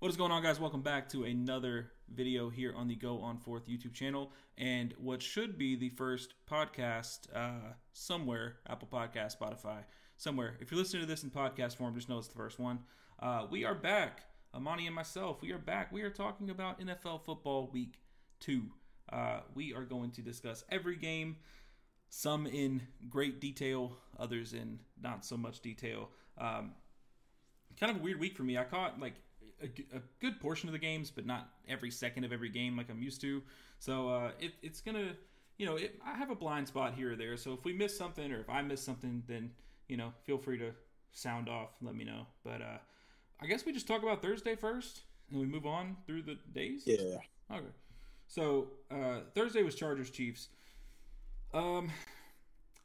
What is going on, guys? Welcome back to another video here on the Go On Fourth YouTube channel, and what should be the first podcast uh, somewhere Apple Podcast, Spotify, somewhere. If you're listening to this in podcast form, just know it's the first one. Uh, we are back, Amani and myself. We are back. We are talking about NFL football week two. Uh, we are going to discuss every game, some in great detail, others in not so much detail. Um, kind of a weird week for me. I caught like a, a, good portion of the games, but not every second of every game like I'm used to. So uh, it, it's gonna, you know, it, I have a blind spot here or there. So if we miss something or if I miss something, then you know, feel free to sound off, let me know. But uh, I guess we just talk about Thursday first, and we move on through the days. Yeah. Okay. So uh, Thursday was Chargers Chiefs. Um,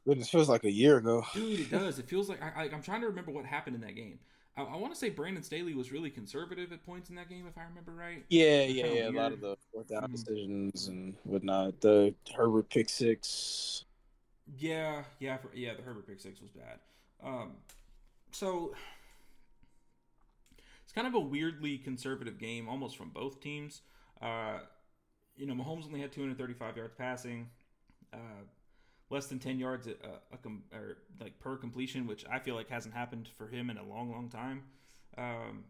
Goodness, feels like a year ago. dude, it does. It feels like I, I, I'm trying to remember what happened in that game. I, I want to say Brandon Staley was really conservative at points in that game, if I remember right. Yeah, yeah, yeah. A lot of the fourth down Mhm. decisions and whatnot. The Herbert pick six. Yeah, yeah, for, yeah. The Herbert pick six was bad. Um, so it's kind of a weirdly conservative game, almost from both teams. Uh, you know, Mahomes only had 235 yards passing, uh, less than 10 yards a, a, com- or like per completion, which I feel like hasn't happened for him in a long, long time. Um,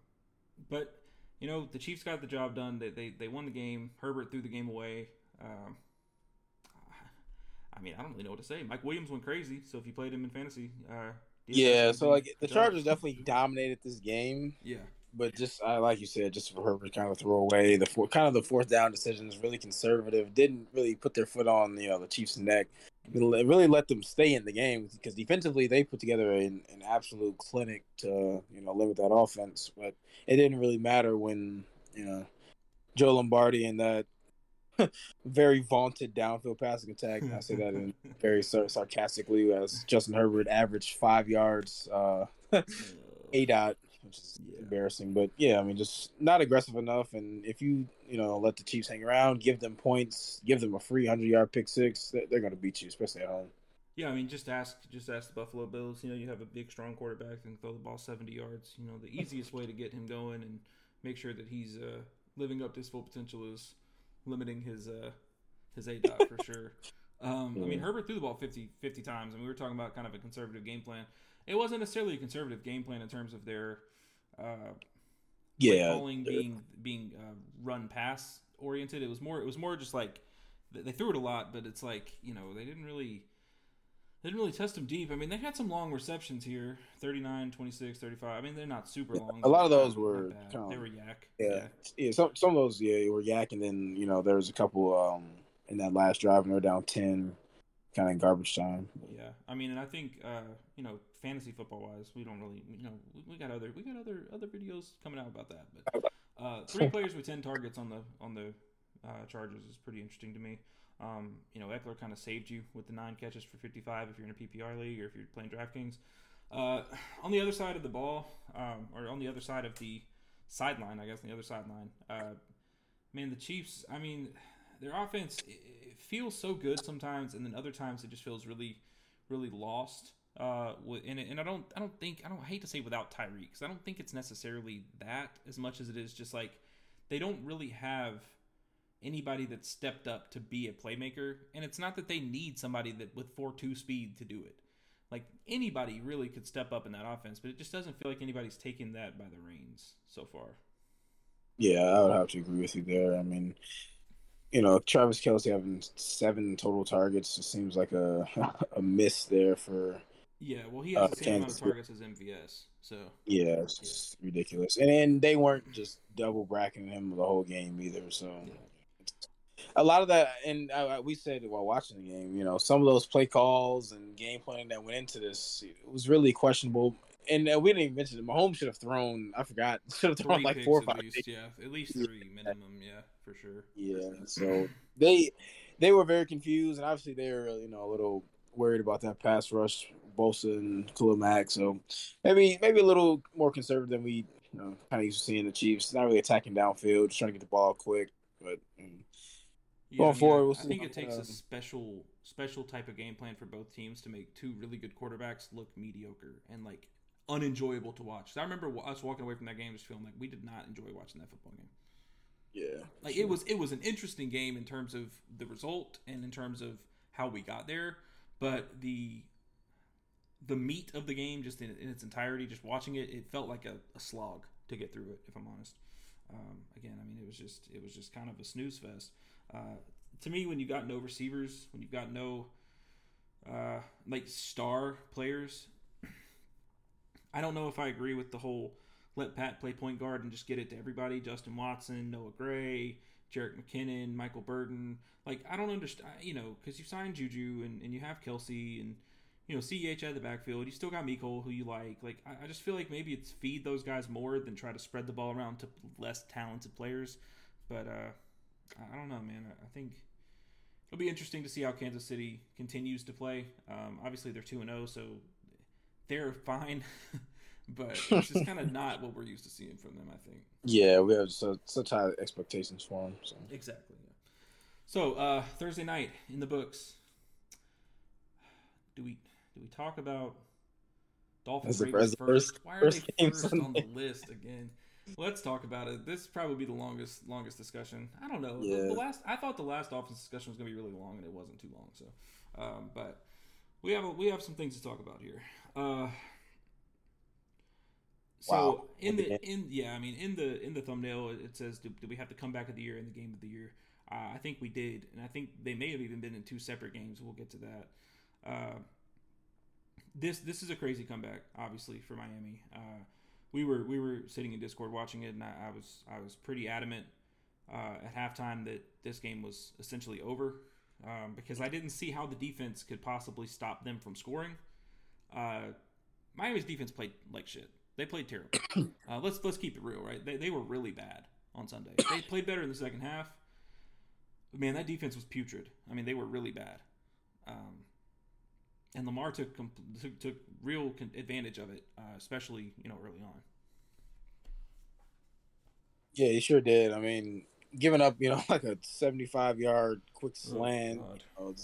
but you know, the Chiefs got the job done. They they, they won the game. Herbert threw the game away. Um, I mean, I don't really know what to say. Mike Williams went crazy. So if you played him in fantasy, uh, Yeah, so like the. Chargers definitely dominated this game, Yeah, but just I like you said, just for Herbert to kind of throw away the four, kind of the fourth down decisions, really conservative. Didn't really put their foot on you know the Chiefs' neck. It really let them stay in the game because defensively they put together an, an absolute clinic to you know limit that offense. But it didn't really matter when you know Joe Lombardi and that very vaunted downfield passing attack. and I say that in very sar- sarcastically as Justin Herbert averaged five yards, uh, a dot, which is Yeah. embarrassing. But yeah, I mean, just not aggressive enough. And if you you know let the Chiefs hang around, give them points, give them a free hundred yard pick six, they're, they're going to beat you, especially at home. Yeah, I mean, just ask, just ask the Buffalo Bills. You know, you have a big, strong quarterback that can throw the ball seventy yards. You know, the easiest way to get him going and make sure that he's uh, living up to his full potential is limiting his uh, his A dot for sure. Um, I mean, Herbert threw the ball 50, 50 times, and we were talking about kind of a conservative game plan. It wasn't necessarily a conservative game plan in terms of their uh, Yeah, calling being being uh, run pass oriented. It was more it was more just like they threw it a lot, but it's like you know they didn't really they didn't really test them deep. I mean, they had some long receptions here 39, 26, 35. I mean, they're not super long. a lot of those were bad. kinda- they were YAC. yeah, yeah. Some some of those yeah were YAC, and then you know there was a couple um in that last drive, and they're down ten, kind of garbage time. Yeah, I mean, and I think uh, you know, fantasy football wise, we don't really, you know, we, we got other we got other other videos coming out about that. But uh, three players with ten targets on the on the uh, Chargers is pretty interesting to me. Um, you know, Ekeler kind of saved you with the nine catches for 55 if you're in a PPR league or if you're playing DraftKings. Uh, on the other side of the ball, um, or on the other side of the sideline, I guess, on the other sideline, uh, man, the Chiefs. I mean, their offense feels so good sometimes, and then other times it just feels really, really lost. Uh, and, and I don't, I don't think, I don't I hate to say without Tyreek, because I don't think it's necessarily that as much as it is just like they don't really have anybody that stepped up to be a playmaker, and it's not that they need somebody that with four two speed to do it. Like anybody really could step up in that offense, but it just doesn't feel like anybody's taken that by the reins so far. Yeah, I would have to agree with you there. I mean, you know, Travis Kelce having seven total targets just seems like a a miss there for Yeah, well, he has Uh, the same amount of targets as MVS, so yeah, it's just ridiculous. And then they weren't just double bracketing him the whole game either. So a lot of that, and uh, we said while watching the game, you know, some of those play calls and game planning that went into this was really questionable. And uh, we didn't even mention it. Mahomes should have thrown. I forgot. Should have thrown three like four or five. least, yeah, at least three minimum, yeah, for sure. Yeah, so they they were very confused, and obviously they were you know a little worried about that pass rush, Bosa and Khalil Mack. So maybe maybe a little more conservative than we you know kind of used to seeing the Chiefs. Not really attacking downfield, just trying to get the ball quick. But Yeah, Going I mean, forward, we'll I think it takes a um, special special type of game plan for both teams to make two really good quarterbacks look mediocre. And like unenjoyable to watch. So I remember us walking away from that game just feeling like we did not enjoy watching that football game. Yeah, like sure. it was it was an interesting game in terms of the result and in terms of how we got there, but the the meat of the game, just in, in its entirety, just watching it, it felt like a, a, slog to get through it. If I'm honest, um, again, I mean, it was just it was just kind of a snooze fest. Uh, to me, when you got no receivers, when you've got no uh, like star players, I don't know if I agree with the whole let Pat play point guard and just get it to everybody. Justin Watson, Noah Gray, Jerick McKinnon, Michael Burton. Like I don't understand, you know, because you signed Juju and, and you have Kelce and you know CEH at the backfield. You still got Mecole, who you like. Like I, I just feel like maybe it's feed those guys more than try to spread the ball around to less talented players. But uh, I don't know, man. I, I think it'll be interesting to see how Kansas City continues to play. Um, obviously, they're two and zero, oh, so they're fine. But it's just kind of not what we're used to seeing from them. I think. Yeah, we have so, such high expectations for them. So. Exactly. Yeah. So uh, Thursday night in the books. Do we do we talk about Dolphins Ravens first? first? Why are first they first on the list again? Let's talk about it. This probably be the longest longest discussion. I don't know. Yeah. The, the, last I thought the last Dolphins discussion was going to be really long, and it wasn't too long. So, um, but we have a, we have some things to talk about here. Uh, so wow. in the in yeah, I mean in the in the thumbnail it says do, do we have to come back of the year in the game of the year? Uh, I think we did, and I think they may have even been in two separate games. We'll get to that. Uh, this this is a crazy comeback, obviously for Miami. Uh, we were we were sitting in Discord watching it, and I, I was I was pretty adamant uh, at halftime that this game was essentially over um, because I didn't see how the defense could possibly stop them from scoring. Uh, Miami's defense played like shit. They played terrible. Uh, let's let's keep it real, right? They, they were really bad on Sunday. They played better in the second half. But man, that defense was putrid. I mean, they were really bad. Um, and Lamar took, took, took real advantage of it, uh, especially you know early on. Yeah, he sure did. I mean, giving up you know like a seventy-five yard quick slant, oh, you know,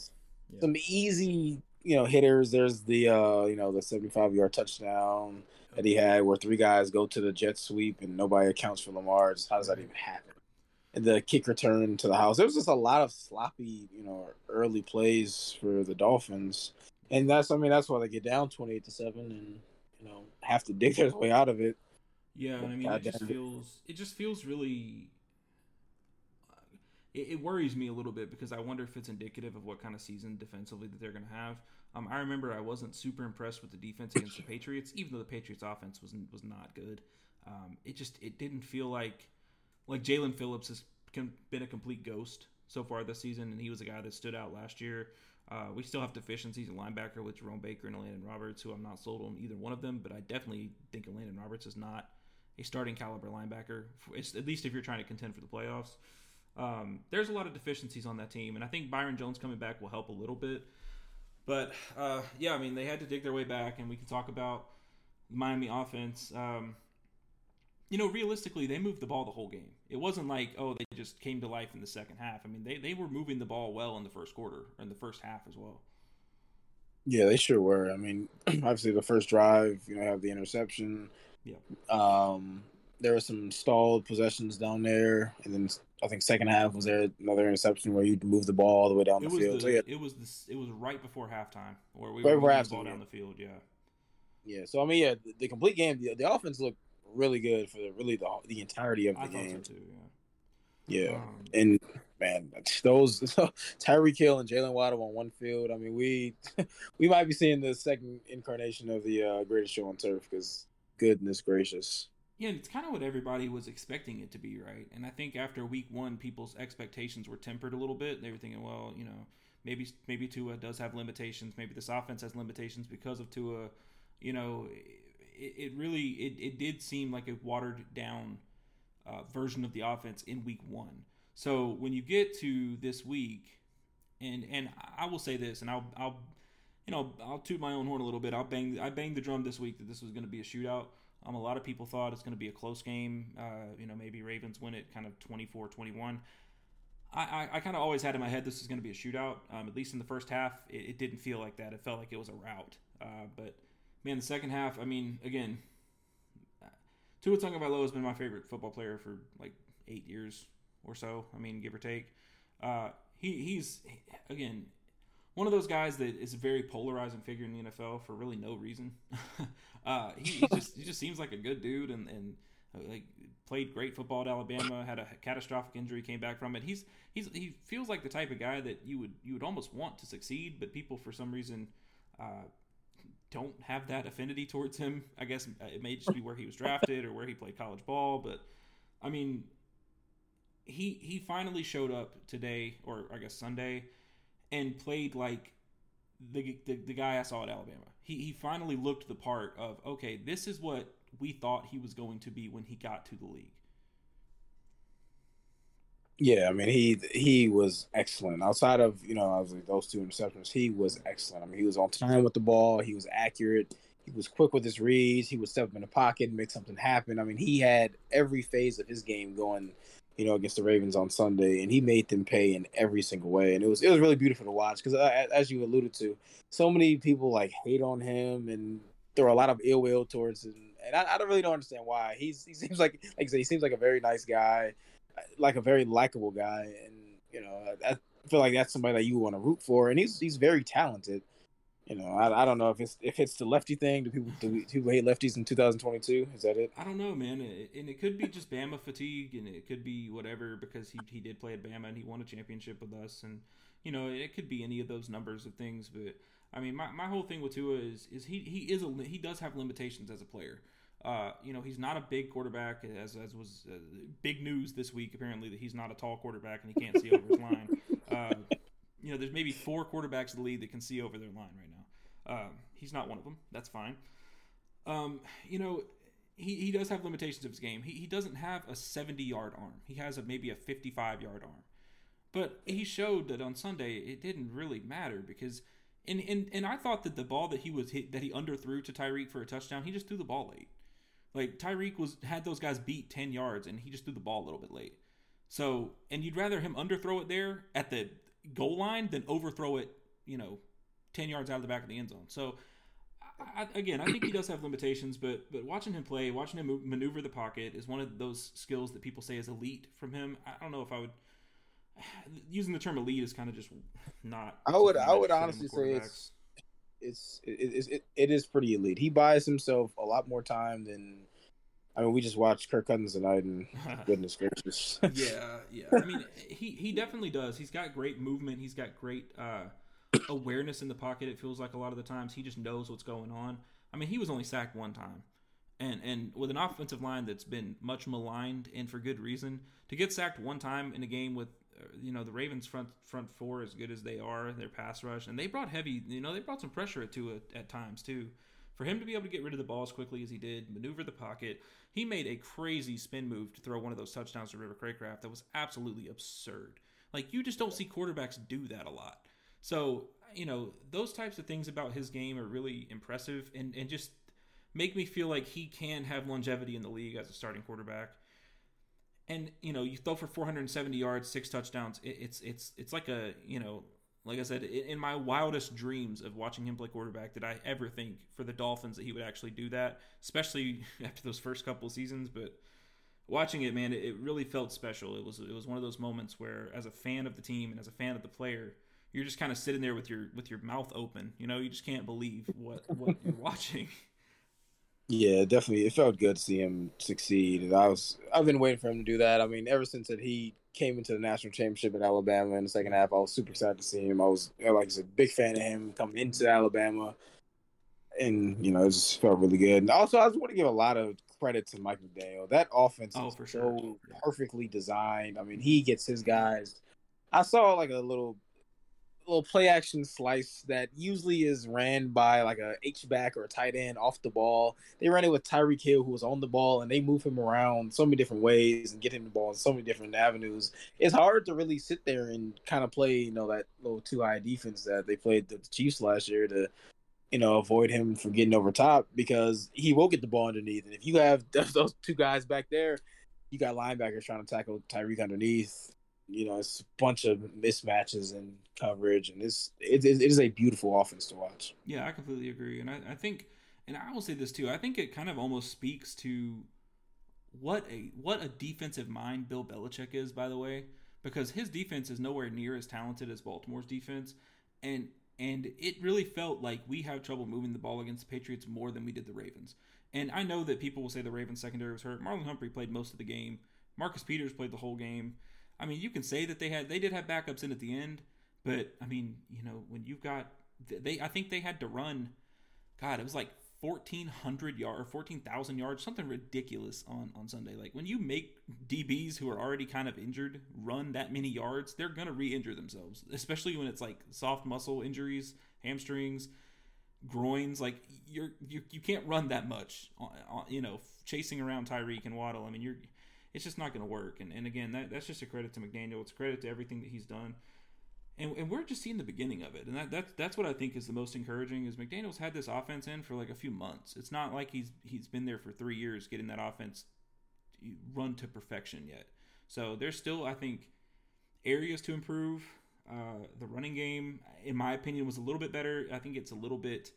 yeah. some easy you know hitters. There's the uh, you know the seventy-five yard touchdown that he had where three guys go to the jet sweep and nobody accounts for Lamar. Just how does that even happen? And the kick return to the house. There was just a lot of sloppy, you know, early plays for the Dolphins. And that's I mean, that's why they get down twenty eight to seven and, you know, have to dig their way out of it. Yeah, I mean God it just feels it just feels really it, it, worries me a little bit because I wonder if it's indicative of what kind of season defensively that they're going to have. Um, I remember I wasn't super impressed with the defense against the Patriots, even though the Patriots' offense was was not good. Um, it just it didn't feel like like Jaelan Phillips has been a complete ghost so far this season, and he was a guy that stood out last year. Uh, we still have deficiencies in linebacker with Jerome Baker and Elandon Roberts, who I'm not sold on either one of them, but I definitely think Elandon Roberts is not a starting caliber linebacker, at least if you're trying to contend for the playoffs. Um, there's a lot of deficiencies on that team, and I think Byron Jones coming back will help a little bit. But uh, yeah, I mean, they had to dig their way back, and we can talk about Miami offense. Um, you know, realistically, they moved the ball the whole game. It wasn't like, oh, they just came to life in the second half. I mean, they, they were moving the ball well in the first quarter, or in the first half as well. Yeah, they sure were. I mean, obviously, the first drive, you know, have the interception. Yeah. Um, there were some stalled possessions down there, and then I think second half was there another interception where you moved the ball all the way down it the field. The, so, yeah. It was the, it was right before halftime where we right were moving the ball down the field. Yeah. Yeah. So I mean, yeah, the, the complete game, the, the, offense looked really good for the, really the the entirety of the I game. So too, yeah. Yeah, um, and man, those Tyreek Hill and Jalen Waddle on one field. I mean, we we might be seeing the second incarnation of the uh, greatest show on turf because goodness gracious. Yeah, it's kind of what everybody was expecting it to be, right? And I think after week one, people's expectations were tempered a little bit. They were thinking, well, you know, maybe maybe Tua does have limitations. Maybe this offense has limitations because of Tua. You know, it, it really it, it did seem like a watered down uh, version of the offense in week one. So when you get to this week, and and I will say this, and I'll I'll you know I'll toot my own horn a little bit. I'll bang I banged the drum this week that this was going to be a shootout. Um, a lot of people thought it's going to be a close game. Uh, you know, maybe Ravens win it kind of 24 21. I, I, I kind of always had in my head this is going to be a shootout. Um, at least in the first half, it, it, didn't feel like that. It felt like it was a rout. Uh, but man, the second half. I mean, again, Tua Tagovailoa has been my favorite football player for like eight years or so. I mean, give or take. Uh, he he's again one of those guys that is a very polarizing figure in the NFL for really no reason. uh, he, he, just he just seems like a good dude and and uh, like played great football at Alabama. Had a catastrophic injury, came back from it. He's he's he feels like the type of guy that you would you would almost want to succeed, but people for some reason. Uh, don't have that affinity towards him. I guess uh, it may just be where he was drafted or where he played college ball, but I mean, he he finally showed up today or I guess Sunday and played like the, the, the guy I saw at Alabama. He he finally looked the part of okay, this is what we thought he was going to be when he got to the league. Yeah, I mean he he was excellent. Outside of you know, those two interceptions, he was excellent. I mean, he was on time with the ball. He was accurate. He was quick with his reads. He would step up in the pocket and make something happen. I mean, he had every phase of his game going you know, against the Ravens on Sunday, and he made them pay in every single way, and it was it was really beautiful to watch because, uh, as you alluded to, so many people like hate on him and throw a lot of ill will towards him, and I, I don't really don't understand why. He's he seems like like I said, he seems like a very nice guy, like a very likable guy, and you know, I, I feel like that's somebody that you want to root for, and he's he's very talented you know, I, I don't know if it's if it's the lefty thing. Do people do people hate lefties in 2022? Is that it? I don't know, man. It, and it could be just Bama fatigue, and it could be whatever because he he did play at Bama and he won a championship with us, and you know it could be any of those numbers of things. But I mean, my, my whole thing with Tua is is he he is a he does have limitations as a player. Uh, you know, he's not a big quarterback, as as was uh, big news this week. Apparently, that he's not a tall quarterback and he can't see over his line. Uh, you know, there's maybe four quarterbacks in the league that can see over their line right now. Um, he's not one of them. That's fine. Um, you know, he, he does have limitations of his game. He, he doesn't have a 70 yard arm. He has a maybe a 55 yard arm. But he showed that on Sunday it didn't really matter because and, and, and I thought that the ball that he was hit, that he underthrew to Tyreek for a touchdown, he just threw the ball late. Like Tyreek was had those guys beat 10 yards and he just threw the ball a little bit late. So, and you'd rather him underthrow it there at the goal line than overthrow it, you know, 10 yards out of the back of the end zone. So, I, again, I think he does have limitations, but but watching him play, watching him maneuver the pocket is one of those skills that people say is elite from him. I don't know if I would using the term elite is kind of just not. I would I would honestly say it's it's it, it, it is pretty elite. He buys himself a lot more time than. I mean, we just watched Kirk Cousins tonight, and goodness gracious. yeah, yeah. I mean, he he definitely does. He's got great movement. He's got great. uh awareness in the pocket. It feels like a lot of the times he just knows what's going on. I mean, he was only sacked one time, and and with an offensive line that's been much maligned and for good reason, to get sacked one time in a game with uh, you know the Ravens front front four as good as they are, their pass rush, and they brought heavy. You know they brought some pressure to it at times too. For him to be able to get rid of the ball as quickly as he did, maneuver the pocket, he made a crazy spin move to throw one of those touchdowns to River Cracraft that was absolutely absurd. Like you just don't see quarterbacks do that a lot. So, you know, those types of things about his game are really impressive and, and just make me feel like he can have longevity in the league as a starting quarterback. And, you know, you throw for 470 yards, six touchdowns. It, it's, it's, it's like a, you know, like I said, in my wildest dreams of watching him play quarterback, did I ever think for the Dolphins that he would actually do that, especially after those first couple seasons. But watching it, man, it really felt special. It was it was one of those moments where, as a fan of the team and as a fan of the player, you're just kind of sitting there with your with your mouth open. You know, you just can't believe what what you're watching. Yeah, definitely. It felt good to see him succeed, and I was I've been waiting for him to do that. I mean, ever since that he came into the national championship in Alabama in the second half, I was super excited to see him. I was like I said, big fan of him coming into Alabama, and you know, it just felt really good. And also, I just want to give a lot of credit to Mike McDaniel. That offense oh, is for so sure. perfectly designed. I mean, he gets his guys. I saw like a little little play action slice that usually is ran by like a H back or a tight end off the ball. They ran it with Tyreek Hill, who was on the ball, and they move him around so many different ways and get him the ball in so many different avenues. It's hard to really sit there and kind of play, you know, that little two high defense that they played the Chiefs last year to, you know, avoid him from getting over top because he will get the ball underneath. And if you have those two guys back there, you got linebackers trying to tackle Tyreek underneath you know, it's a bunch of mismatches and coverage, and it's it, it is a beautiful offense to watch. Yeah, I completely agree, and I, I think and I will say this too. I think it kind of almost speaks to what a what a defensive mind Bill Belichick is, by the way, because his defense is nowhere near as talented as Baltimore's defense, and and it really felt like we have trouble moving the ball against the Patriots more than we did the Ravens. And I know that people will say the Ravens secondary was hurt. Marlon Humphrey played most of the game. Marcus Peters played the whole game. I mean, you can say that they had they did have backups in at the end, but I mean, you know, when you've got they I think they had to run God, it was like 1400 yards or 14,000 yards, something ridiculous on on Sunday. Like when you make DBs who are already kind of injured run that many yards, they're to re-injure themselves, especially when it's like soft muscle injuries, hamstrings, groins, like you're you you can't run that much, on, on, you know, chasing around Tyreek and Waddle. I mean, you're it's just not going to work. And and again, that that's just a credit to McDaniel. It's a credit to everything that he's done. And, and we're just seeing the beginning of it. And that, that's that's what i think is the most encouraging is mcdaniel's had this offense in for like a few months. It's not like he's he's been there for three years getting that offense run to perfection yet. So there's still i think areas to improve. Uh, the running game in my opinion was a little bit better. I think it's a little bit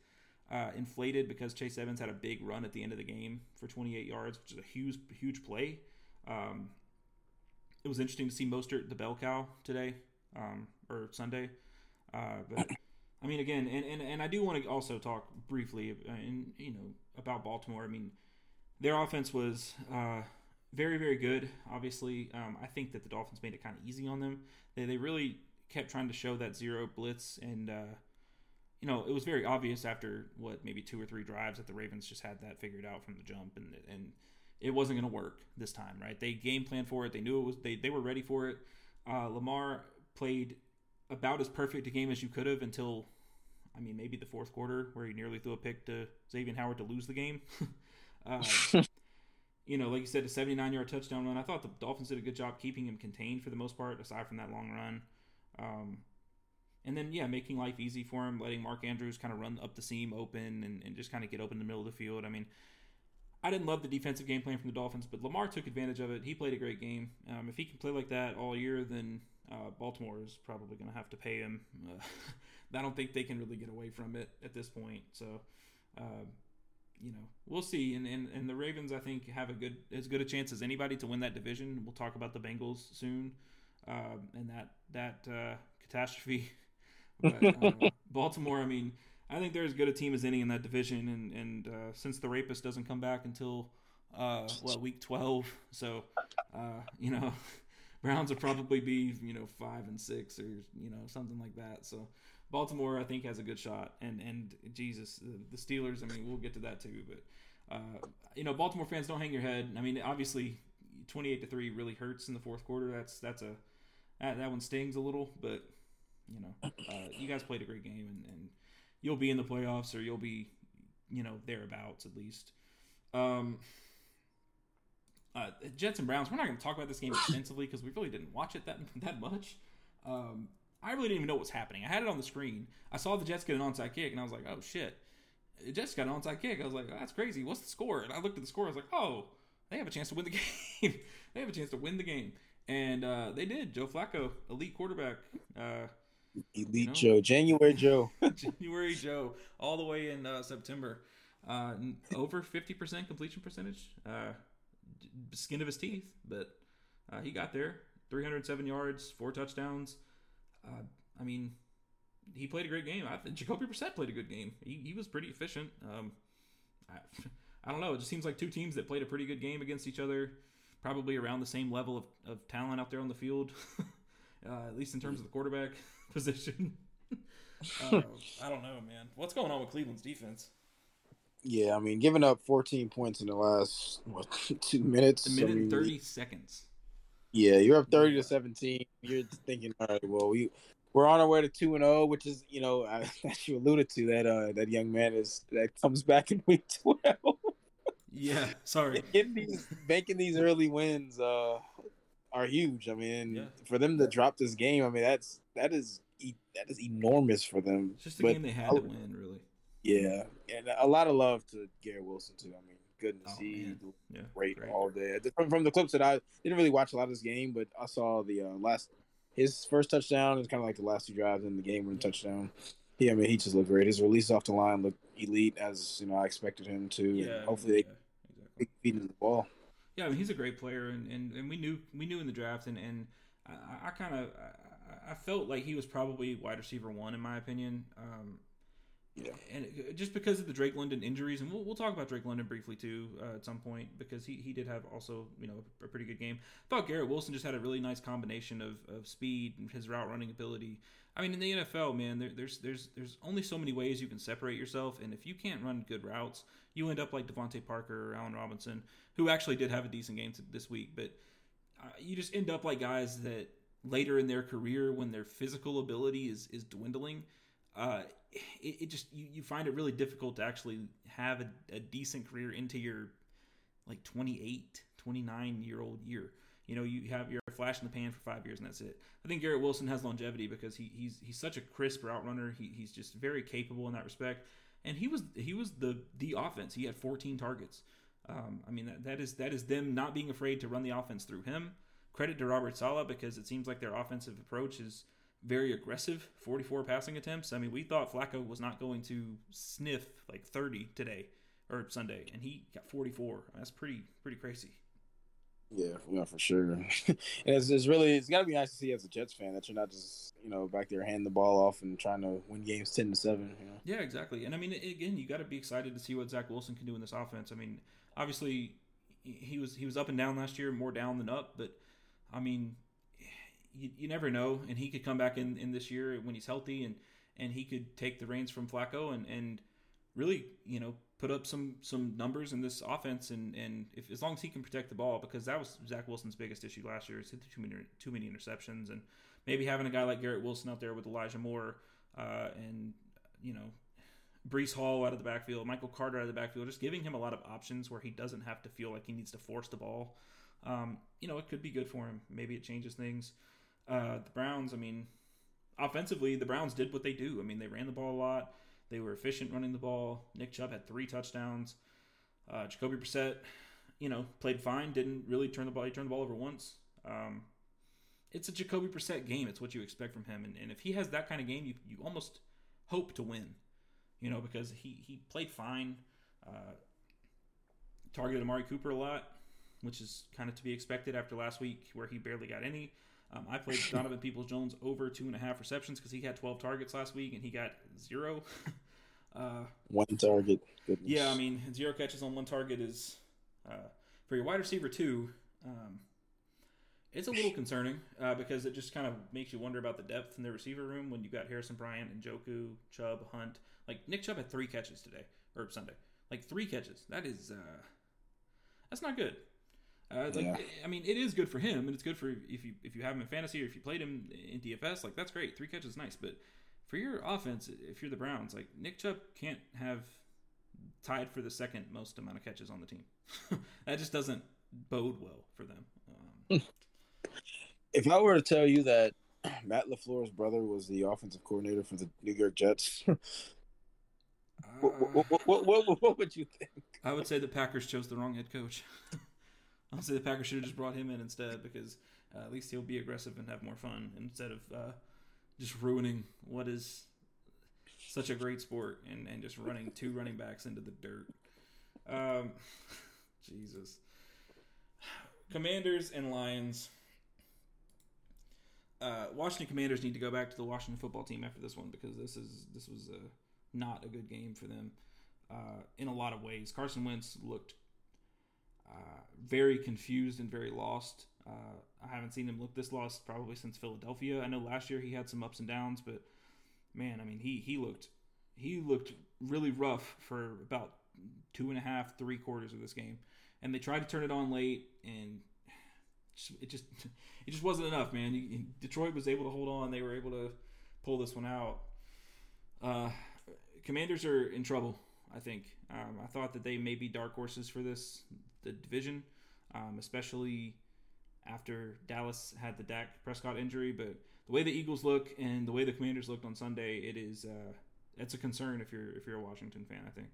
uh, inflated because chase edmonds had a big run at the end of the game for 28 yards which is a huge huge play um, it was interesting to see Mostert the bell cow today um, or Sunday. Uh, but I mean, again, and, and, and I do want to also talk briefly, uh, you know, about Baltimore. I mean, their offense was uh, very, very good. Obviously, um, I think that the Dolphins made it kind of easy on them. They, they really kept trying to show that zero blitz, and uh, you know, it was very obvious after what maybe two or three drives that the Ravens just had that figured out from the jump, and and it wasn't going to work this time, right? They game planned for it. They knew it was. They they were ready for it. Uh, Lamar played about as perfect a game as you could have until, I mean, maybe the fourth quarter where he nearly threw a pick to Xavier Howard to lose the game. uh, you know, like you said, a 79 yard touchdown run. I thought the Dolphins did a good job keeping him contained for the most part, aside from that long run. Um, and then, yeah, making life easy for him, letting Mark Andrews kind of run up the seam open and, and just kind of get open in the middle of the field. I mean, I didn't love the defensive game plan from the Dolphins, but Lamar took advantage of it. He played a great game. Um, if he can play like that all year, then uh, Baltimore is probably going to have to pay him. Uh, I don't think they can really get away from it at this point. So, uh, you know, we'll see. And, and and the Ravens, I think, have a good as good a chance as anybody to win that division. We'll talk about the Bengals soon, uh, and that that uh, catastrophe. But, uh, Baltimore, I mean, I think they're as good a team as any in that division. And and since the rapist doesn't come back until what week twelve, so you know. Browns will probably be you know five and six or you know something like that. So Baltimore I think has a good shot, and and Jesus the Steelers. I mean we'll get to that too, but uh, you know Baltimore fans don't hang your head. I mean obviously twenty eight to three really hurts in the fourth quarter. That's that's a that, that one stings a little, but you know uh, you guys played a great game, and, and you'll be in the playoffs or you'll be you know thereabouts at least. Um, uh, Jets and Browns. We're not going to talk about this game extensively because we really didn't watch it that that much. Um, I really didn't even know what was happening. I had it on the screen. I saw the Jets get an onside kick, and I was like, "Oh shit!" The Jets got an onside kick. I was like, oh, "That's crazy. What's the score?" And I looked at the score. I was like, "Oh, they have a chance to win the game. they have a chance to win the game." And uh, they did. Joe Flacco, elite quarterback. Uh, elite Joe, January Joe, January Joe, all the way in uh, September. Uh, over fifty percent completion percentage. Uh, skin of his teeth, but uh, he got there. 307 yards, four touchdowns. Uh, I mean, he played a great game. I think Jacoby Brissett played a good game. He, he was pretty efficient. Um, I, I don't know. It just seems like two teams that played a pretty good game against each other, probably around the same level of, of talent out there on the field, uh, at least in terms of the quarterback position. uh, I don't know, man. What's going on with Cleveland's defense? Yeah, I mean, giving up 14 points in the last what two minutes, a minute I mean, and 30 seconds. Yeah, you're up 30 to 17. You're thinking, all right, well, we we're on our way to two and zero, oh, which is, you know, as you alluded to, that uh that young man is that comes back in week 12. Yeah, sorry. Getting these making these early wins uh are huge. I mean, yeah. for them to drop this game, I mean, that's that is that is enormous for them. It's just a but game they had to win, really. Yeah, and a lot of love to Garrett Wilson too. I mean, goodness, oh, he yeah, great, great, all day. From, from, the clips that I didn't really watch a lot of this game, but I saw the uh, last his first touchdown is kind of like the last two drives in the game when touchdown. Yeah, I mean, he just looked great. His release off the line looked elite, as you know I expected him to. Yeah, hopefully, yeah, they exactly. keep feeding the ball. Yeah, I mean he's a great player, and, and, and we knew we knew in the draft, and and I, I kind of I, I felt like he was probably wide receiver one in my opinion. Um, Yeah. and just because of the Drake London injuries, and we'll, we'll talk about Drake London briefly too uh, at some point because he, he did have also you know a pretty good game. I thought Garrett Wilson just had a really nice combination of, of speed and his route running ability. I mean, in the NFL, man, there, there's there's there's only so many ways you can separate yourself, and if you can't run good routes, you end up like DeVante Parker or Allen Robinson, who actually did have a decent game this week, but uh, you just end up like guys that later in their career, when their physical ability is is dwindling, uh, it, it just you, you find it really difficult to actually have a, a decent career into your like 28 29 year old year. You know you have your flash in the pan for five years and that's it. I think garrett wilson has longevity because he, he's he's such a crisp route runner. He, he's just very capable in that respect and he was he was the the offense. He had 14 targets. Um, i mean that, that is that is them not being afraid to run the offense through him. Credit to robert saleh because it seems like their offensive approach is very aggressive 44 passing attempts. I mean we thought flacco was not going to sniff like 30 today or sunday and he got 44 that's pretty pretty crazy Yeah, yeah, for sure. and it's, it's really it's got to be nice to see as a Jets fan that you're not just you know back there handing the ball off and trying to win games ten to seven. You know. Yeah, exactly. And I mean, again, you got to be excited to see what Zach Wilson can do in this offense. I mean, obviously, he was he was up and down last year, more down than up. But I mean, you, you never know, and he could come back in, in this year when he's healthy, and and he could take the reins from Flacco and and really, you know, put up some some numbers in this offense, and and if as long as he can protect the ball, because that was Zach Wilson's biggest issue last year is hit too many too many interceptions, and maybe having a guy like Garrett Wilson out there with Elijah Moore, uh, and you know. Breece Hall out of the backfield, Michael Carter out of the backfield, just giving him a lot of options where he doesn't have to feel like he needs to force the ball. Um, you know, it could be good for him. Maybe it changes things. Uh, the Browns, I mean, offensively, the Browns did what they do. I mean, they ran the ball a lot. They were efficient running the ball. Nick Chubb had three touchdowns. Uh, Jacoby Brissett, you know, played fine. Didn't really turn the ball. He turned the ball over once. Um, it's a Jacoby Brissett game. It's what you expect from him. And, and if he has that kind of game, you, you almost hope to win. You know, because he, he played fine. Uh, targeted Amari Cooper a lot, which is kind of to be expected after last week where he barely got any. Um, I played Donovan Peoples Jones over two and a half receptions because he had 12 targets last week and he got zero. uh, One target. Goodness. yeah, I mean, zero catches on one target is uh, for your wide receiver two. Um, it's a little concerning uh, because it just kind of makes you wonder about the depth in the receiver room when you got Harrison Bryant and Njoku, Chubb, Hunt. Like Nick Chubb had three catches today or Sunday, like three catches. That is uh, that's not good. Uh, like, Yeah. I mean, it is good for him, and it's good for if you if you have him in fantasy or if you played him in DFS. Like that's great. Three catches is nice, but for your offense, if you're the Browns, like Nick Chubb can't have tied for the second most amount of catches on the team. that just doesn't bode well for them. Um, If I were to tell you that Matt Lafleur's brother was the offensive coordinator for the New York Jets, what, what, what, what, what would you think? I would say the Packers chose the wrong head coach. I'll say the Packers should have just brought him in instead because uh, at least he'll be aggressive and have more fun instead of uh, just ruining what is such a great sport and, and just running two running backs into the dirt. Um, Jesus. Commanders and Lions. Uh, Washington Commanders need to go back to the Washington football team after this one because this is this was uh, not a good game for them uh, in a lot of ways. Carson Wentz looked uh, very confused and very lost. Uh, I haven't seen him look this lost probably since Philadelphia. I know last year he had some ups and downs, but man, I mean he he looked he looked really rough for about two and a half, three quarters of this game, and they tried to turn it on late, and it just it just wasn't enough, man. Detroit was able to hold on; they were able to pull this one out. Uh, commanders are in trouble. I think. Um, I thought that they may be dark horses for this the division, um, especially after Dallas had the Dak Prescott injury. But the way the Eagles look and the way the Commanders looked on Sunday, it is uh, it's a concern if you're if you're a Washington fan. I think.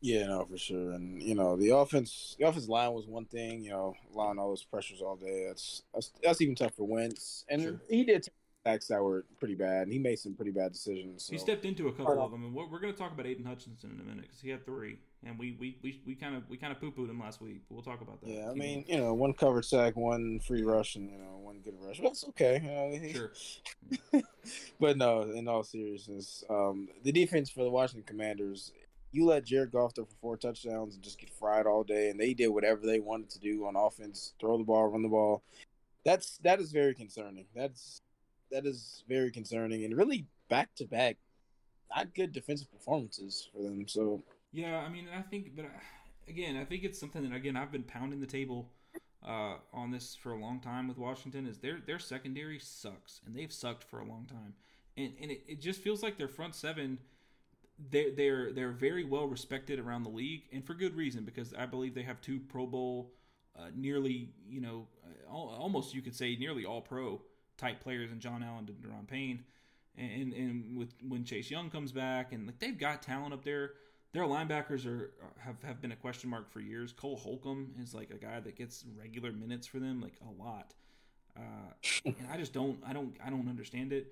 Yeah, no, for sure. And you know, the offense, the offense line was one thing. You know, allowing all those pressures all day. That's that's, that's even tough for Wentz, and Sure. he did sacks that were pretty bad, and he made some pretty bad decisions. So. He stepped into a couple of them, and we're, we're going to talk about Aidan Hutchinson in a minute because he had three, and we we we we kind of we kind of poo pooed him last week. But we'll talk about that. Yeah, I mean, you know, one covered sack, one free rush, and you know, one good rush. That's okay. Know, sure. but no, in all seriousness, um, the defense for the Washington Commanders. You let Jared Goff throw for four touchdowns and just get fried all day, and they did whatever they wanted to do on offense: throw the ball, run the ball. That's that is very concerning. That's that is very concerning, and really back to back, not good defensive performances for them. So yeah, I mean, I think, but again, I think it's something that again I've been pounding the table uh, on this for a long time with Washington. Is their their secondary sucks, and they've sucked for a long time, and and it, it just feels like their front seven. They're, they're they're very well respected around the league, and for good reason because I believe they have two Pro Bowl, uh, nearly you know, almost you could say nearly all Pro type players in John Allen and Daron Payne, and and with when Chase Young comes back, and like they've got talent up there. Their linebackers are have, have been a question mark for years. Cole Holcomb is like a guy that gets regular minutes for them, like a lot. Uh, and I just don't, I don't, I don't understand it.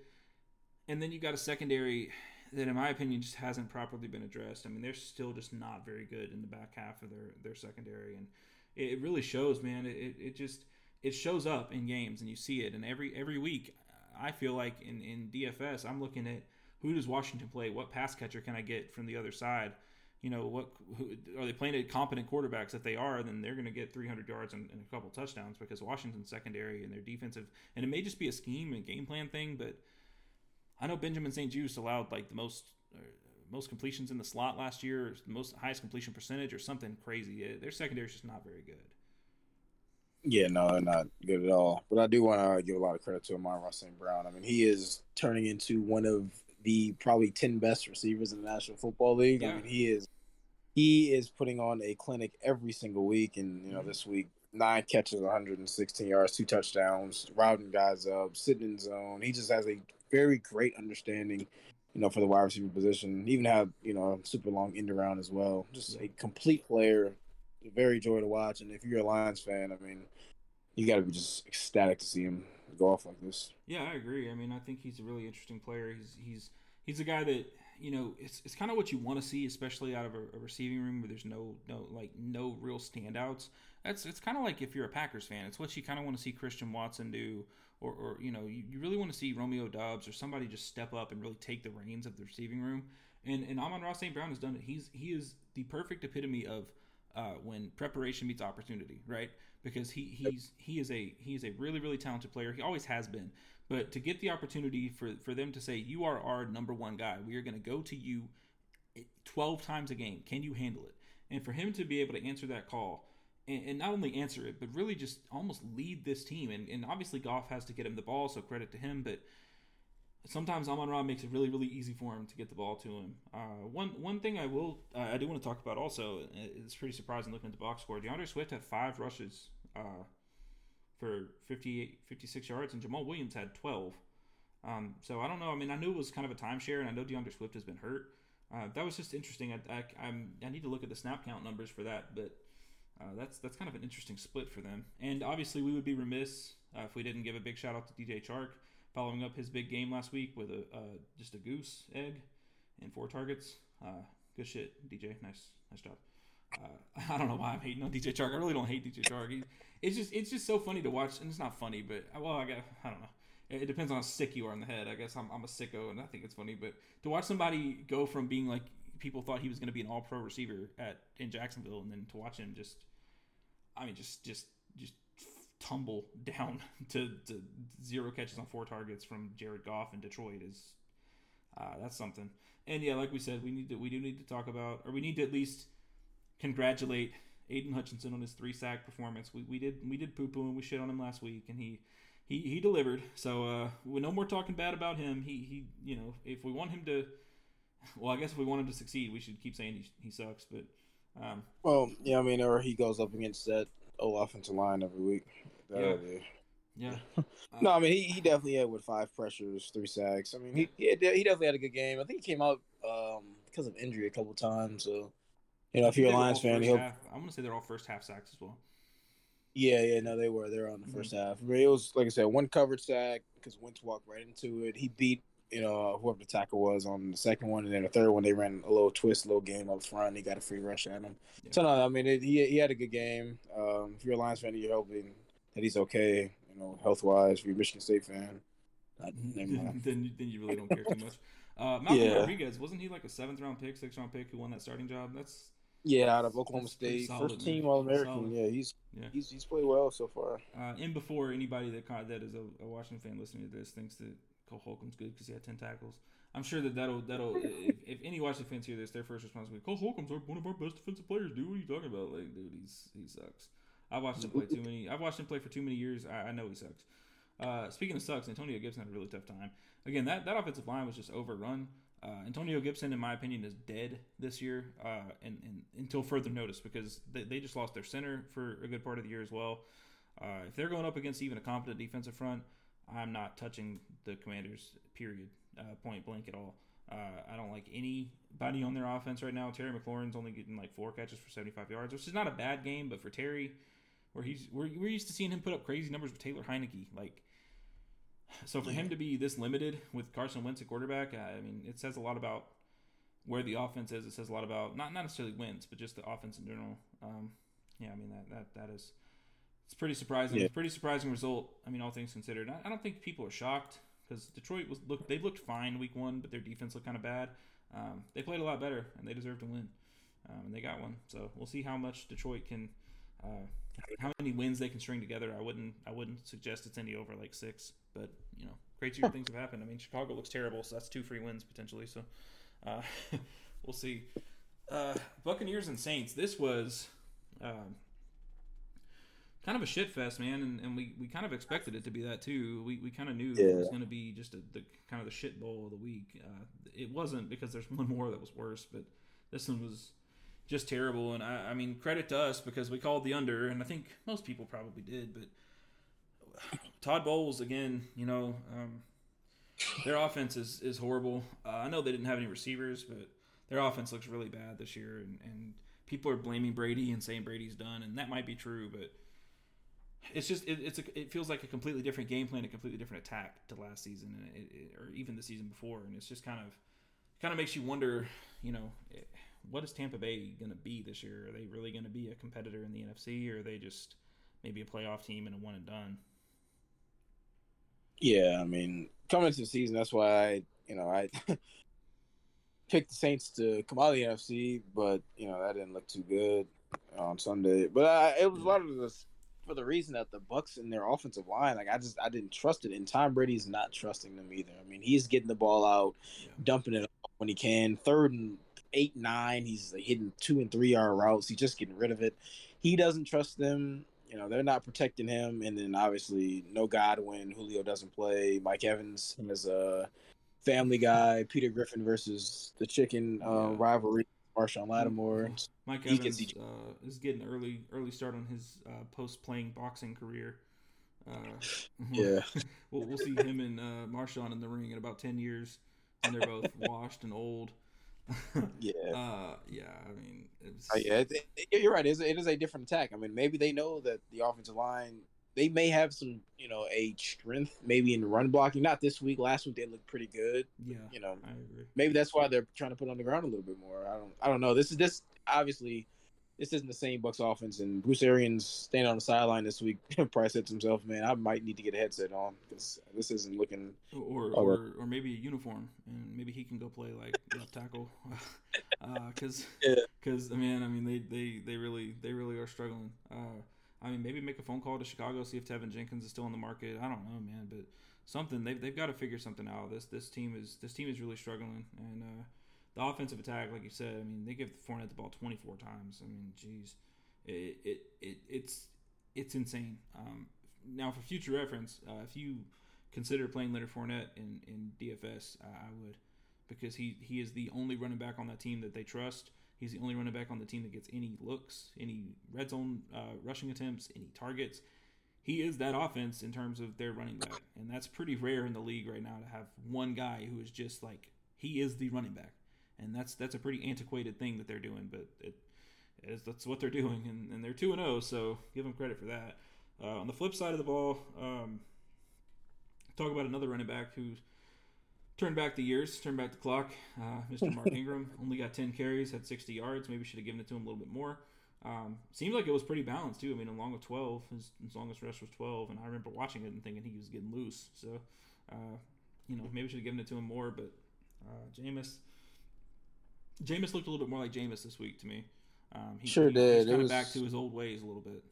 And then you got a secondary that, in my opinion, just hasn't properly been addressed. I mean, they're still just not very good in the back half of their their secondary, and it, really shows, man. It, it just it shows up in games and you see it and every every week i feel like in in dfs i'm looking at who does washington play what pass catcher can i get from the other side you know what who, are they playing at competent quarterbacks if they are then they're going to get 300 yards and, and, a couple touchdowns because washington's secondary and their defensive and it may just be a scheme and game plan thing but i know benjamin st-juste allowed like the most uh, most completions in the slot last year the most highest completion percentage or something crazy their secondary is just not very good yeah, no, they're not good at all. But I do want to give a lot of credit to Amon-Ra St. Brown. I mean, he is turning into one of the probably ten best receivers in the National Football League. Yeah. I mean, he is he is putting on a clinic every single week, and you know, mm-hmm. this week nine catches, 116 yards, two touchdowns, routing guys up, sitting in zone. He just has a very great understanding, you know, for the wide receiver position. He even have, you know a super long end around as well. Just a complete player very joy to watch. And if you're a Lions fan, I mean, you got to be just ecstatic to see him go off like this. Yeah, I agree. I mean, I think he's a really interesting player. He's he's he's a guy that you know it's it's kind of what you want to see, especially out of a, a, receiving room where there's no no like no real standouts. That's it's kind of like if you're a Packers fan, it's what you kind of want to see Christian Watson do, or or you know you, you really want to see Romeo Doubs or somebody just step up and really take the reins of the receiving room. And and Amon-Ra St. Brown has done it. He's he is the perfect epitome of uh, when preparation meets opportunity, right? Because he he's he is a he is a really really talented player. He always has been. But to get the opportunity for for them to say you are our number one guy, we are going to go to you 12 times a game. Can you handle it? And for him to be able to answer that call and, and not only answer it, but really just almost lead this team. And, and obviously, Goff has to get him the ball, so credit to him. But sometimes Amon Ra makes it really, really easy for him to get the ball to him. Uh, one one thing I will uh, I do want to talk about also it's pretty surprising looking at the box score. D'Andre Swift had five rushes uh, for 58, 56 yards, and Jamaal Williams had twelve. Um, so I don't know. I mean, I knew it was kind of a timeshare, and I know D'Andre Swift has been hurt. Uh, that was just interesting. I, I, I need to look at the snap count numbers for that, but uh, that's that's kind of an interesting split for them. And obviously, we would be remiss uh, if we didn't give a big shout out to DJ Chark following up his big game last week with a uh, just a goose egg and four targets. Uh, good shit, DJ. Nice, nice job. Uh, I don't know why I'm hating on DJ Chark. I really don't hate DJ Chark. He, it's just it's just so funny to watch, and it's not funny, but well, I got I don't know. It, depends on how sick you are in the head. I guess I'm, I'm a sicko, and I think it's funny. But to watch somebody go from being like people thought he was going to be an All Pro receiver at in Jacksonville, and then to watch him just, I mean, just just just tumble down to, to zero catches on four targets from Jared Goff in Detroit is uh, that's something. And yeah, like we said, we need to we do need to talk about or we need to at least congratulate Aidan Hutchinson on his three sack performance. We, we did we did poo poo and we shit on him last week and he he, he delivered. So uh, we no more talking bad about him. He he you know if we want him to, well I guess if we want him to succeed, we should keep saying he, he sucks. But um, well yeah, I mean or he goes up against that old offensive line every week. Yeah. Yeah. no, I mean he, he definitely had with five pressures, three sacks. I mean he he, he definitely had a good game. I think he came out um, because of injury a couple times. So you know, if you're a Lions fan, he'll... half, I'm gonna say they're all first half sacks as well. Yeah, yeah, no, they were. They were on the 1st half. It was like I said, one covered sack because Wentz walked right into it. He beat you know whoever the tackle was on the second one, and then the third one they ran a little twist, little game up front. He got a free rush at him. Yeah. So no, I mean it, he he had a good game. Um, if you're a Lions fan, you're hoping that he's okay, you know, health wise. If you're a Michigan State fan, not, never then, then you really don't care too much. Uh, Malcolm Yeah. Rodriguez wasn't he like a seventh round pick, sixth round pick who won that starting job? That's Yeah, out of Oklahoma That's State, first team All American. Yeah, he's Yeah. he's he's played well so far. uh, and before anybody that that is a, a Washington fan listening to this thinks that Cole Holcomb's good because he had ten tackles. I'm sure that that'll that'll if, if any Washington fans hear this, their first response will be Cole Holcomb's one of our best defensive players. Dude, what are you talking about? Like, dude, he's he sucks. I watched him play too many. I've watched him play for too many years. I, I know he sucks. Uh, speaking of sucks, Antonio Gibson had a really tough time. Again, that, that offensive line was just overrun. Uh, Antonio Gibson, in my opinion, is dead this year, uh, and, and until further notice, because they, they just lost their center for a good part of the year as well. Uh, if they're going up against even a competent defensive front, I'm not touching the Commanders. Period. Uh, point blank at all. Uh, I don't like anybody on their offense right now. Terry McLaurin's only getting like four catches for 75 yards, which is not a bad game, but for Terry, where he's we're, we're used to seeing him put up crazy numbers with Taylor Heinicke, like. So for him to be this limited with Carson Wentz at quarterback, I mean, it says a lot about where the offense is. It says a lot about not not necessarily Wentz, but just the offense in general. Um, yeah, I mean that that that is it's pretty surprising. Yeah. It's a pretty surprising result. I mean, all things considered, I, I don't think people are shocked because Detroit was look they looked fine week one, but their defense looked kind of bad. Um, they played a lot better and they deserve to win, um, and they got one. So we'll see how much Detroit can, uh, how many wins they can string together. I wouldn't I wouldn't suggest it's any over like six, but you know, crazier things have happened. I mean, Chicago looks terrible, so that's two free wins potentially. So uh, we'll see. Uh, Buccaneers and Saints. This was. Um, kind of a shit fest, man, and, and we, we kind of expected it to be that too. We, we kind of knew that it was going to be just a, the kind of the shit bowl of the week. Uh, it wasn't because there's one more that was worse, but this one was just terrible. And I, I mean, credit to us because we called the under, and I think most people probably did. But Todd Bowles again, you know, um, their offense is is horrible. Uh, I know they didn't have any receivers, but their offense looks really bad this year, and, and people are blaming Brady and saying Brady's done, and that might be true, but it's just it, it's a, it feels like a completely different game plan, a completely different attack to last season, and it, it, or even the season before, and it's just kind of kind of makes you wonder, you know, what is Tampa Bay going to be this year? Are they really going to be a competitor in the NFC, or are they just maybe a playoff team and a one and done? Yeah, I mean, coming into the season, that's why I, you know, I picked the Saints to come out of the NFC, but you know that didn't look too good on Sunday. But I, it was a lot of this for the reason that the Bucs and their offensive line, like I just I didn't trust it, and Tom Brady's not trusting them either. I mean, he's getting the ball out, Yeah. dumping it when he can. Third and eight, nine, he's like, hitting two and three yard routes. He's just getting rid of it. He doesn't trust them. You know, they're not protecting him, and then obviously no Godwin. Julio doesn't play. Mike Evans is a family guy. Peter Griffin versus the chicken uh, Yeah. rivalry. Marshon Lattimore. Mike Evans gets uh, is getting early early start on his uh, post playing boxing career. Uh, Yeah. we'll, we'll see him and uh, Marshon in the ring in about ten years, and they're both washed and old. Yeah. uh, yeah. I mean, it's, Uh, yeah, it, it- you're right. It is, it is a different attack. I mean, maybe they know that the offensive line they may have some, you know, a strength maybe in run blocking. Not this week. Last week they looked pretty good. yeah. You know, I agree. maybe that's why they're trying to put on the ground a little bit more. I don't. I don't know. This is this obviously. This isn't the same Bucs offense, and Bruce Arians standing on the sideline this week. probably said to himself, "Man, I might need to get a headset on because this isn't looking." Or or, or maybe a uniform, and maybe he can go play like left tackle, because Yeah. because I mean I mean they, they, they really they really are struggling. Uh, I mean maybe make a phone call to Chicago see if Teven Jenkins is still in the market. I don't know, man, but something they've, they've got to figure something out. This this team is this team is really struggling, and uh, the offensive attack, like you said, I mean they give Fournette the ball 24 times. I mean, jeez, it, it, it it's it's insane. Um, now for future reference, uh, if you consider playing Leonard Fournette in, in DFS, I, I would, because he, he is the only running back on that team that they trust. He's the only running back on the team that gets any looks, any red zone uh, rushing attempts, any targets. He is that offense in terms of their running back, and that's pretty rare in the league right now to have one guy who is just like he is the running back, and that's that's a pretty antiquated thing that they're doing. But it, Is that's what they're doing, and, and they're two and zero. So give them credit for that. Uh, on the flip side of the ball, um, talk about another running back who's turned back the years, turned back the clock. Uh, Mr. Mark Ingram only got 10 carries, had 60 yards. Maybe should have given it to him a little bit more. Um, seemed like it was pretty balanced too. I mean, along with 12, his, his longest rush was 12, and I remember watching it and thinking he was getting loose. So, uh, you know, maybe should have given it to him more. But uh, Jameis, Jameis looked a little bit more like Jameis this week to me. Um, he, sure he, did. He's kind of back to his old ways a little bit.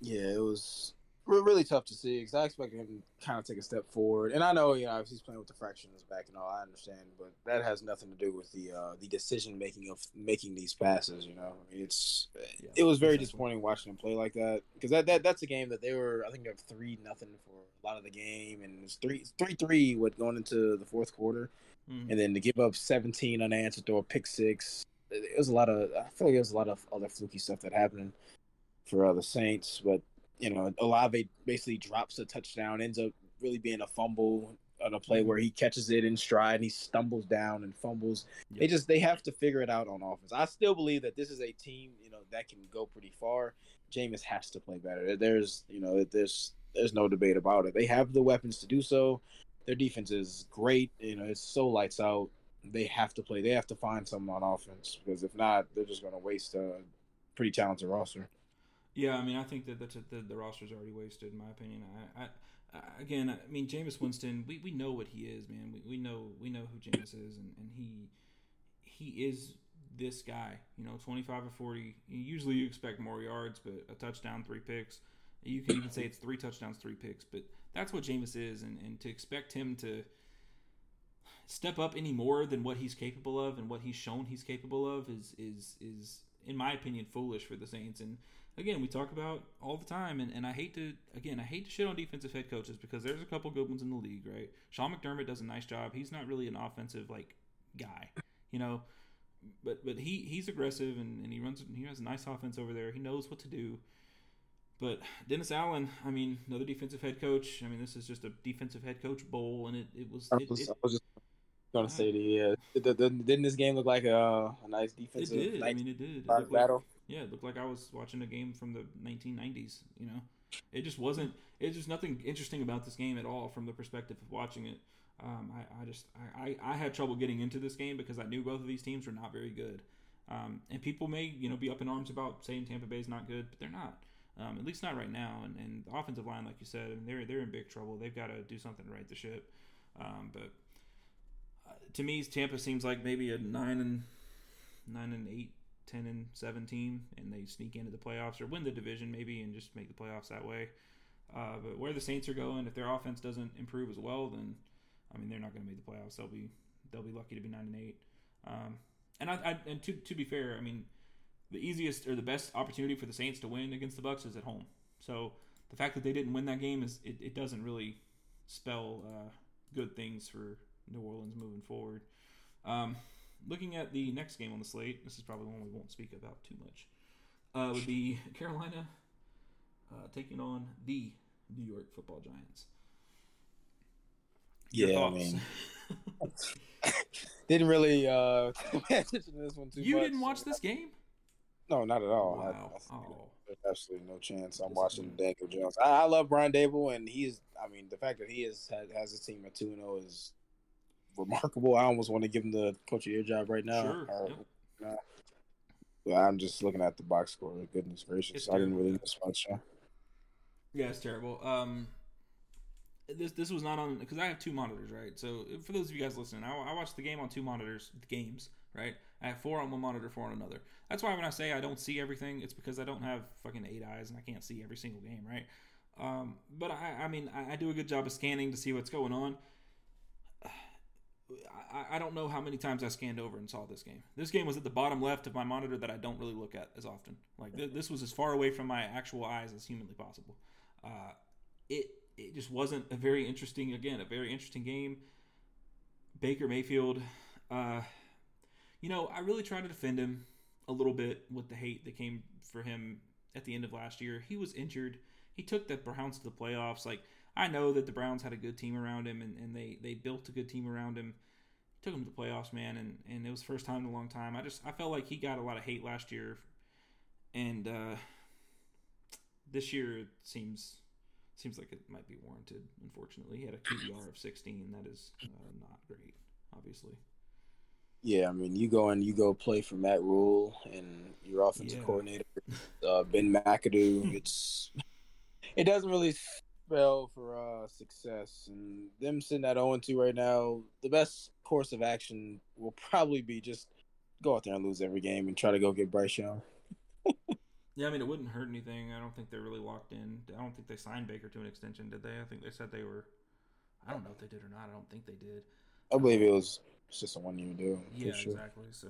Yeah, it was really tough to see because I expected him to kind of take a step forward. And I know, you know, he's playing with the fraction in his back and all, I understand, but that has nothing to do with the uh, the decision making of making these passes. You know, I mean, it's Yeah, it was very disappointing watching him play like that because that, that that's a game that they were I think up three nothing for a lot of the game and it's three three three what going into the fourth quarter Mhm. and then to give up 17 unanswered or pick six it was a lot of i feel like there was a lot of other fluky stuff that happened for uh, the saints but you know olave basically drops a touchdown ends up really being a fumble on a play where he catches it in stride and he stumbles down and fumbles. They just they have to figure it out on offense. I still believe that this is a team you know that can go pretty far. Jameis has to play better. There's you know there's there's no debate about it. They have the weapons to do so their defense is great. You know, it's so lights out. They have to play. They have to find something on offense because if not, they're just going to waste a pretty talented roster. Yeah, I mean, I think that the, the roster's already wasted, in my opinion. I, I again, I mean, Jameis Winston, we, we know what he is, man. We, we know we know who Jameis is, and, and he he is this guy. You know, twenty five or forty. Usually, you expect more yards, but a touchdown, three picks. You can even say it's three touchdowns, three picks, but that's what Jameis is, and, and to expect him to step up any more than what he's capable of and what he's shown he's capable of is is is in my opinion foolish for the Saints. And again we talk about all the time and, and I hate to again I hate to shit on defensive head coaches because there's a couple good ones in the league right? Sean McDermott does a nice job. He's not really an offensive like guy you know? But but he he's aggressive and, and he runs he has a nice offense over there. He knows what to do but Dennis Allen, I mean, another defensive head coach. I mean, this is just a defensive head coach bowl, and it, it was I was, it, I was just going to say, the, yeah, didn't this game look like a, a nice it defensive did. I mean, it did. It looked like- battle? Yeah, it looked like I was watching a game from the 1990s. You know, it just wasn't. It's just nothing interesting about this game at all from the perspective of watching it. Um, I, I just I, I, I had trouble getting into this game because I knew both of these teams were not very good. Um, and people may you know be up in arms about saying Tampa Bay is not good, but they're not. Um, at least not right now. And, and the offensive line, like you said, I mean, they're they're in big trouble. They've got to do something to right the ship. Um, but uh, to me, Tampa seems like maybe a nine and nine and eight 10 and 7 team and they sneak into the playoffs or win the division maybe and just make the playoffs that way. Uh, but where the Saints are going, if their offense doesn't improve as well, then I mean they're not going to make the playoffs. They'll be they'll be lucky to be nine and eight. Um, and I, I and to to be fair, I mean the easiest or the best opportunity for the Saints to win against the Bucks is at home. So the fact that they didn't win that game is it, it doesn't really spell uh, good things for New Orleans moving forward. Um, looking at the next game on the slate, this is probably one we won't speak about too much. Uh, would be Carolina uh, taking on the New York Football Giants. Your Yeah, I mean, didn't really uh, pay attention to this one too you much. didn't watch this game? No, not at all. Wow. I- Oh. There's absolutely no chance I'm watching Daniel Jones. I, I love Brian Daboll, and he's. I mean, the fact that he is has, has his team at two and zero is remarkable. I almost want to give him the coach of your job right now. Sure, Or- yep. no. But I'm just looking at the box score. Goodness gracious, It's I didn't really miss much. huh? Yeah, it's terrible. Um, this this was not on because I have two monitors, right? So for those of you guys listening, I, I watched the game on two monitors, the games, right? I have four on one monitor, four on another. That's why when I say I don't see everything, it's because I don't have fucking eight eyes and I can't see every single game, right? Um, but I, I mean, I, I do a good job of scanning to see what's going on. I, I don't know how many times I scanned over and saw this game. This game was at the bottom left of my monitor that I don't really look at as often. Like th- this was as far away from my actual eyes as humanly possible. Uh, it it just wasn't a very interesting again a very interesting game. Baker Mayfield, uh, you know, I really tried to defend him a little bit with the hate that came for him at the end of last year. He was injured. He took the Browns to the playoffs. Like I know that the Browns had a good team around him and, and they, they built a good team around him. Took him to the playoffs, man, and, and it was first time in a long time. I just I felt like he got a lot of hate last year and uh, this year it seems seems like it might be warranted. Unfortunately, he had a QBR of 16. That is uh, not great, obviously. Yeah, I mean, you go and you go play for Matt Rhule and your offensive Yeah. coordinator, uh, Ben McAdoo. It's it doesn't really spell for uh, success, and them sitting at 0 2 right now. The best course of action will probably be just go out there and lose every game and try to go get Bryce Young. Yeah, I mean, it wouldn't hurt anything. I don't think they're really locked in. I don't think they signed Baker to an extension, did they? I think they said they were. I don't know if they did or not. I don't think they did. I believe it was it's just a one year deal. for Yeah, sure. exactly. So,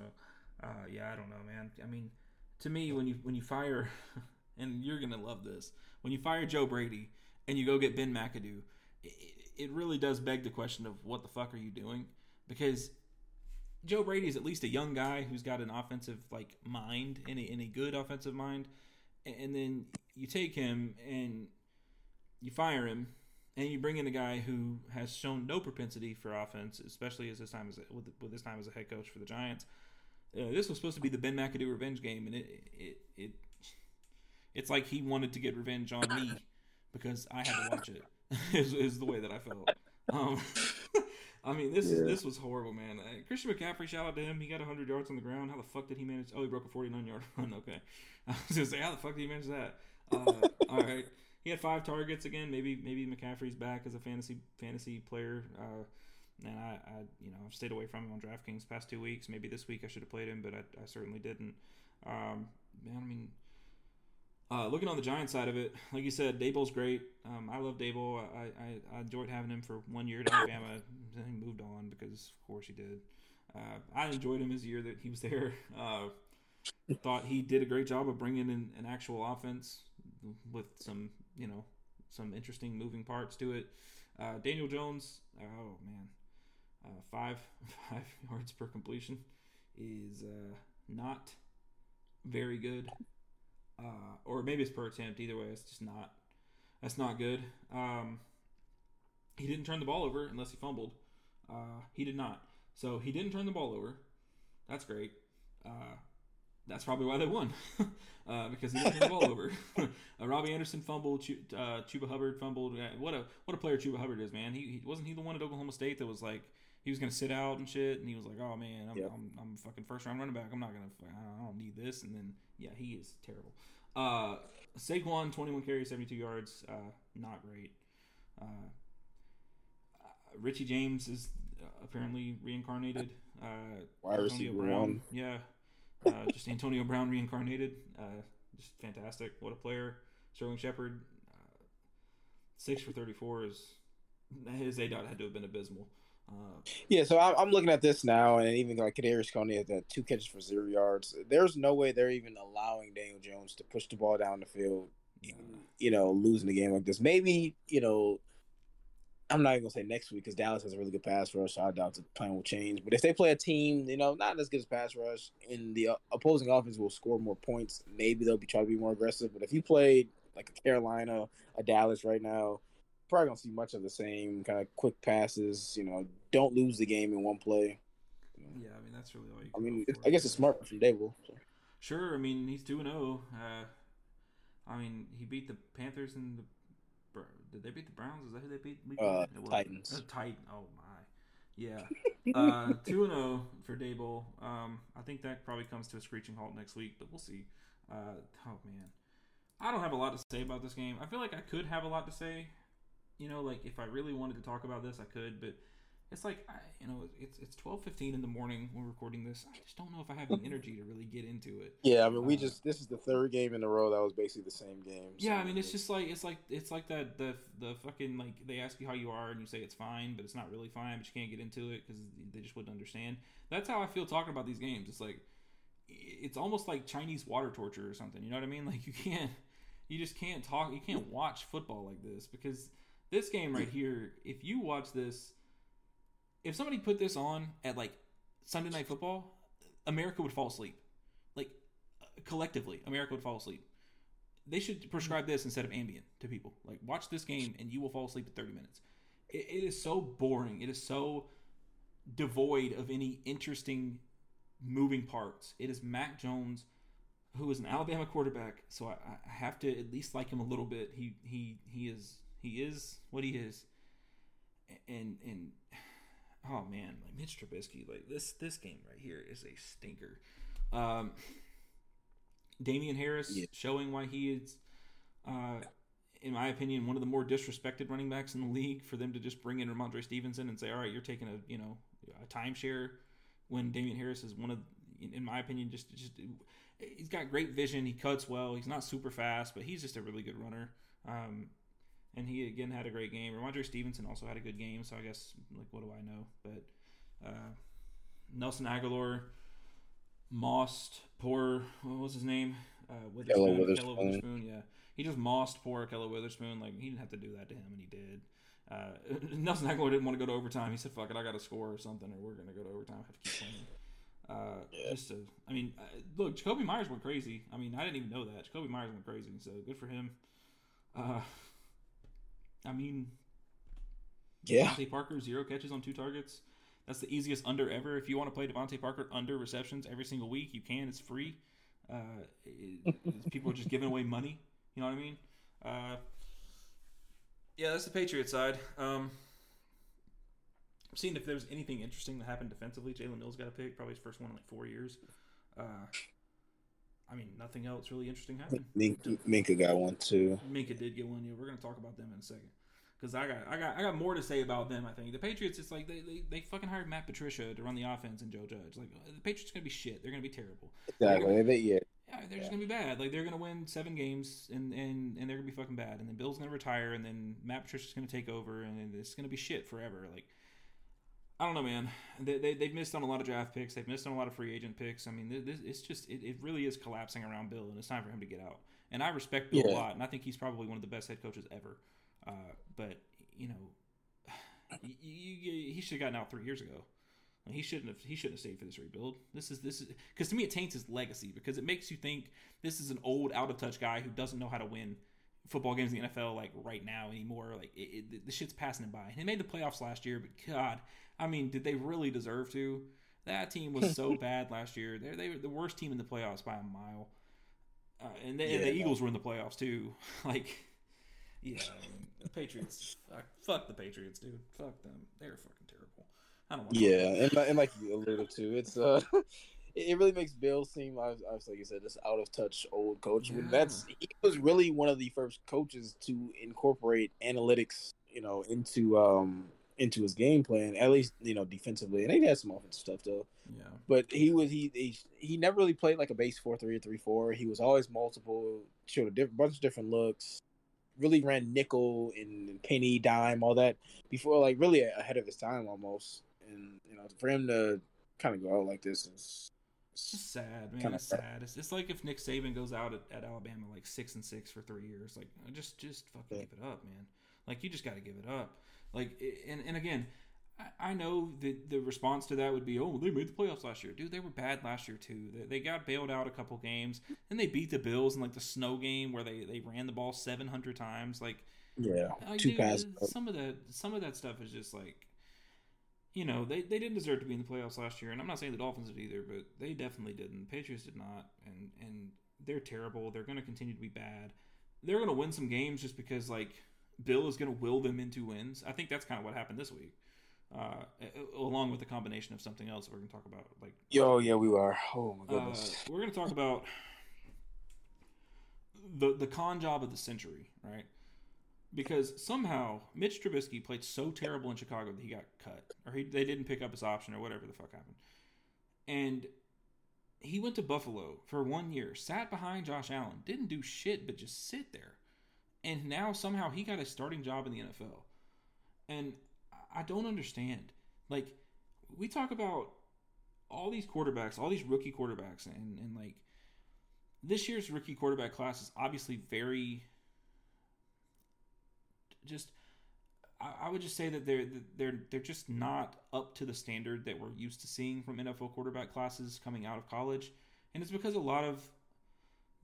uh, yeah, I don't know, man. I mean, to me, when you when you fire, and you're gonna love this, when you fire Joe Brady and you go get Ben McAdoo, it, it really does beg the question of what the fuck are you doing? Because Joe Brady is at least a young guy who's got an offensive like mind and a, and a good offensive mind, and then you take him and you fire him and you bring in a guy who has shown no propensity for offense, especially as his time as a, with, with his time as a head coach for the Giants. Uh, this was supposed to be the Ben McAdoo revenge game, and it it it it's like he wanted to get revenge on me because I had to watch it. is, is the way that I felt. Um, I mean, this Yeah. is this was horrible, man. Uh, Christian McCaffrey, shout out to him. He got 100 yards on the ground. How the fuck did he manage? Oh, he broke a 49 yard run. Okay, I was gonna say, how the fuck did he manage that? Uh, all right, he had five targets again. Maybe maybe McCaffrey's back as a fantasy fantasy player. Uh, and I, I, you know, I've stayed away from him on DraftKings past two weeks. Maybe this week I should have played him, but I, I certainly didn't. Um, man, I mean, uh, looking on the Giants side of it, like you said, Daboll's great. Um, I love Daboll. I, I, I enjoyed having him for one year at Alabama. Then he moved on because, of course, he did. Uh, I enjoyed him his year that he was there. Uh, thought he did a great job of bringing in an actual offense with some, you know, some interesting moving parts to it. Uh, Daniel Jones, oh man, uh, five five yards per completion is uh, not very good, uh, or maybe it's per attempt. Either way, it's just not. That's not good. Um, he didn't turn the ball over unless he fumbled. Uh, he did not. So he didn't turn the ball over. That's great. That's probably why they won, uh, because he didn't turn the ball over. uh, Robbie Anderson fumbled. Chu- uh, Chuba Hubbard fumbled. What a what a player Chuba Hubbard is, man. He, he wasn't he the one at Oklahoma State that was like he was gonna sit out and shit, and he was like, oh man, I'm Yep. I'm, I'm fucking first round running back. I'm not gonna I don't, I don't need this. And then yeah, he is terrible. Uh, Saquon 21 carries, 72 yards. Uh, not great. Uh, uh, Richie James is uh, apparently reincarnated. Uh, Wide receiver one. yeah. Uh, just Antonio Brown reincarnated. Uh, just fantastic. What a player. Sterling Shepard, uh, six for 34 is his A dot had to have been abysmal. Uh, Yeah, so I'm, I'm looking at this now, and even like Kadarius Toney has that two catches for zero yards. There's no way they're even allowing Daniel Jones to push the ball down the field. You know, losing the game like this. Maybe you know, I'm not even gonna say next week because Dallas has a really good pass rush. So I doubt the plan will change. But if they play a team, you know, not as good as pass rush, and the uh, opposing offense will score more points, maybe they'll be trying to be more aggressive. But if you played like a Carolina, a Dallas right now, probably gonna see much of the same kind of quick passes. You know, don't lose the game in one play. yeah, I mean that's really all you. I mean. I guess it's smart from Daboll. So. Sure, I mean he's two and zero. Uh, I mean he beat the Panthers and the. Did they beat the Browns? Is that who they beat? Uh. Titans. Uh, Titan. Oh my. Yeah. Uh, two and zero for Daboll. Um, I think that probably comes to a screeching halt next week, but we'll see. Uh, oh man, I don't have a lot to say about this game. I feel like I could have a lot to say. You know, like if I really wanted to talk about this, I could, but it's like I, you know, it's it's twelve fifteen in the morning. We're recording this. I just don't know if I have the energy to really get into it. Yeah, I mean, we Uh, just this is the third game in a row that was basically the same game. Yeah, I mean, it's just like it's like it's like that the the fucking like they ask you how you are and you say it's fine, but it's not really fine, but you can't get into it because they just wouldn't understand. That's how I feel talking about these games. It's like it's almost like Chinese water torture or something. You know what I mean? Like you can't, you just can't talk. You can't watch football like this because this game right here. If you watch this, if somebody put this on at like Sunday Night Football, America would fall asleep. Like collectively, America would fall asleep they should prescribe this instead of Ambien to people. Like, watch this game and you will fall asleep in 30 minutes. It, it is so boring. It is so devoid of any interesting moving parts. It is Mac Jones who is an Alabama quarterback, so I, I have to at least like him a little bit. He he he is he is what he is, and and oh man, like Mitch Trubisky, like this this game right here is a stinker. Um, Damien Harris yeah. showing why he is, uh, in my opinion, one of the more disrespected running backs in the league. For them to just bring in Rhamondre Stevenson and say, "All right, you're taking a you know a timeshare," when Damien Harris is one of, in my opinion, just just he's got great vision. He cuts well. He's not super fast, but he's just a really good runner. Um, and he again had a great game. Rhamondre Stevenson also had a good game. So I guess like what do I know? But uh, Nelson Agholor, Most, poor what was his name? Uh, Witherspoon, Witherspoon. Witherspoon. Yeah, he just mossed poor Ahkello Witherspoon. Like he didn't have to do that to him, and he did. Uh, Nelson Agholor didn't want to go to overtime. He said, "Fuck it, I got to score or something, or we're gonna go to overtime. I have to keep playing." Uh, yeah. Just to, I mean, uh, look, Jakobi Myers went crazy. I mean, I didn't even know that Jakobi Myers went crazy, so good for him. Uh, I mean, yeah. DeVante Parker zero catches on two targets. That's the easiest under ever. If you want to play DeVante Parker under receptions every single week, you can. It's free. Uh, it, people are just giving away money. You know what I mean? Uh, yeah, that's the Patriot side. Um, I'm seeing if there's anything interesting that happened defensively. Jalen Mills got a pick, probably his first one in like four years. Uh, I mean, nothing else really interesting happened. Minkah, Minkah got one too. Minkah did get one. Yeah, we're gonna talk about them in a second because I got I got I got more to say about them. I think the Patriots. It's like they, they, they fucking hired Matt Patricia to run the offense and Joe Judge. Like uh, the Patriots are gonna be shit. They're gonna be terrible. Exactly. Gonna, they, yeah. Yeah, they're just gonna be bad. Like they're gonna win seven games and, and, and they're gonna be fucking bad. And then Bill's gonna retire, and then Matt Patricia's gonna take over, and it's gonna be shit forever. Like I don't know, man. They, they they've missed on a lot of draft picks. They've missed on a lot of free agent picks. I mean, this, it's just it, it really is collapsing around Bill, and it's time for him to get out. And I respect Bill yeah. a lot, and I think he's probably one of the best head coaches ever. Uh, but you know, you, you, he should have gotten out three years ago. He shouldn't have. He shouldn't have stayed for this rebuild. This is this is because to me it taints his legacy because it makes you think this is an old, out of touch guy who doesn't know how to win football games in the NFL like right now anymore. Like it, it, the shit's passing him by. And He made the playoffs last year, but God, I mean, did they really deserve to? That team was so bad last year. They're they were the worst team in the playoffs by a mile. Uh, and, they, yeah, and, the Eagles were in the playoffs too. like, yeah, the Patriots. Fuck, fuck, the Patriots, dude. Fuck them. They're fucking terrible. I don't want. Yeah, and, and like you alluded to, it's uh, it really makes Bill seem, obviously, like you said, this out of touch old coach. Yeah. That's he was really one of the first coaches to incorporate analytics, you know, into um into his game plan, at least you know defensively, and he had some offensive stuff though. Yeah. But he was he he, he never really played like a base four three or three four. He was always multiple, showed a diff- bunch of different looks. Really ran nickel and penny dime, all that before, like really ahead of his time almost. And you know, for him to kind of go out like this is it's just sad, man. It's sad. It's just like if Nick Saban goes out at, at, Alabama like six and six for three years. Like, just just fucking yeah. give it up, man. Like, you just got to give it up. Like, and and again, I, know that the response to that would be, oh, they made the playoffs last year, dude. They were bad last year too. They, they got bailed out a couple games, and they beat the Bills in like the snow game where they they ran the ball seven hundred times. Like, yeah, like, two passes. Some of that some of that stuff is just like you know, they, they didn't deserve to be in the playoffs last year, and I'm not saying the Dolphins did either, but they definitely didn't. The Patriots did not, and and they're terrible. They're going to continue to be bad. They're going to win some games just because like Bill is going to will them into wins. I think that's kind of what happened this week, uh, along with the combination of something else we're going to talk about. Like, yo, yeah, we are. Oh my goodness, uh, we're going to talk about the the con job of the century, right? because somehow Mitch Trubisky played so terrible in Chicago that he got cut, or he, they didn't pick up his option, or whatever the fuck happened. And he went to Buffalo for one year, sat behind Josh Allen, didn't do shit but just sit there, and now somehow he got a starting job in the NFL. And I don't understand. Like we talk about all these quarterbacks, all these rookie quarterbacks, and and like this year's rookie quarterback class is obviously very just I, would just say that they're they're they're just not up to the standard that we're used to seeing from NFL quarterback classes coming out of college, and it's because a lot of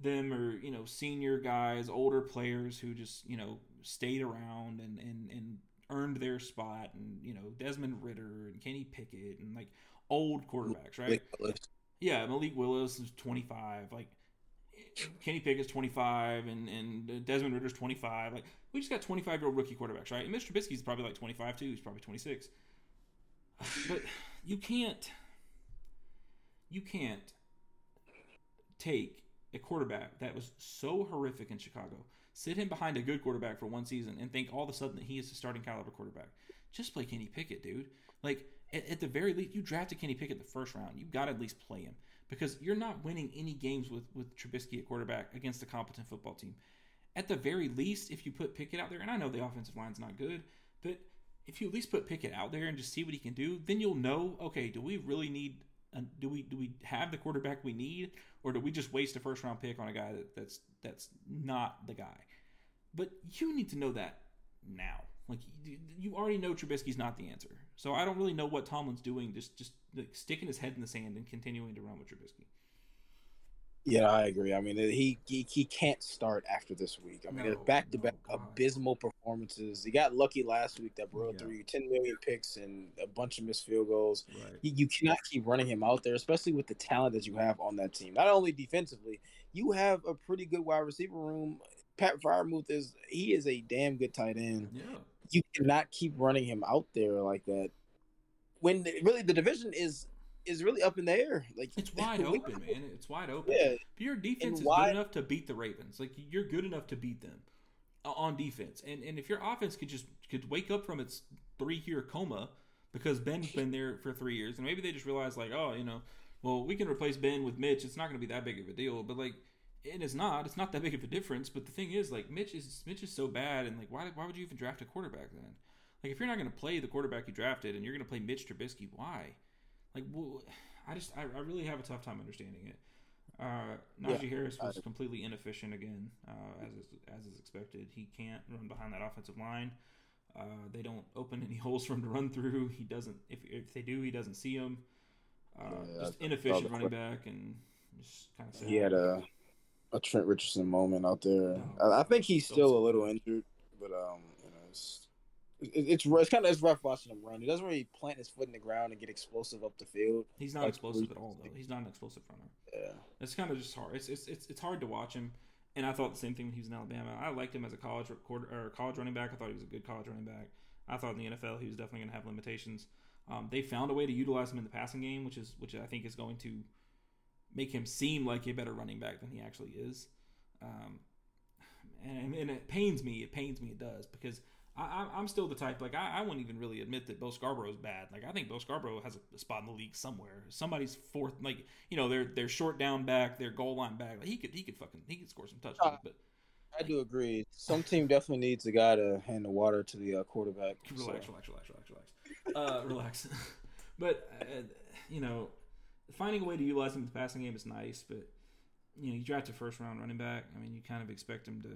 them are you know senior guys, older players who just you know stayed around and and and earned their spot, and you know Desmond Ridder and Kenny Pickett and like old quarterbacks, right? Yeah, Malik Willis is twenty five, like Kenny Pickett's 25 and, and Desmond Ridder's 25. Like we just got 25 year old rookie quarterbacks, right? And Mr. Trubisky's probably like 25 too. He's probably 26. But you can't you can't take a quarterback that was so horrific in Chicago, sit him behind a good quarterback for one season, and think all of a sudden that he is a starting caliber quarterback. Just play Kenny Pickett, dude. Like at, at the very least, you drafted Kenny Pickett the first round. You got to at least play him because you're not winning any games with with Trubisky at quarterback against a competent football team. At the very least, if you put Pickett out there, and I know the offensive line's not good, but if you at least put Pickett out there and just see what he can do, then you'll know. Okay, do we really need? A, do we do we have the quarterback we need, or do we just waste a first round pick on a guy that, that's that's not the guy? But you need to know that now. Like you already know Trubisky's not the answer. So I don't really know what Tomlin's doing. Just just like sticking his head in the sand and continuing to run with Trubisky. Yeah, I agree. I mean, he he, he can't start after this week. I mean, no, back to back abysmal performances. He got lucky last week that brought yeah. through 10 million picks and a bunch of missed field goals. Right. You, you cannot keep running him out there, especially with the talent that you have on that team. Not only defensively, you have a pretty good wide receiver room. Pat Freiermuth is he is a damn good tight end. Yeah you cannot keep running him out there like that. When really the division is is really up in the air. Like it's wide open, man. It's wide open. Yeah. But your defense is wide, good enough to beat the Ravens. Like you're good enough to beat them uh, on defense. And and if your offense could just could wake up from its three year coma because Ben's been there for three years, and maybe they just realized like, oh, you know, well we can replace Ben with Mitch. It's not going to be that big of a deal. But like it is not. It's not that big of a difference. But the thing is, like Mitch is Mitch is so bad, and like why why would you even draft a quarterback then? Like if you're not going to play the quarterback you drafted, and you're going to play Mitch Trubisky, why? Like well, I just I, I, really have a tough time understanding it. Uh, Najee yeah, Harris was completely inefficient again, uh, as is, as is expected. He can't run behind that offensive line. Uh, they don't open any holes for him to run through. He doesn't. If, if they do, he doesn't see them. Uh, yeah, just inefficient running back and just kind of. Sad. He had a a Trent Richardson moment out there. No, I, I, think he's still a little injured, but um, you know, it's it, it's it's kind of it's rough watching him run. He doesn't really plant his foot in the ground and get explosive up the field. He's not like explosive at all, though. He's not an explosive runner. Yeah, it's kind of just hard. It's, it's it's it's hard to watch him. And I thought the same thing when he was in Alabama. I liked him as a college quarter or college running back. I thought he was a good college running back. I thought in the NFL he was definitely going to have limitations. Um, they found a way to utilize him in the passing game, which is which I think is going to make him seem like a better running back than he actually is. Um, and, and it pains me. It pains me. It does because I, am still the type like I, I wouldn't even really admit that Bo Scarborough is bad. Like I think Bo Scarborough has a spot in the league somewhere. Somebody's fourth, like you know, they're they're short down back, their goal line back. Like he could he could fucking he could score some touchdowns. Uh, but I do agree. Some team definitely needs a guy to hand the water to the uh, quarterback. Relax, so. relax, relax, relax, relax. Uh, relax. but uh, you know, finding a way to utilize him in the passing game is nice, but you know, you draft a first round running back. I mean, you kind of expect him to.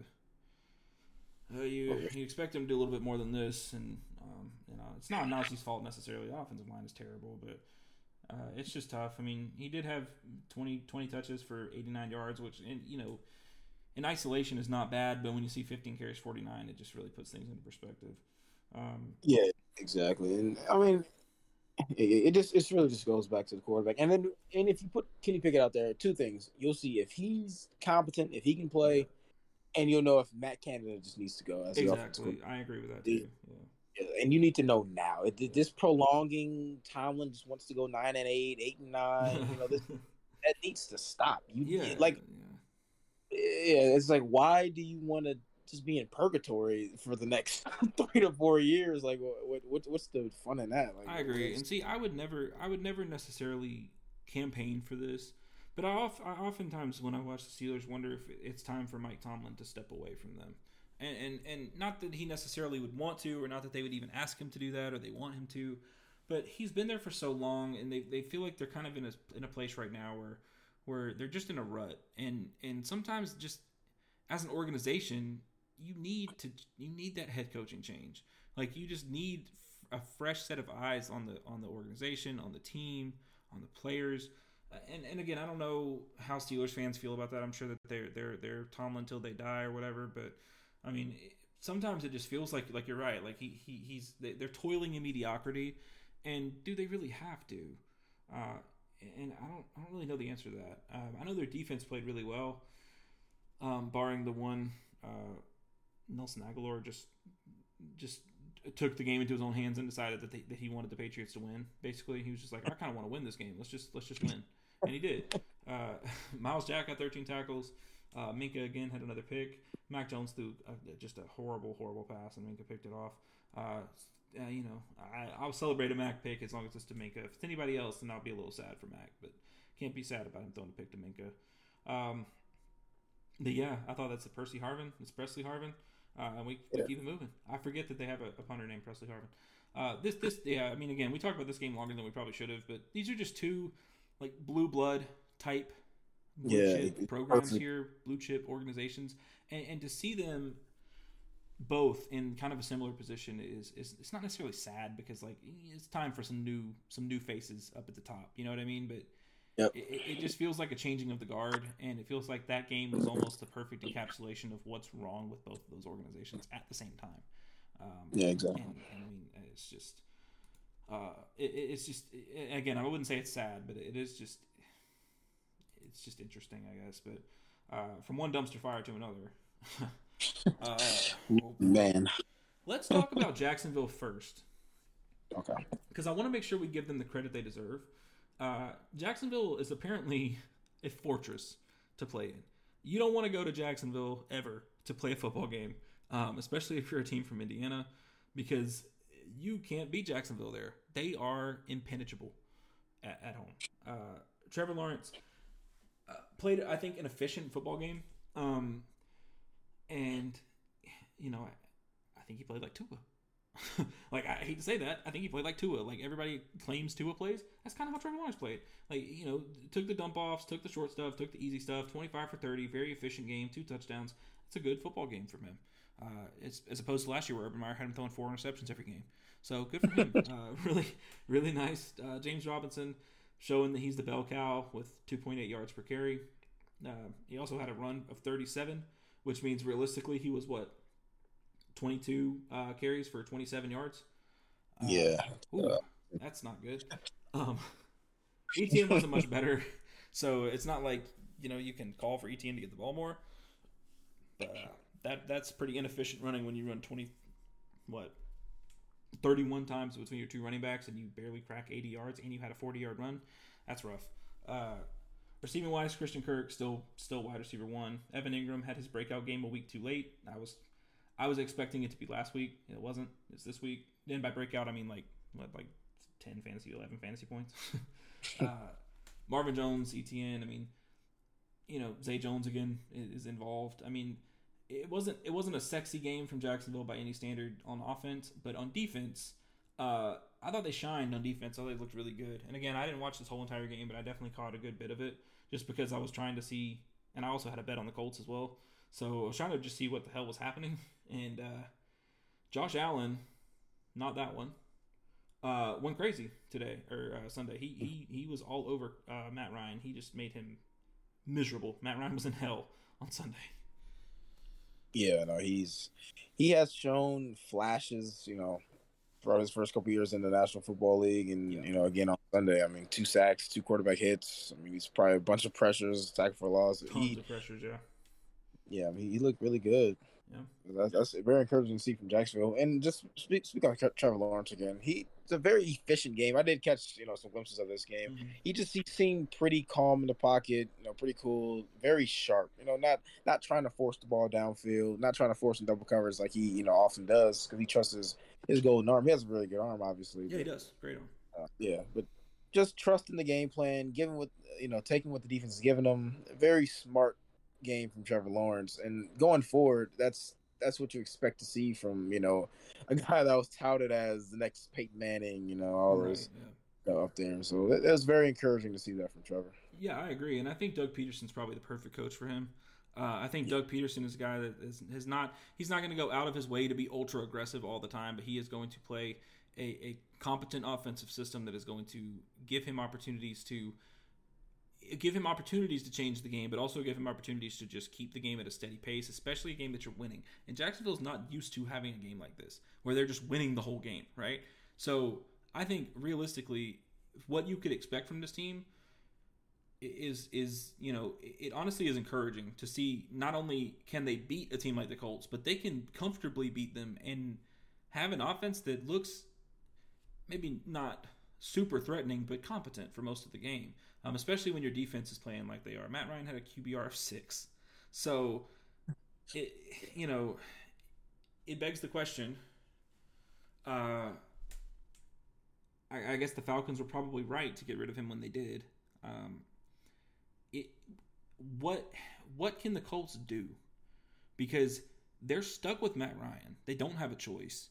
Uh, you you expect him to do a little bit more than this, and um, you know, it's not Najee's fault necessarily. The offensive line is terrible, but uh, it's just tough. I mean, he did have 20, 20 touches for 89 yards, which, and you know, in isolation is not bad, but when you see 15 carries, 49, it just really puts things into perspective. Um, yeah, exactly. And I mean, it, it just it really just goes back to the quarterback. And then and if you put Kenny Pickett out there, two things. You'll see if he's competent, if he can play, and you'll know if Matt Canada just needs to go. As exactly, I agree with that too. Yeah. And you need to know now. This prolonging Tomlin just wants to go nine and eight, eight and nine. You know this that needs to stop. You yeah, like, yeah. yeah, it's like why do you want to just be in purgatory for the next three to four years. Like, what, what what's the fun in that? Like, I agree. And see, I would never, I would never necessarily campaign for this, but I, I oftentimes when I watch the Steelers wonder if it's time for Mike Tomlin to step away from them. And, and and not that he necessarily would want to, or not that they would even ask him to do that, or they want him to, but he's been there for so long, and they, they feel like they're kind of in a in a place right now where where they're just in a rut, and and sometimes just as an organization, you need to you need that head coaching change. Like you just need a fresh set of eyes on the on the organization, on the team, on the players. Uh, and and again, I don't know how Steelers fans feel about that. I'm sure that they're they're they're Tomlin till they die or whatever. But I mean, sometimes it just feels like like you're right. Like he, he he's they're toiling in mediocrity, and do they really have to? Uh, and I don't I don't really know the answer to that. Um, I know their defense played really well. um, barring the one uh, Nelson Agholor just just took the game into his own hands and decided that, they, that he wanted the Patriots to win. Basically, he was just like, I kind of want to win this game. Let's just let's just win, and he did. Uh, Myles Jack got 13 tackles. Uh, Minkah again had another pick. Mac Jones threw a, just a horrible, horrible pass, and Minkah picked it off. Uh, uh, you know, I, I'll celebrate a Mac pick as long as it's to Minkah. If it's anybody else, then I'll be a little sad for Mac, but can't be sad about him throwing a pick to Minkah. Um, but yeah, I thought that's a Percy Harvin. It's Pressley Harvin. Uh, and we, we keep it moving. I forget that they have a, a punter named Pressley Harvin. Uh, this this yeah, I mean again, we talked about this game longer than we probably should have, but these are just two like blue blood type blue Yeah, chip programs here, blue chip organizations, and, and to see them both in kind of a similar position is, is it's not necessarily sad because like it's time for some new some new faces up at the top. You know what I mean? But Yep. it, it just feels like a changing of the guard, and it feels like that game was almost the perfect encapsulation of what's wrong with both of those organizations at the same time. Um, Yeah, exactly. and, and I mean, it's just, uh, it, it- it's just again, I wouldn't say it's sad, but it is just, it's just interesting, I guess. But uh, from one dumpster fire to another. uh, well, Man. let's talk about Jacksonville first Okay. because I want to make sure we give them the credit they deserve. Uh, Jacksonville is apparently a fortress to play in. You don't want to go to Jacksonville ever to play a football game, um, especially if you're a team from Indiana, because you can't beat Jacksonville there. They are impenetrable at, at home. Uh, Trevor Lawrence uh, played, I think, an efficient football game, um, and you know, I, I think he played like Tua. like I hate to say that, I think he played like Tua. Like everybody claims Tua plays. That's kind of how Trevor Lawrence played. Like you know, took the dump offs, took the short stuff, took the easy stuff. Twenty five for thirty, very efficient game, two touchdowns. It's a good football game from him. Uh, it's, as opposed to last year where Urban Meyer had him throwing four interceptions every game. So good for him. uh, really, really nice. Uh, James Robinson showing that he's the bell cow with 2.8 yards per carry. Uh, he also had a run of 37, which means realistically he was what 22 uh, carries for 27 yards. Uh, Yeah. ooh, Uh, that's not good. Um, ETN wasn't much better, so it's not like you know you can call for ETN to get the ball more. But that that's pretty inefficient running when you run 20, what, 31 times between your two running backs and you barely crack 80 yards and you had a 40 yard run. That's rough. Uh, receiving wise, Christian Kirk still still wide receiver one. Evan Engram had his breakout game a week too late. I was I was expecting it to be last week. It wasn't. It's this week. Then by breakout, I mean like what, like ten fantasy, eleven fantasy points. uh, Marvin Jones, ETN. I mean, you know, Zay Jones again is involved. I mean, it wasn't it wasn't a sexy game from Jacksonville by any standard on offense, but on defense, uh, I thought they shined on defense. I thought they looked really good. And again, I didn't watch this whole entire game, but I definitely caught a good bit of it just because I was trying to see, and I also had a bet on the Colts as well. So I was trying to just see what the hell was happening. And uh, Josh Allen, not that one, uh, went crazy today or uh, Sunday. He he he was all over uh, Matt Ryan. He just made him miserable. Matt Ryan was in hell on Sunday. Yeah, no, he's he has shown flashes, you know, throughout his first couple years in the National Football League, and Yeah. you know, again on Sunday, I mean, two sacks, two quarterback hits. I mean, he's probably a bunch of pressures, tackle for loss. Tons He, of pressures, yeah. yeah, I mean, he looked really good. Yeah. That's, that's very encouraging to see from Jacksonville. And just speak, speak on Tre- Trevor Lawrence again. He it's a very efficient game. I did catch you know some glimpses of this game. Mhm. He just he seemed pretty calm in the pocket. You know, pretty cool, very sharp. You know, not not trying to force the ball downfield, not trying to force some double covers like he you know often does because he trusts his his golden arm. He has a really good arm, obviously. Yeah, he does. Great on. uh, yeah, but just trusting the game plan, giving what you know, taking what the defense is giving him. Very smart game from Trevor Lawrence, and going forward, that's that's what you expect to see from you know a guy that was touted as the next Peyton Manning. You know, all Right, this yeah. up there. So it, it was very encouraging to see that from Trevor. Yeah, I agree, and I think Doug Pederson's probably the perfect coach for him. Uh, I think Doug Pederson is a guy that is, is not he's not going to go out of his way to be ultra aggressive all the time, but he is going to play a, a competent offensive system that is going to give him opportunities to give him opportunities to change the game, but also give him opportunities to just keep the game at a steady pace, especially a game that you're winning. And Jacksonville's not used to having a game like this where they're just winning the whole game, right? So I think realistically, what you could expect from this team is is you know it honestly is encouraging to see not only can they beat a team like the Colts, but they can comfortably beat them and have an offense that looks maybe not super threatening, but competent for most of the game. Um, especially when your defense is playing like they are. Matt Ryan had a QBR of six, so it you know it begs the question. Uh, I, I guess the Falcons were probably right to get rid of him when they did. Um, it what what can the Colts do? Because they're stuck with Matt Ryan. They don't have a choice.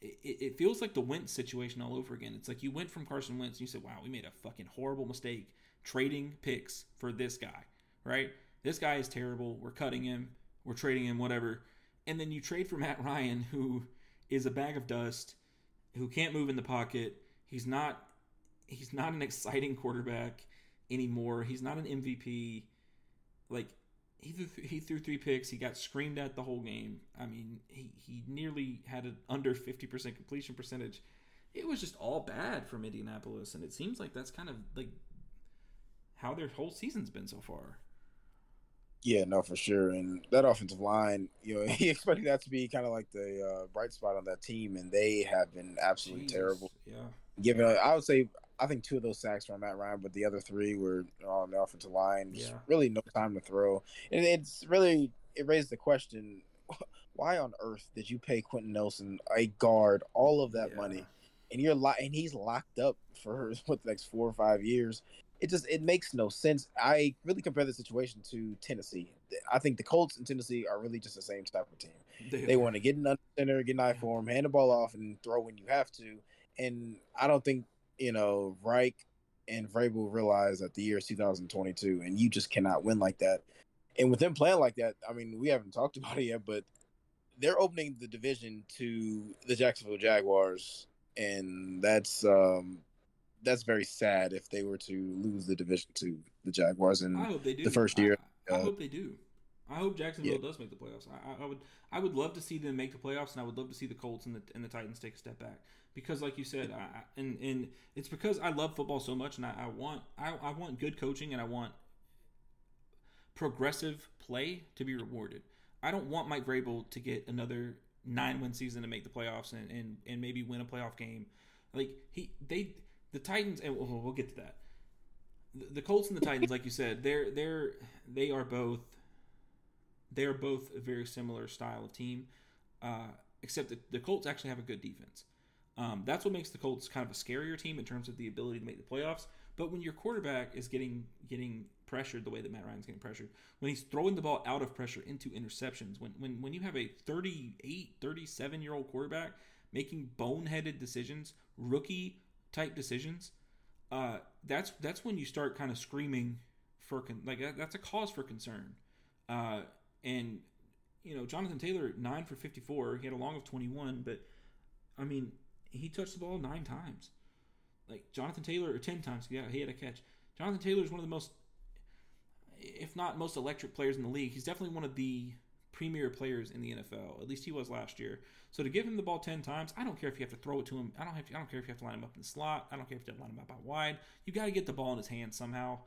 It, it, feels like the Wentz situation all over again. It's like you went from Carson Wentz and you said, "Wow, we made a fucking horrible mistake trading picks for this guy." Right? This guy is terrible. We're cutting him. We're trading him. Whatever. And then you trade for Matt Ryan, who is a bag of dust, who can't move in the pocket. He's not. He's not an exciting quarterback anymore. He's not an MVP. Like he threw he threw three picks. He got screamed at the whole game. I mean, he he nearly had an under fifty percent completion percentage. It was just all bad from Indianapolis, and it seems like that's kind of like how their whole season's been so far. Yeah, no, for sure. And that offensive line, you know, he expected that to be kind of like the uh, bright spot on that team, and they have been absolutely Jesus. terrible. Yeah. Given, I would say I think two of those sacks from Matt Ryan, but the other three were on the offensive line. Yeah. really no time to throw, and it's really it raised the question: Why on earth did you pay Quenton Nelson a guard all of that yeah. money, and you're lo- and he's locked up for what the next four or five years? It just it makes no sense. I really compare the situation to Tennessee. I think the Colts and Tennessee are really just the same type of team. They, they want to get in under center, get an eye for hand the ball off, and throw when you have to. And I don't think you know, Reich and Vrabel realize that the year is 2022 and you just cannot win like that. And with them playing like that, I mean, we haven't talked about it yet, but they're opening the division to the Jacksonville Jaguars, and that's um, that's very sad if they were to lose the division to the Jaguars in the first year. I, I uh, hope they do. I hope Jacksonville yeah. does make the playoffs. I, I, would I would love to see them make the playoffs, and I would love to see the Colts and the and the Titans take a step back because, like you said, I, and and it's because I love football so much, and I, I want I, I want good coaching, and I want progressive play to be rewarded. I don't want Mike Vrabel to get another nine win season to make the playoffs and, and, and maybe win a playoff game. Like he they the Titans and we'll, we'll get to that. The, the Colts and the Titans, like you said, they're they're they are both they are both a very similar style of team, uh, except that the Colts actually have a good defense. Um, that's what makes the Colts kind of a scarier team in terms of the ability to make the playoffs. But when your quarterback is getting getting pressured the way that Matt Ryan's getting pressured, when he's throwing the ball out of pressure into interceptions, when when, when you have a 38, 37 year old quarterback making boneheaded decisions, rookie type decisions, uh, that's that's when you start kind of screaming for con- like that's a cause for concern. Uh, and you know, Jonathan Taylor nine for fifty four. He had a long of twenty one, but I mean, he touched the ball nine times. Like Jonathan Taylor, or ten times. Yeah, he had a catch. Jonathan Taylor is one of the most, if not most electric players in the league. He's definitely one of the premier players in the NFL. At least he was last year. So to give him the ball ten times, I don't care if you have to throw it to him. I don't have. To, I don't care if you have to line him up in the slot. I don't care if you have to line him up out wide. You got to get the ball in his hands somehow.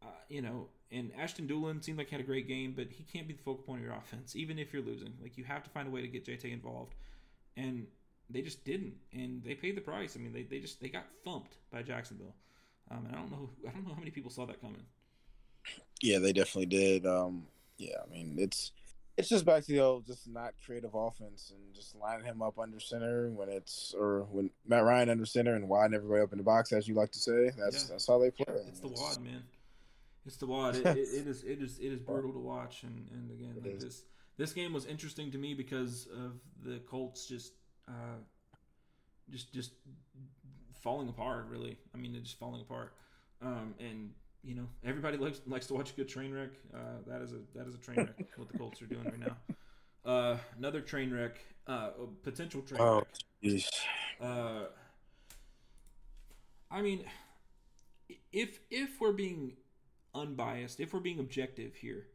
Uh, you know, and Ashton Dulin seemed like he had a great game, but he can't be the focal point of your offense, even if you're losing. Like you have to find a way to get JT involved, and they just didn't, and they paid the price. I mean, they, they just they got thumped by Jacksonville, um, and I don't know I don't know how many people saw that coming. Yeah, they definitely did. Um, yeah, I mean it's it's just back to the old just not creative offense and just lining him up under center when it's or when Matt Ryan under center and widen everybody up in the box as you like to say. That's yeah. that's how they play. It's the wad, man. It's the wad. It, it, it is it is it is brutal to watch and and again like this this game was interesting to me because of the Colts just uh, just just falling apart. Really, I mean, it's just falling apart. Um, and you know, everybody likes likes to watch a good train wreck. Uh, that is a that is a train wreck. what the Colts are doing right now. Uh, another train wreck. Uh, potential train oh, wreck. Geez. Uh, I mean, if if we're being unbiased, if we're being objective here,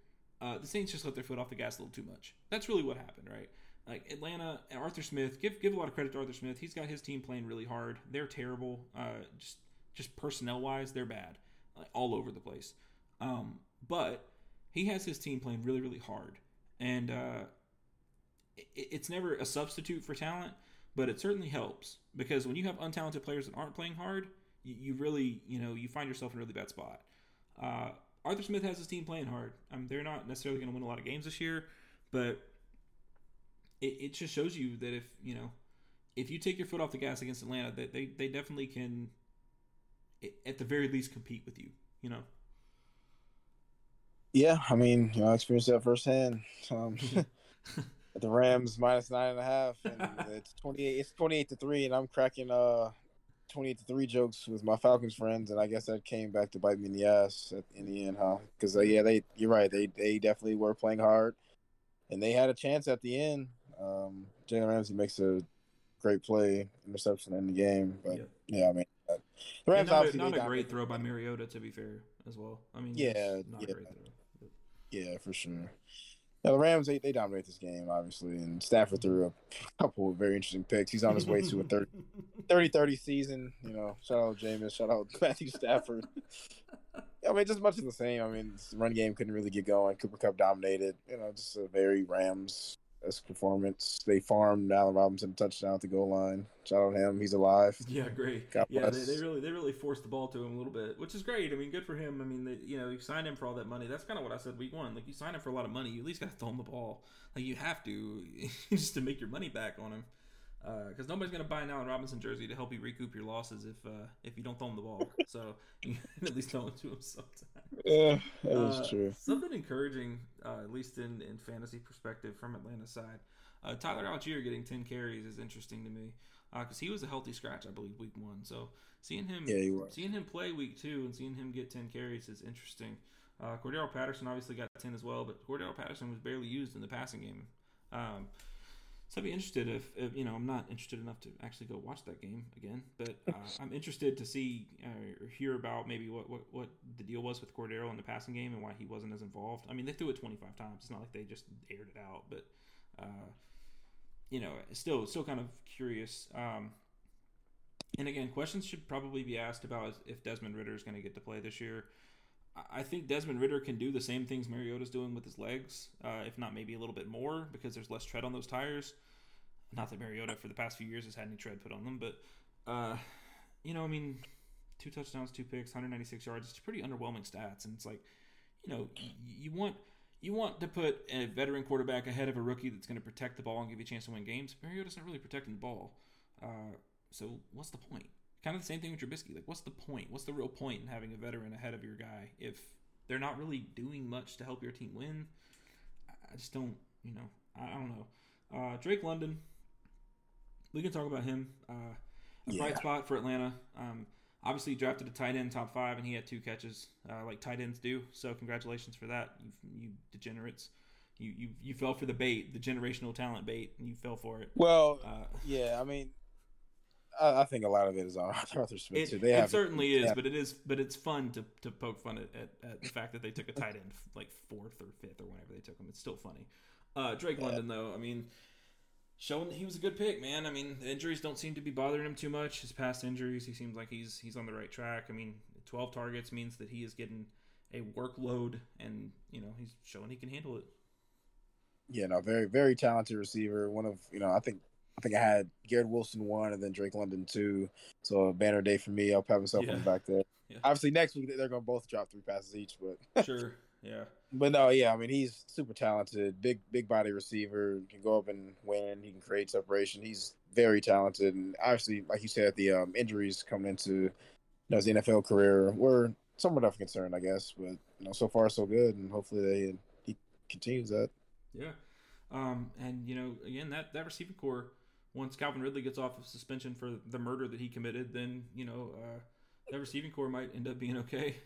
uh, the Saints just let their foot off the gas a little too much. That's really what happened, right? like Atlanta, and Arthur Smith. Give give a lot of credit to Arthur Smith. He's got his team playing really hard. They're terrible. Uh, just just personnel wise, they're bad. Like, all over the place. Um, but he has his team playing really, really hard, and uh, it, it's never a substitute for talent, but it certainly helps because when you have untalented players that aren't playing hard, you, you really, you know, you find yourself in a really bad spot. Uh, Arthur Smith has his team playing hard. Mean, they're not necessarily going to win a lot of games this year, but it, it just shows you that if you know if you take your foot off the gas against Atlanta, that they, they definitely can, at the very least, compete with you. You know. Yeah, I mean, you know, I experienced that firsthand. Um, the Rams minus nine and a half, and it's twenty eight. It's twenty eight to three, and I'm cracking uh twenty eight to three jokes with my Falcons friends, and I guess that came back to bite me in the ass at, in the end, huh? Because uh, yeah, they you're right. They they definitely were playing hard, and they had a chance at the end. Um, Jalen Ramsey makes a great play, interception in the game, but yep. yeah, I mean, the Rams not obviously a, not a great throw by Mariota to be fair as well. I mean, yeah, yeah, yeah, for sure. Now, the Rams, they, they dominate this game, obviously, and Stafford threw a couple of very interesting picks. He's on his way to a 30 30, 30 season. You know, shout out Jameis, shout out Matthew Stafford. I mean, just much of the same. I mean, run game couldn't really get going. Cooper Kupp dominated. You know, just a very Rams performance. They farmed Allen Robinson touchdown at the goal line. Shout out him. He's alive. Yeah, great. God yeah, they, they, really they really forced the ball to him a little bit, which is great. I mean, good for him. I mean, they, you know, you signed him for all that money. That's kind of what I said week one. Like, you signed him for a lot of money. You at least got to throw him the ball. Like, you have to just to make your money back on him because uh, nobody's going to buy an Allen Robinson jersey to help you recoup your losses if uh, if you don't throw him the ball. so you can at least throw it to him sometime. Yeah, that is uh, true. Something encouraging, uh, at least in, in fantasy perspective from Atlanta's side. Uh, Tyler Allgeier getting 10 carries is interesting to me because uh, he was a healthy scratch, I believe, week one. So seeing him, yeah, seeing him play week two and seeing him get 10 carries is interesting. Uh, Cordarrelle Patterson obviously got 10 as well, but Cordarrelle Patterson was barely used in the passing game. Um, so I'd be interested if, if, you know I'm not interested enough to actually go watch that game again, but uh, I'm interested to see uh, or hear about maybe what, what what the deal was with Cordero in the passing game and why he wasn't as involved. I mean, they threw it 25 times. It's not like they just aired it out, but uh, you know, still still kind of curious. Um, and again, questions should probably be asked about if Desmond Ridder is going to get to play this year. I think Desmond Ridder can do the same things Mariota's doing with his legs, uh, if not maybe a little bit more, because there's less tread on those tires. Not that Mariota for the past few years has had any tread put on them, but uh, you know, I mean, two touchdowns, two picks, 196 yards. It's pretty underwhelming stats, and it's like, you know, you want you want to put a veteran quarterback ahead of a rookie that's going to protect the ball and give you a chance to win games. Mariota's not really protecting the ball. Uh, so what's the point? Kind of the same thing with Trubisky. Like, what's the point? What's the real point in having a veteran ahead of your guy if they're not really doing much to help your team win? I just don't, you know, I don't know. Uh, Drake London, we can talk about him. Uh, a yeah. bright spot for Atlanta. Um, obviously drafted a tight end top five, and he had two catches uh, like tight ends do. So congratulations for that, you, you degenerates. You, you you fell for the bait, the generational talent bait, and you fell for it. Well, uh, yeah, I mean, I, I, think a lot of it is on Arthur Smith it, it certainly is, but it is, but it's fun to, to poke fun at, at, at, the fact that they took a tight end like fourth or fifth or whenever they took him. It's still funny. Uh, Drake yeah. London, though, I mean, showing he was a good pick, man. I mean, the injuries don't seem to be bothering him too much. His past injuries, he seems like he's he's on the right track. I mean, 12 targets means that he is getting a workload, and you know he's showing he can handle it. Yeah, no, very very talented receiver. One of you know, I think I think I had Garrett Wilson one, and then Drake London two. So a banner day for me. I'll pat myself yeah. on the back there. Yeah. Obviously, next week they're going to both drop three passes each, but sure, yeah. But no, yeah, I mean he's super talented, big big body receiver, can go up and win. He can create separation. He's very talented, and obviously, like you said, the um, injuries coming into you know, his NFL career were somewhat of a concern, I guess. But you know, so far so good, and hopefully they he continues that. Yeah, um, and you know, again, that that receiving core, once Calvin Ridley gets off of suspension for the murder that he committed, then you know, uh, that receiving core might end up being okay.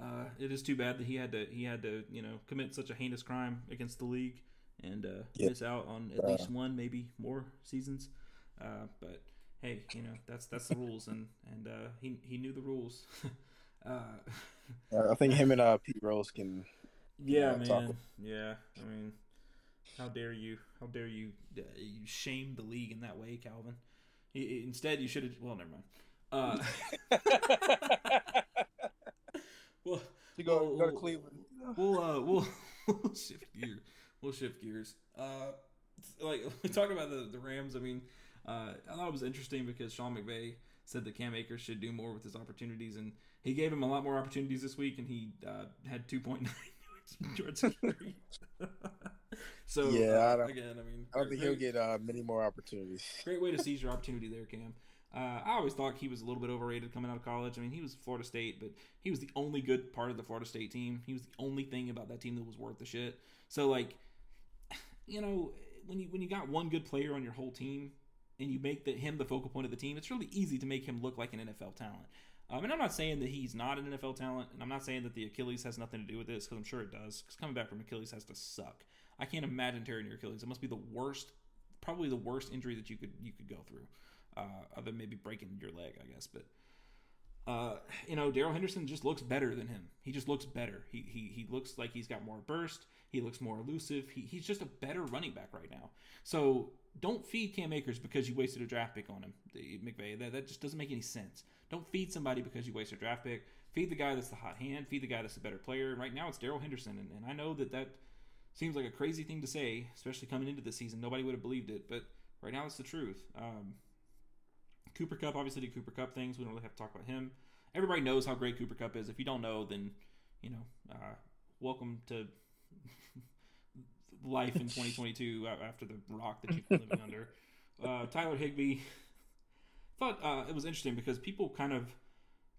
Uh, it is too bad that he had to he had to you know commit such a heinous crime against the league and uh, yep. miss out on at least one maybe more seasons. Uh, but hey, you know that's that's the rules and and uh, he he knew the rules. Uh, I think him and uh, Pete Rose can. Yeah, man. Talk. Yeah, I mean, how dare you? How dare you? You shame the league in that way, Calvin. Instead, you should have. Well, never mind. well, to go we'll, go to Cleveland. We'll uh, we'll, we'll shift gear. We'll shift gears. Uh, like we talk about the the Rams. I mean, uh, I thought it was interesting because Sean McVay said that Cam Akers should do more with his opportunities, and he gave him a lot more opportunities this week, and he uh, had two point nine yards carry. So Yeah, I uh, don't- again, I mean, I don't think he'll get uh, many more opportunities. Great way to seize your opportunity there, Cam. Uh, I always thought he was a little bit overrated coming out of college. I mean, he was Florida State, but he was the only good part of the Florida State team. He was the only thing about that team that was worth the shit. So, like, you know, when you when you got one good player on your whole team and you make the, him the focal point of the team, it's really easy to make him look like an NFL talent. Um, and I'm not saying that he's not an NFL talent, and I'm not saying that the Achilles has nothing to do with this because I'm sure it does. Because coming back from Achilles has to suck. I can't imagine tearing your Achilles. It must be the worst, probably the worst injury that you could you could go through, uh, other than maybe breaking your leg, I guess. But uh, you know, Darrell Henderson just looks better than him. He just looks better. He, he he looks like he's got more burst. He looks more elusive. He, he's just a better running back right now. So don't feed Cam Akers because you wasted a draft pick on him, McVay. That, that just doesn't make any sense. Don't feed somebody because you wasted a draft pick. Feed the guy that's the hot hand. Feed the guy that's the better player. Right now it's Darrell Henderson, and, and I know that that seems like a crazy thing to say, especially coming into the season. Nobody would have believed it, but right now it's the truth. Um, Cooper Kupp obviously did Cooper Kupp things. We don't really have to talk about him. Everybody knows how great Cooper Kupp is. If you don't know, then you know, uh, welcome to life in 2022 after the rock that you've been living under. Uh, Tyler Higbee thought uh, it was interesting because people kind of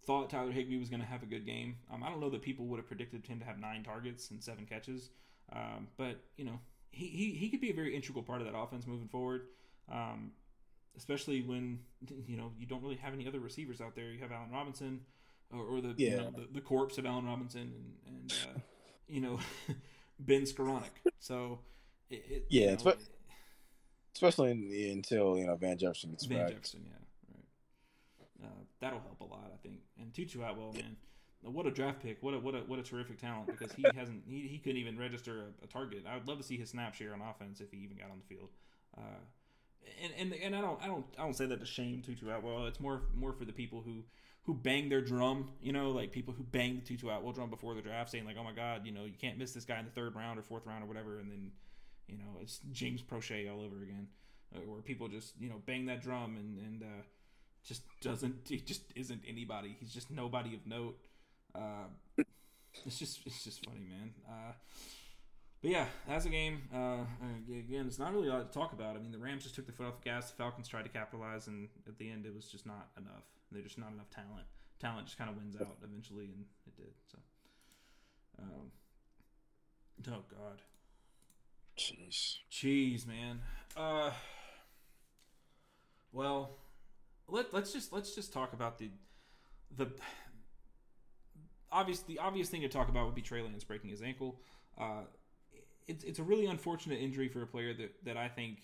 thought Tyler Higbee was going to have a good game. Um, I don't know that people would have predicted him to have nine targets and seven catches, um, but you know, he, he he could be a very integral part of that offense moving forward. Um, especially when you know you don't really have any other receivers out there. You have Allen Robinson, or, or the you Yeah. know, the, the corpse of Allen Robinson, and, and uh, you know Ben Skowronek. So it, it, Yeah, you know, Especially in the, until you know Van Jefferson gets Van back. Jefferson, yeah, right. Uh, that'll help a lot, I think. And Tutu Atwell, man, what a draft pick! What a what a what a terrific talent because he hasn't he, he couldn't even register a, a target. I would love to see his snap share on offense if he even got on the field. Uh, and, and and I don't I don't I don't say that to shame Tutu Atwell. It's more more for the people who who bang their drum, you know, like people who bang the Tutu Atwell drum before the draft, saying like, "Oh my God, you know, you can't miss this guy in the third round or fourth round or whatever," and then you know it's James Proche all over again, uh, where people just you know bang that drum and and uh, just doesn't he just isn't anybody. He's just nobody of note. Uh, it's just it's just funny, man. Uh, but yeah, as a game, uh, again, it's not really a lot to talk about. I mean, the Rams just took the foot off the gas. The Falcons tried to capitalize, and at the end, it was just not enough. There's just not enough talent. Talent just kind of wins out eventually, and it did. So, um, oh god, Jeez. jeez, man. Uh, well, let let's just let's just talk about the the obvious the obvious thing to talk about would be Trey Lance breaking his ankle. Uh, it's it's a really unfortunate injury for a player that that I think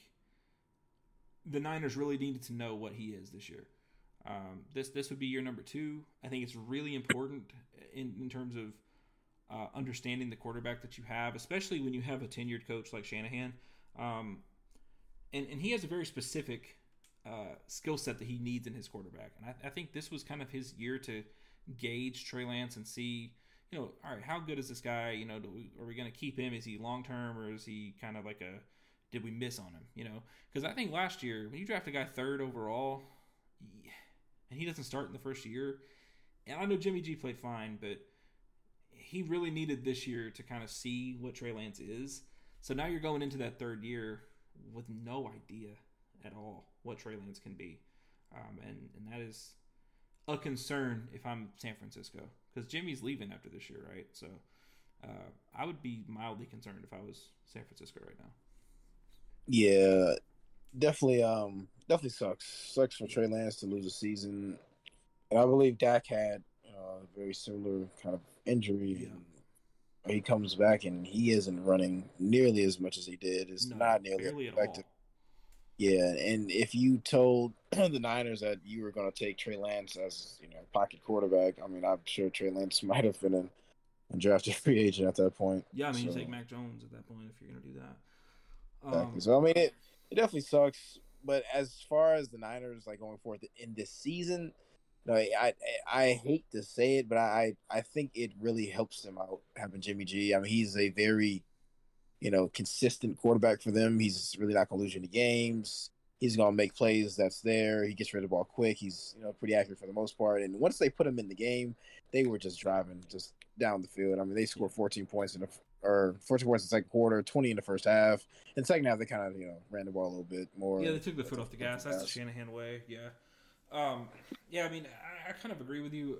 the Niners really needed to know what he is this year. Um, this this would be year number two. I think it's really important in in terms of uh, understanding the quarterback that you have, especially when you have a tenured coach like Shanahan. Um, and and he has a very specific uh, skill set that he needs in his quarterback, and I, I think this was kind of his year to gauge Trey Lance and see, you know, all right, how good is this guy? You know, we, are we going to keep him? Is he long term or is he kind of like a did we miss on him? You know, because I think last year when you draft a guy third overall, and he doesn't start in the first year, and I know Jimmy G played fine, but he really needed this year to kind of see what Trey Lance is. So now you're going into that third year with no idea at all what Trey Lance can be, um, and and that is a concern if I'm San Francisco because Jimmy's leaving after this year, right? So uh, I would be mildly concerned if I was San Francisco right now. Yeah, definitely. Um, definitely sucks. Sucks for Trey Lance to lose a season, and I believe Dak had uh, a very similar kind of injury. Yeah. And he comes back and he isn't running nearly as much as he did. It's No, not nearly barely at effective. all. Yeah, and if you told the Niners that you were going to take Trey Lance as you know pocket quarterback, I mean, I'm sure Trey Lance might have been a, drafted free agent at that point. Yeah, I mean, you take Mac Jones at that point if you're going to do that. Exactly. Um, so I mean, it, it definitely sucks. But as far as the Niners like going forward in this season, no, I, I I hate to say it, but I I think it really helps them out having Jimmy G. I mean, he's a very, you know, consistent quarterback for them. He's really not gonna lose you any games. He's gonna make plays that's there. He gets rid of the ball quick. He's you know pretty accurate for the most part. And once they put him in the game, they were just driving just down the field. I mean, they scored 14 points in the or 14 points in the second quarter, 20 in the first half. In the second half, they kind of you know ran the ball a little bit more. Yeah, they took the foot off the gas. That's the Shanahan way. Yeah. Um, yeah, I mean, I, I, kind of agree with you.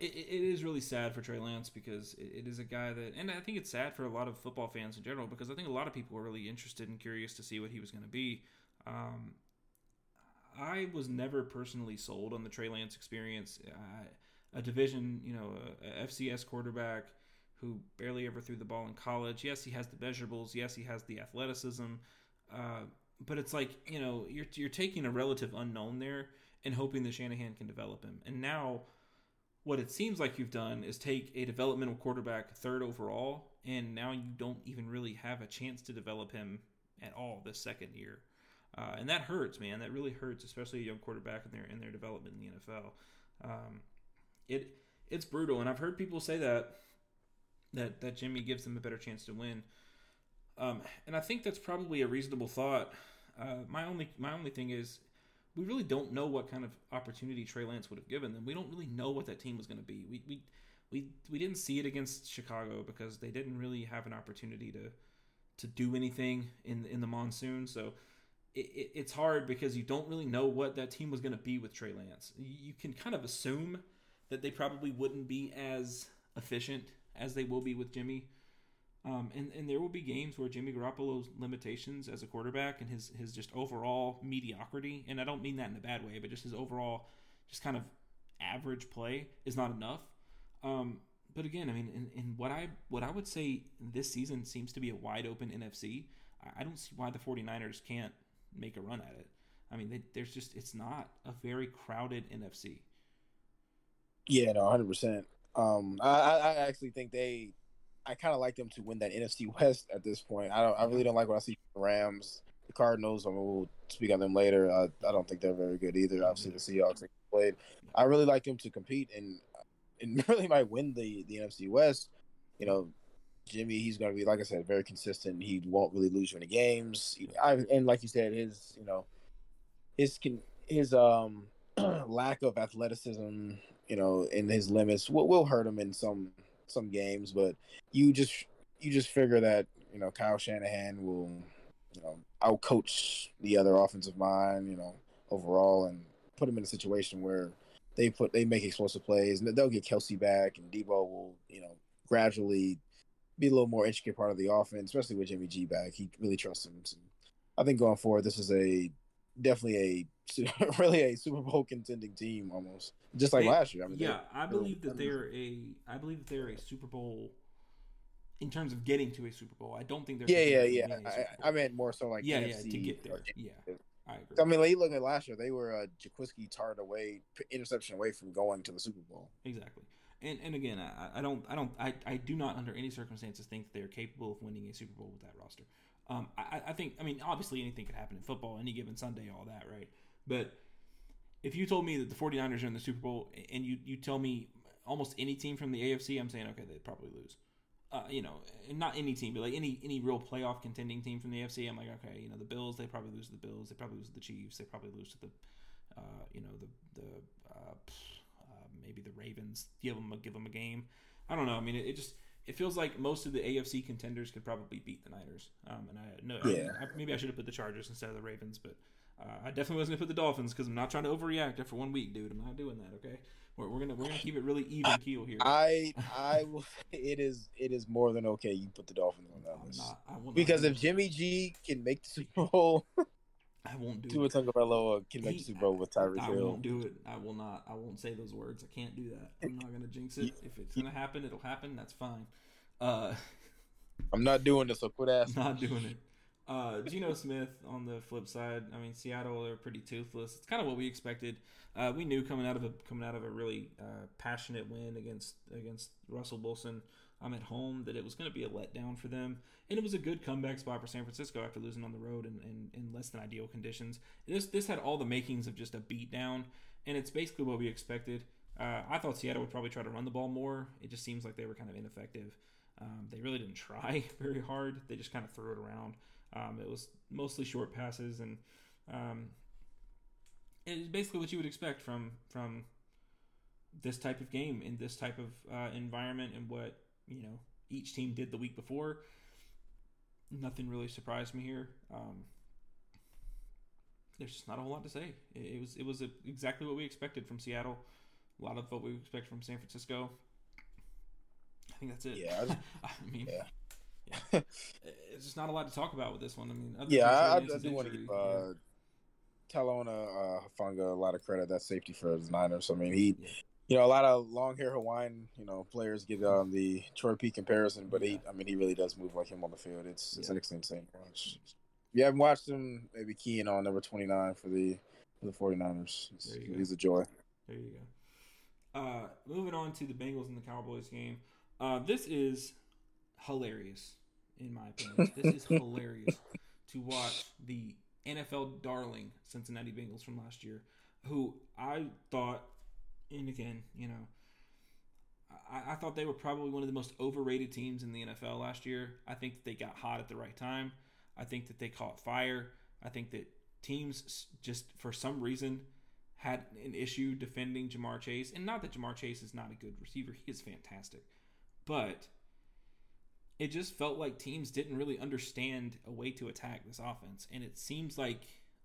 It, it is really sad for Trey Lance because it, it is a guy that, and I think it's sad for a lot of football fans in general because I think a lot of people were really interested and curious to see what he was going to be. Um, I was never personally sold on the Trey Lance experience. Uh, a division, you know, a, a FCS quarterback who barely ever threw the ball in college. Yes, he has the measurables. Yes, he has the athleticism. Uh, but it's like you know you're you're taking a relative unknown there and hoping that Shanahan can develop him. And now, what it seems like you've done is take a developmental quarterback third overall, and now you don't even really have a chance to develop him at all this second year. Uh, and that hurts, man. That really hurts, especially a young quarterback in their in their development in the NFL. Um, it it's brutal, and I've heard people say that that that Jimmy gives them a better chance to win. Um, and I think that's probably a reasonable thought. Uh, my only my only thing is we really don't know what kind of opportunity Trey Lance would have given them. We don't really know what that team was going to be. We we we we didn't see it against Chicago because they didn't really have an opportunity to to do anything in in the monsoon. So it, it, it's hard because you don't really know what that team was going to be with Trey Lance. You can kind of assume that they probably wouldn't be as efficient as they will be with Jimmy. Um, and, and there will be games where Jimmy Garoppolo's limitations as a quarterback and his, his just overall mediocrity, and I don't mean that in a bad way, but just his overall, just kind of average play is not enough. Um, but again, I mean, in, in what I what I would say this season seems to be a wide open NFC. I, I don't see why the 49ers can't make a run at it. I mean, they, there's just it's not a very crowded NFC. Yeah, no, hundred um, percent. I I actually think they I kind of like them to win that NFC West at this point. I don't. I really don't like what I see from the Rams, the Cardinals. I mean, we'll speak on them later. I, I don't think they're very good either. Obviously, the Seahawks played. I really like them to compete and and really might win the the NFC West. You know, Jimmy, he's going to be like I said, very consistent. He won't really lose you any games. I and like you said, his you know, his can his um lack of athleticism, you know, in his limits will, will hurt him in some some games, but you just you just figure that you know Kyle Shanahan will you know outcoach the other offensive mind, you know, overall, and put him in a situation where they put they make explosive plays, and they'll get Kelsey back, and Deebo will you know gradually be a little more intricate part of the offense, especially with Jimmy G back. He really trusts him. So I think going forward, this is a definitely a really a Super Bowl contending team almost, just like they, last year. I mean, yeah, I believe that they're a I believe that they're a Super Bowl in terms of getting to a Super Bowl. I don't think they're yeah yeah yeah. I, I, meant more so like yeah NFC yeah to get there. Yeah. I agree. I mean, like, look at last year; they were a Jaquiski Tartt away, interception away from going to the Super Bowl. Exactly, and and again, I, I don't, I don't, I, I do not under any circumstances think they're capable of winning a Super Bowl with that roster. Um, I, I think, I mean, obviously anything could happen in football, any given Sunday, all that, right? But if you told me that the 49ers are in the Super Bowl and you, you tell me almost any team from the AFC, I'm saying, okay, they'd probably lose. Uh, you know, not any team, but like any any real playoff contending team from the AFC, I'm like, okay, you know, the Bills, they probably lose to the Bills, they probably lose to the Chiefs, they probably lose to the, uh, you know, the the uh, uh, maybe the Ravens. Give them a give them a game. I don't know. I mean, it, it just it feels like most of the AFC contenders could probably beat the Niners. Um, and I no, yeah. I, maybe I should have put the Chargers instead of the Ravens, but uh, I definitely wasn't gonna put the Dolphins because I'm not trying to overreact after one week, dude. I'm not doing that. Okay, we're, we're gonna we're gonna keep it really even keel here. I I will. It is it is more than okay. You put the Dolphins on that list because if Jimmy G can make the Super Bowl. I won't do Tua it. Tagovailoa can make the Super Bowl with Tyreek Hill. I won't do it. I will not. I won't say those words. I can't do that. I'm not gonna jinx it. If it's gonna happen, it'll happen. That's fine. Uh, I'm not doing this, so quit asking. Not doing it. Uh, Geno Smith on the flip side. I mean, Seattle are pretty toothless. It's kind of what we expected. Uh, we knew coming out of a coming out of a really uh, passionate win against against Russell Wilson. I'm at home that it was going to be a letdown for them, and it was a good comeback spot for San Francisco after losing on the road in, in, in less than ideal conditions. This this had all the makings of just a beatdown, and it's basically what we expected. Uh, I thought Seattle would probably try to run the ball more. It just seems like they were kind of ineffective. Um, they really didn't try very hard. They just kind of threw it around. Um, it was mostly short passes, and um, it's basically what you would expect from from this type of game in this type of uh, environment and what you know each team did the week before. Nothing really surprised me here. Um, there's just not a whole lot to say. It, it was it was a, exactly what we expected from Seattle. A lot of what we expect from San Francisco. I think that's it. Yeah, I, I mean, yeah. Yeah. it's just not a lot to talk about with this one. I mean, other yeah, than I, I, do want to give uh, Talanoa uh, Hufanga a lot of credit. That safety for the Niners. I mean, he, Yeah. you know, a lot of long hair Hawaiian, you know, players get um, the Troy P comparison, but he, I mean, he really does move like him on the field. It's it's Yeah. an insane watch. If you haven't watched him, maybe key in on number twenty nine for the for the 49ers. It's- There you go. He's a joy. There you go. Uh, moving on to the Bengals and the Cowboys game. Uh, this is hilarious, in my opinion. This is hilarious to watch the NFL darling Cincinnati Bengals from last year, who I thought, and again, you know, I, I thought they were probably one of the most overrated teams in the NFL last year. I think that they got hot at the right time. I think that they caught fire. I think that teams just, for some reason, had an issue defending Ja'Marr Chase. And not that Ja'Marr Chase is not a good receiver, he is fantastic. But it just felt like teams didn't really understand a way to attack this offense. And it seems like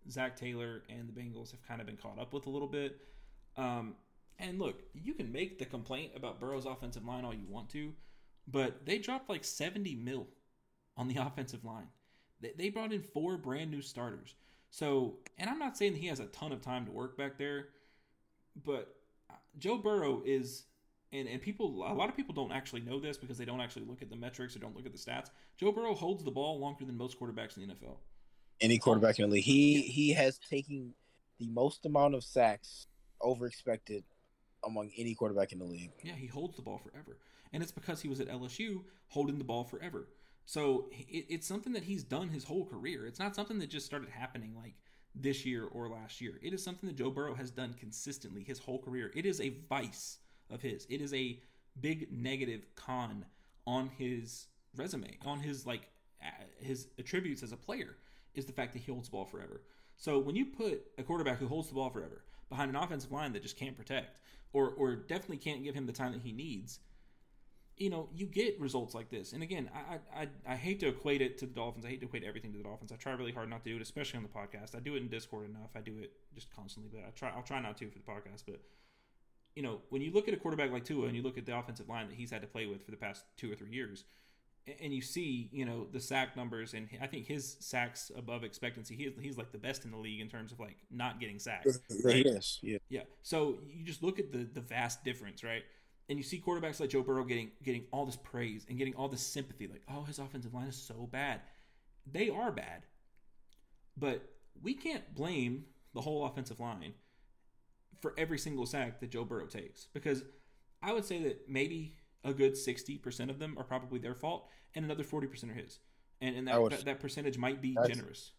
Zac Taylor and the Bengals have kind of been caught up with a little bit. Um, and look, you can make the complaint about Burrow's offensive line all you want to, but they dropped like 70 mil on the offensive line. They, brought in four brand new starters. So, and I'm not saying he has a ton of time to work back there, but uh, Joe Burrow is, and, and people, a lot of people don't actually know this because they don't actually look at the metrics or don't look at the stats. Joe Burrow holds the ball longer than most quarterbacks in the NFL. Any quarterback in the league, he he has taken the most amount of sacks over expected among any quarterback in the league. Yeah, he holds the ball forever, and it's because he was at LSU holding the ball forever. So it, it's something that he's done his whole career. It's not something that just started happening like this year or last year. It is something that Joe Burrow has done consistently his whole career. It is a vice of his. It is a big negative con on his resume, on his like his attributes as a player is the fact that he holds the ball forever. So when you put a quarterback who holds the ball forever behind an offensive line that just can't protect, or or definitely can't give him the time that he needs, you know, you get results like this. And again, I, I I hate to equate it to the Dolphins. I hate to equate everything to the Dolphins. I try really hard not to do it, especially on the podcast. I do it in Discord enough. I do it just constantly, but I try I'll try not to for the podcast. But you know, when you look at a quarterback like Tua and you look at the offensive line that he's had to play with for the past two or three years, and you see, you know, the sack numbers, and I think his sacks above expectancy. He is, he's like the best in the league in terms of like not getting sacked. Right. Yes, yeah. Yeah. So you just look at the the vast difference, right? And you see quarterbacks like Joe Burrow getting getting all this praise and getting all this sympathy, like, oh, his offensive line is so bad. They are bad. But we can't blame the whole offensive line for every single sack that Joe Burrow takes. Because I would say that maybe a good sixty percent of them are probably their fault, and another forty percent are his. And and that, would- that that percentage might be generous.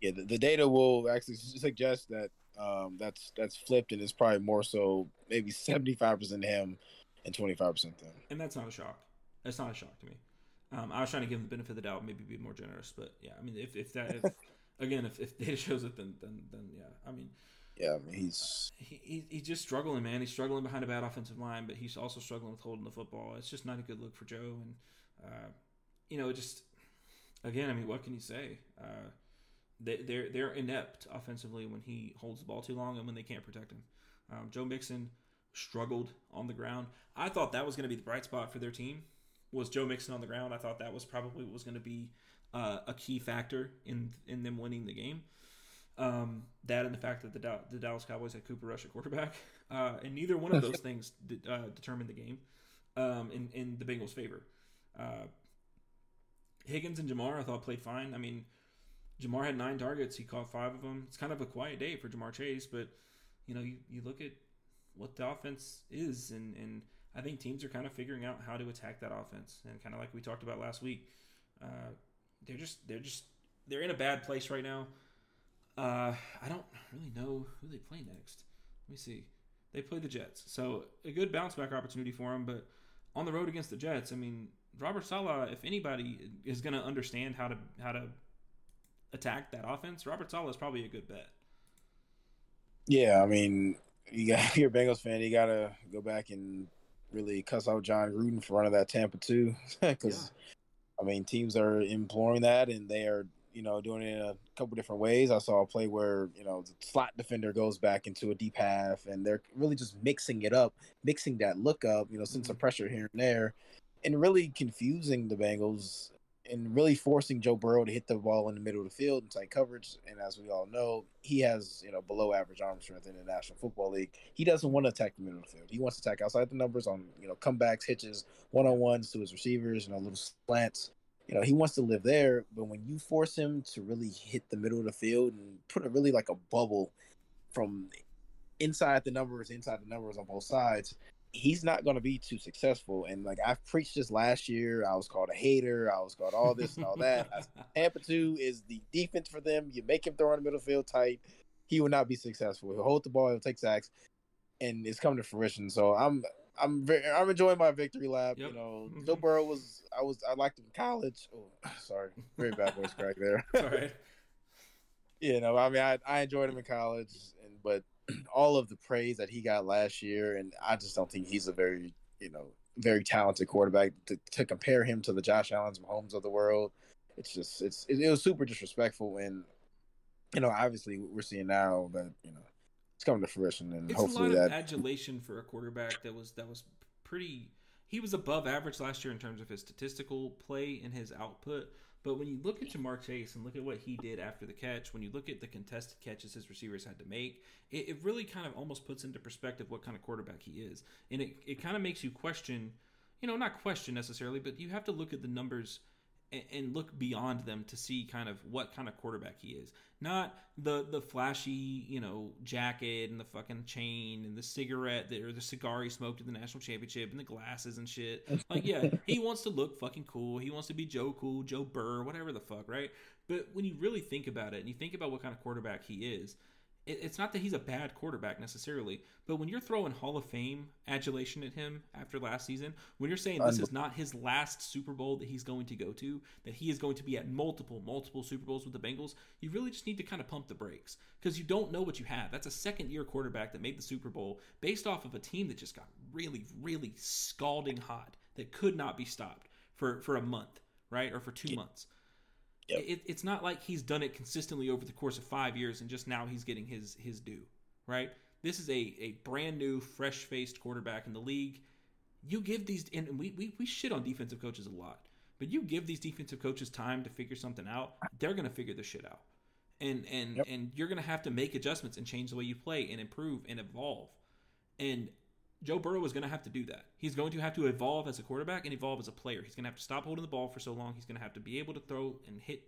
Yeah, the, the data will actually suggest that um, that's that's flipped, and it's probably more so maybe seventy five percent him and twenty five percent them. and that's not a shock. That's not a shock to me. Um, I was trying to give him the benefit of the doubt, maybe be more generous, but yeah, I mean, if, if that, if, again, if, if data shows it, then then then yeah, I mean, Yeah, I mean, he's he, he he's just struggling, man. He's struggling behind a bad offensive line, but he's also struggling with holding the football. It's just not a good look for Joe, and uh, you know, it just again, I mean, what can you say? Uh, they, they're they're inept offensively when he holds the ball too long and when they can't protect him. Um, Joe Mixon struggled on the ground. I thought that was going to be the bright spot for their team. Was Joe Mixon on the ground? I thought that was probably was going to be uh, a key factor in in them winning the game. Um, that and the fact that the, Dow- the Dallas Cowboys had Cooper Rush at quarterback, uh, and neither one of those things de- uh, determined the game um, in in the Bengals' favor. Uh, Higgins and Ja'Marr, I thought played fine. I mean, Ja'Marr had nine targets; he caught five of them. It's kind of a quiet day for Ja'Marr Chase, but you know, you, you look at what the offense is, and and I think teams are kind of figuring out how to attack that offense, and kind of like we talked about last week, uh, they're just they're just they're in a bad place right now. Uh, I don't really know who they play next. Let me see. They play the Jets, so a good bounce back opportunity for them. But on the road against the Jets, I mean, Robert Saleh, if anybody is going to understand how to how to attack that offense, Robert Saleh is probably a good bet. Yeah, I mean, you got if you're a Bengals fan, you got to go back and really cuss out Jon Gruden for running that Tampa two, because yeah. I mean, teams are imploring that and they are you know, doing it in a couple different ways. I saw a play where, you know, the slot defender goes back into a deep half and they're really just mixing it up, mixing that look up, you know, send some mm-hmm. pressure here and there and really confusing the Bengals and really forcing Joe Burrow to hit the ball in the middle of the field in tight coverage. And as we all know, he has you know below average arm strength in the National Football League. He doesn't want to attack the middle of the field. He wants to attack outside the numbers on you know comebacks, hitches, one on ones to his receivers, you know little slants. You know he wants to live there. But when you force him to really hit the middle of the field and put a really like a bubble from inside the numbers, inside the numbers on both sides, he's not going to be too successful. And like I've preached this last year, I was called a hater. I was called all this and all that. Tampa two is the defense for them. You make him throw in the middle field tight, he will not be successful. He'll hold the ball, he'll take sacks, and it's coming to fruition. So I'm I'm very I'm enjoying my victory lap. Yep. You know, mm-hmm. Joe Burrow was I was I liked him in college. Oh, sorry, very bad voice crack there. Sorry. you know, I mean, I I enjoyed him in college, and but all of the praise that he got last year, and I just don't think he's a very, you know, very talented quarterback. To, to compare him to the Josh Allen's Mahomes of the world, it's just it's it, it was super disrespectful. And you know, obviously, we're seeing now that you know it's coming to fruition, and it's hopefully that adulation for a quarterback that was that was pretty. He was above average last year in terms of his statistical play and his output. But when you look at Ja'Marr Chase and look at what he did after the catch, when you look at the contested catches his receivers had to make, it, it really kind of almost puts into perspective what kind of quarterback he is. And it, it kind of makes you question, you know, not question necessarily, but you have to look at the numbers – and, look beyond them to see kind of what kind of quarterback he is. Not the the flashy, you know, jacket and the fucking chain and the cigarette that, or the cigar he smoked at the national championship and the glasses and shit. Like, yeah, he wants to look fucking cool. He wants to be Joe Cool, Joe Burr, whatever the fuck, right? But when you really think about it and you think about what kind of quarterback he is, it's not that he's a bad quarterback necessarily, but when you're throwing Hall of Fame adulation at him after last season, when you're saying this is not his last Super Bowl that he's going to go to, that he is going to be at multiple, multiple Super Bowls with the Bengals, you really just need to kind of pump the brakes because you don't know what you have. That's a second year quarterback that made the Super Bowl based off of a team that just got really, really scalding hot that could not be stopped for, for a month, right? Or for two months. Yep. It, it's not like he's done it consistently over the course of five years and just now he's getting his his due, right? This is a, a brand new, fresh faced quarterback in the league. You give these, and we, we, we shit on defensive coaches a lot, but you give these defensive coaches time to figure something out, they're going to figure the shit out. And, and, yep. and you're going to have to make adjustments and change the way you play and improve and evolve. And Joe Burrow is going to have to do that. He's going to have to evolve as a quarterback and evolve as a player. He's going to have to stop holding the ball for so long. He's going to have to be able to throw and hit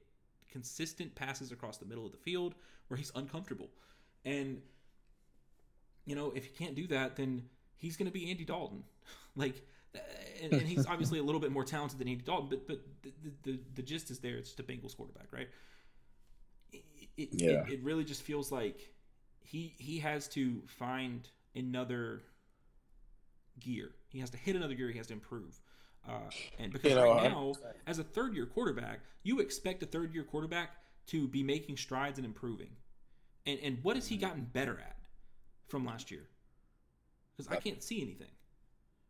consistent passes across the middle of the field where he's uncomfortable. And you know, if he can't do that, then he's going to be Andy Dalton. like and, and, he's obviously a little bit more talented than Andy Dalton, but but the the, the gist is there. It's just a Bengals quarterback, right? It, it, yeah. it, it really just feels like he he has to find another gear. He has to hit another gear. He has to improve. Uh, and because you know, right now, as a third year quarterback, you expect a third year quarterback to be making strides and improving. And and what has he gotten better at from last year? Because I can't see anything.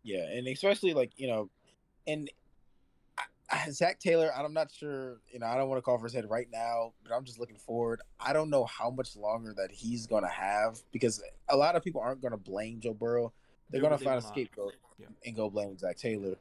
Yeah, and especially like you know, and Zac Taylor, I'm not sure. You know, I don't want to call for his head right now, but I'm just looking forward. I don't know how much longer that he's going to have because a lot of people aren't going to blame Joe Burrow they're gonna find a scapegoat yeah. and go blame Zac Taylor.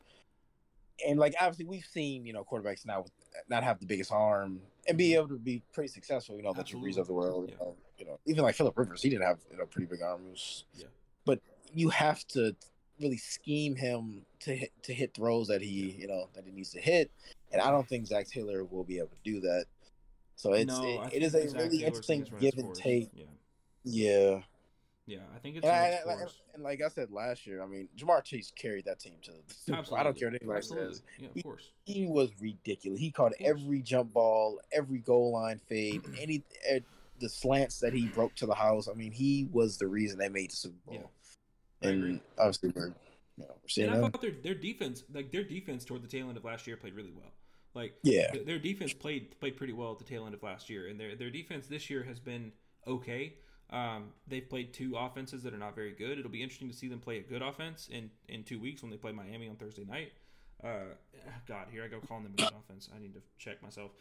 And like obviously we've seen, you know, quarterbacks now not have the biggest arm and be mm-hmm. able to be pretty successful, you know, the Brees of the world. Yeah. You, know, you know, even like Philip Rivers, he didn't have you know pretty big arms. Yeah. But you have to really scheme him to hit to hit throws that he, you know, that he needs to hit. And I don't think Zac Taylor will be able to do that. So it's no, it, it is a Zach really interesting give and take. Yeah. Yeah. Yeah, I think it's. And, I, like, and, like I said last year, I mean, Ja'Marr Chase carried that team to the Super Bowl. I don't care what anybody Absolutely. says. Yeah, of course. He, he was ridiculous. He caught every jump ball, every goal line fade, any eh, the slants that he broke to the house. I mean, he was the reason they made the Super Bowl. Yeah. and obviously we're you know we're seeing And I thought their their defense, like their defense toward the tail end of last year, played really well. Like Yeah, th- their defense played played pretty well at the tail end of last year, and their their defense this year has been okay. Um, they've played two offenses that are not very good. It'll be interesting to see them play a good offense in in two weeks when they play Miami on Thursday night. Uh, God, here I go calling them a good offense. I need to check myself.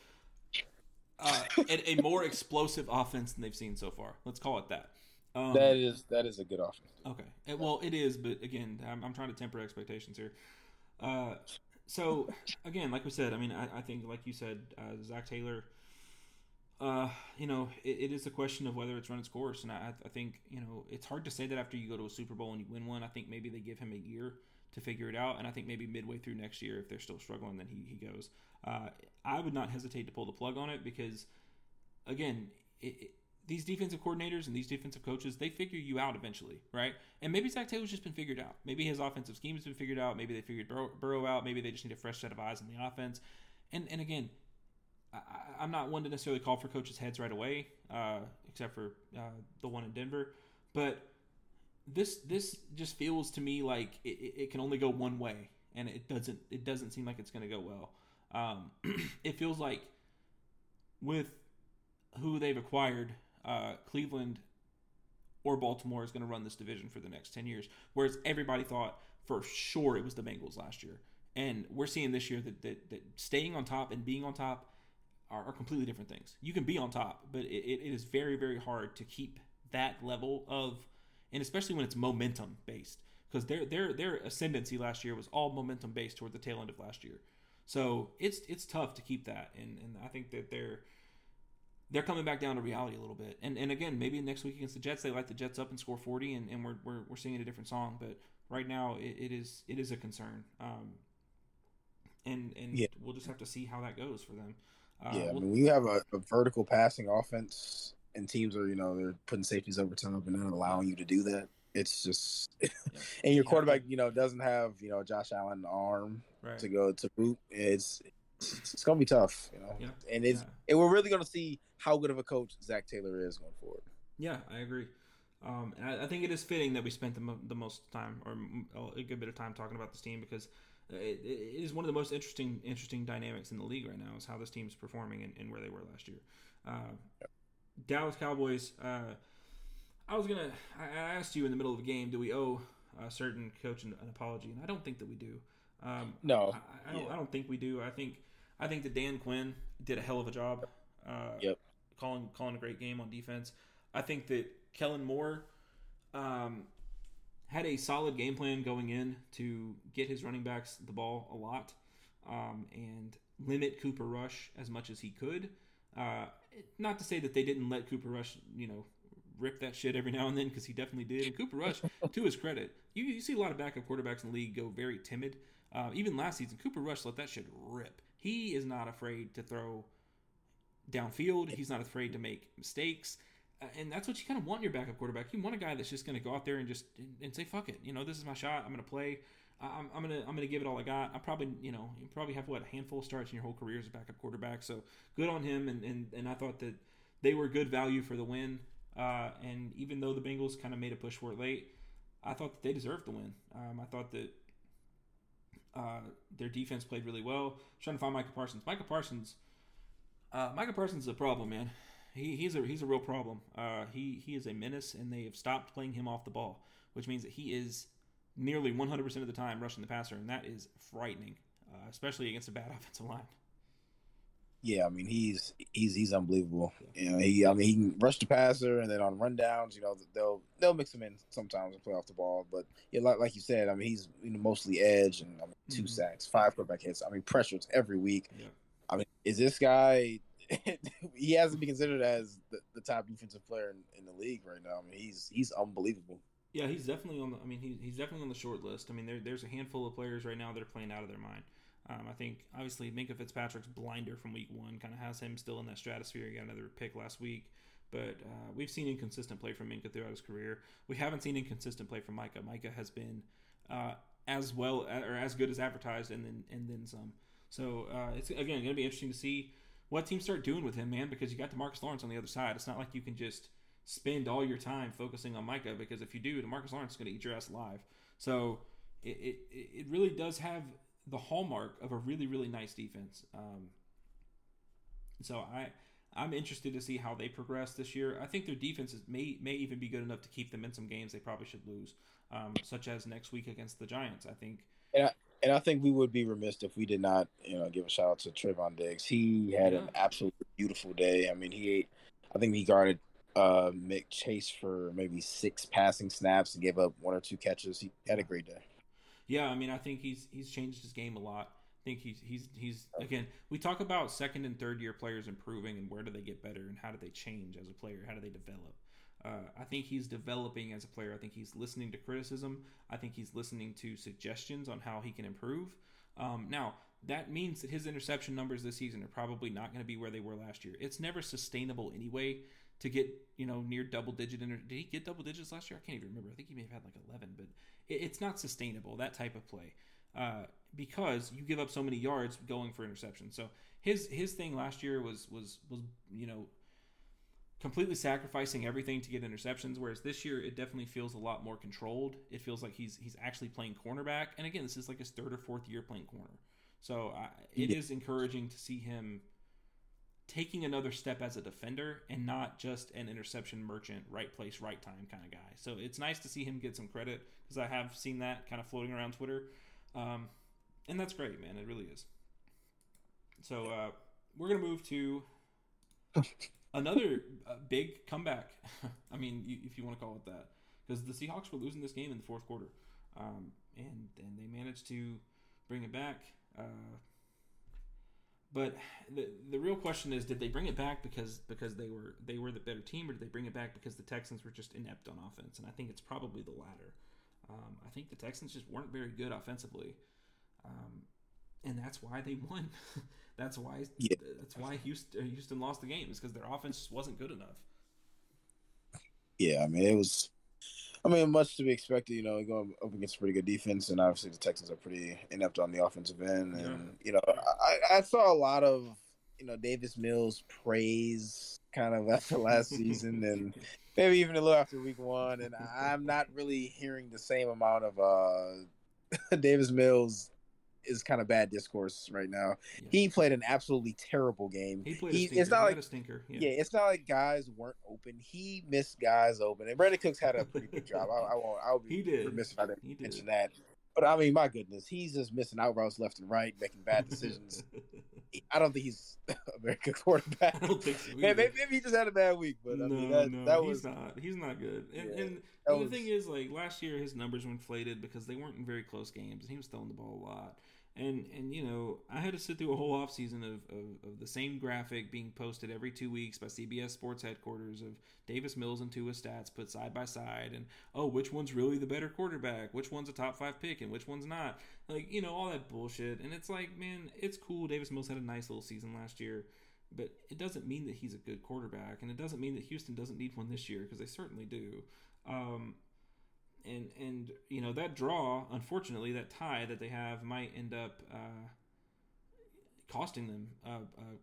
Uh, and a more explosive offense than they've seen so far. Let's call it that. Um, that is that is a good offense. Okay. Well, it is, but again, I'm, I'm trying to temper expectations here. Uh, so again, like we said, I mean, I, I think, like you said, uh, Zac Taylor. Uh, you know, it, it is a question of whether it's run its course, and I, I think you know it's hard to say that after you go to a Super Bowl and you win one. I think maybe they give him a year to figure it out, and I think maybe midway through next year, if they're still struggling, then he, he goes. Uh, I would not hesitate to pull the plug on it because, again, it, it, these defensive coordinators and these defensive coaches, they figure you out eventually, right? And maybe Zac Taylor's just been figured out. Maybe his offensive scheme has been figured out. Maybe they figured Burrow, Burrow out. Maybe they just need a fresh set of eyes on the offense. And and again, I, I'm not one to necessarily call for coaches' heads right away, uh, except for uh, the one in Denver. But this this just feels to me like it, it, can only go one way, and it doesn't it doesn't seem like it's going to go well. Um, it feels like with who they've acquired, uh, Cleveland or Baltimore is going to run this division for the next 10 years. Whereas everybody thought for sure it was the Bengals last year. And we're seeing this year that, that, that staying on top and being on top are, are completely different things. You can be on top, but it, it is very, very hard to keep that level of, and especially when it's momentum based, because their their their ascendancy last year was all momentum based toward the tail end of last year. So it's it's tough to keep that, and and I think that they're they're coming back down to reality a little bit. And and again, maybe next week against the Jets, they light the Jets up and score forty, and, and we're, we're we're singing a different song. But right now, it, it is it is a concern. Um, and and Yeah. we'll just have to see how that goes for them. Uh, yeah, I we'll- mean, when you have a, a vertical passing offense and teams are you know they're putting safeties over top and not allowing you to do that. It's just, and your Yeah. quarterback, you know, doesn't have you know Josh Allen arm right. to go to boot. It's it's, it's gonna be tough, you know. Yeah. And it's Yeah. and we're really gonna see how good of a coach Zac Taylor is going forward. Yeah, I agree. Um, and I, I think it is fitting that we spent the, mo- the most time or a good bit of time talking about this team because it, it is one of the most interesting interesting dynamics in the league right now is how this team's performing and, and where they were last year. Uh, Dallas Cowboys. Uh, I was gonna. I I asked you in the middle of the game, do we owe a certain coach an, an apology? And I don't think that we do. Um, No, I, I don't. yeah. I don't think we do. I think. I think that Dan Quinn did a hell of a job. Uh, Yep. Calling calling a great game on defense. I think that Kellen Moore um, had a solid game plan going in to get his running backs the ball a lot um, and limit Cooper Rush as much as he could. Uh, not to say that they didn't let Cooper Rush, you know, rip that shit every now and then because he definitely did. And Cooper Rush, to his credit, you, you see a lot of backup quarterbacks in the league go very timid. Uh, even last season, Cooper Rush let that shit rip. He is not afraid to throw downfield. He's not afraid to make mistakes. And that's what you kind of want in your backup quarterback. You want a guy that's just going to go out there and just and, say, "Fuck it," you know, this is my shot. I'm going to play. I'm, I'm gonna I'm gonna give it all I got. I probably you know you probably have what a handful of starts in your whole career as a backup quarterback. So good on him. And and, and I thought that they were good value for the win. Uh, and even though the Bengals kind of made a push for it late, I thought that they deserved the win. Um, I thought that uh, their defense played really well. trying to find Micah Parsons. Micah Parsons. Uh, Parsons is a problem, man. He, he's a he's a real problem. Uh, he he is a menace, and they have stopped playing him off the ball, which means that he is nearly 100% of the time rushing the passer, and that is frightening, uh, especially against a bad offensive line. Yeah, I mean he's he's he's unbelievable. You know, he I mean he can rush the passer and then on rundowns, you know, they'll they'll mix him in sometimes and play off the ball. But yeah, like like you said, I mean he's you know, mostly edge and I mean, 2 Mhm. sacks, five quarterback hits. I mean pressures every week. Yeah. I mean, is this guy? he hasn't been considered as the, the top defensive player in, in the league right now. I mean, he's he's unbelievable. Yeah, he's definitely on the. I mean, he, he's definitely on the short list. I mean, there, there's a handful of players right now that are playing out of their mind. Um, I think obviously Minkah Fitzpatrick's blinder from week one kind of has him still in that stratosphere. He got another pick last week, but uh, we've seen inconsistent play from Minkah throughout his career. We haven't seen inconsistent play from Micah. Micah has been uh, as well or as good as advertised, and then and then some. So uh, it's again going to be interesting to see what teams start doing with him, man, because you got DeMarcus Lawrence on the other side. It's not like you can just spend all your time focusing on Micah because if you do, DeMarcus Lawrence is going to eat your ass alive. So it, it, it really does have the hallmark of a really really nice defense. Um, so I I'm interested to see how they progress this year. I think their defense may may even be good enough to keep them in some games they probably should lose, um, such as next week against the Giants. I think. And I, and I think we would be remiss if we did not, you know, give a shout out to Trevon Diggs. He had yeah. an absolutely beautiful day. I mean, he ate. I think he guarded uh, Mick Chase for maybe six passing snaps and gave up one or two catches. He had a great day. Yeah, I mean, I think he's he's changed his game a lot. I think he's he's he's again. We talk about second and third year players improving and where do they get better and how do they change as a player? How do they develop? Uh, I think he's developing as a player. I think he's listening to criticism. I think he's listening to suggestions on how he can improve. Um, now, that means that his interception numbers this season are probably not going to be where they were last year. It's never sustainable anyway to get you know near double digit. Inter- Did he get double digits last year? I can't even remember. I think he may have had like eleven, but it, it's not sustainable that type of play uh, because you give up so many yards going for interception. So his his thing last year was was was you know completely sacrificing everything to get interceptions. Whereas this year, it definitely feels a lot more controlled. It feels like he's he's actually playing cornerback. And again, this is like his third or fourth year playing corner. So uh, it yeah. is encouraging to see him taking another step as a defender and not just an interception merchant, right place, right time kind of guy. So it's nice to see him get some credit because I have seen that kind of floating around Twitter. Um, and that's great, man. It really is. So uh, we're going to move to another uh, big comeback. I mean, you, if you want to call it that, because the Seahawks were losing this game in the fourth quarter, um, and and they managed to bring it back. Uh, but the the real question is, did they bring it back because because they were they were the better team, or did they bring it back because the Texans were just inept on offense? And I think it's probably the latter. Um, I think the Texans just weren't very good offensively, um, and that's why they won. That's why. Yeah. That's why Houston, uh, Houston lost the game. Is because their offense just wasn't good enough. Yeah, I mean it was. I mean, much to be expected. You know, going up against a pretty good defense, and obviously the Texans are pretty inept on the offensive end. And yeah. you know, I, I saw a lot of you know Davis Mills praise kind of after last season, and maybe even a little after week one. And I'm not really hearing the same amount of uh Davis Mills is kind of bad discourse right now. Yeah. He played an absolutely terrible game. He played. He, it's not he like a stinker. Yeah. yeah. it's not like guys weren't open. He missed guys open, and Brandin Cooks had a pretty good job. I, I won't. I would be he did. remiss if I didn't mention that. But I mean, my goodness, he's just missing out routes left and right, making bad decisions. I don't think he's a very good quarterback. I don't think so. maybe, maybe, he just had a bad week, but I mean, that, no, that was he's not. He's not good. And, yeah, and the was, thing is, like last year, his numbers were inflated because they weren't in very close games, and he was throwing the ball a lot and and you know i had to sit through a whole off season of, of, of, the same graphic being posted every two weeks by cbs sports headquarters of davis mills and tua stats put side by side and oh which one's really the better quarterback? Which one's a top five pick and which one's not? Like you know all that bullshit. And it's like man it's cool. Davis mills had a nice little season last year but it doesn't mean that he's a good quarterback. And it doesn't mean that houston doesn't need one this year because they certainly do. Um, and and you know that draw, unfortunately, that tie that they have might end up uh, costing them a,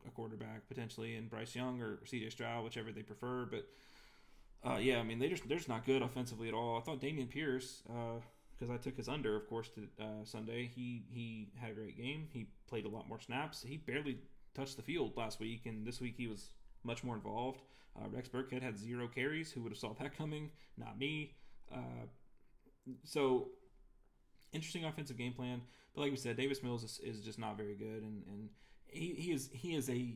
a, quarterback potentially, in Bryce Young or C.J. Stroud, whichever they prefer. But uh, yeah, I mean they just they're just not good offensively at all. I thought Dameon Pierce, because uh, I took his under, of course, to uh, Sunday. He he had a great game. He played a lot more snaps. He barely touched the field last week, and this week he was much more involved. Uh, Rex Burkhead had zero carries. Who would have saw that coming? Not me. Uh, so interesting offensive game plan. But like we said, Davis Mills is, is just not very good, and and he, he is he is a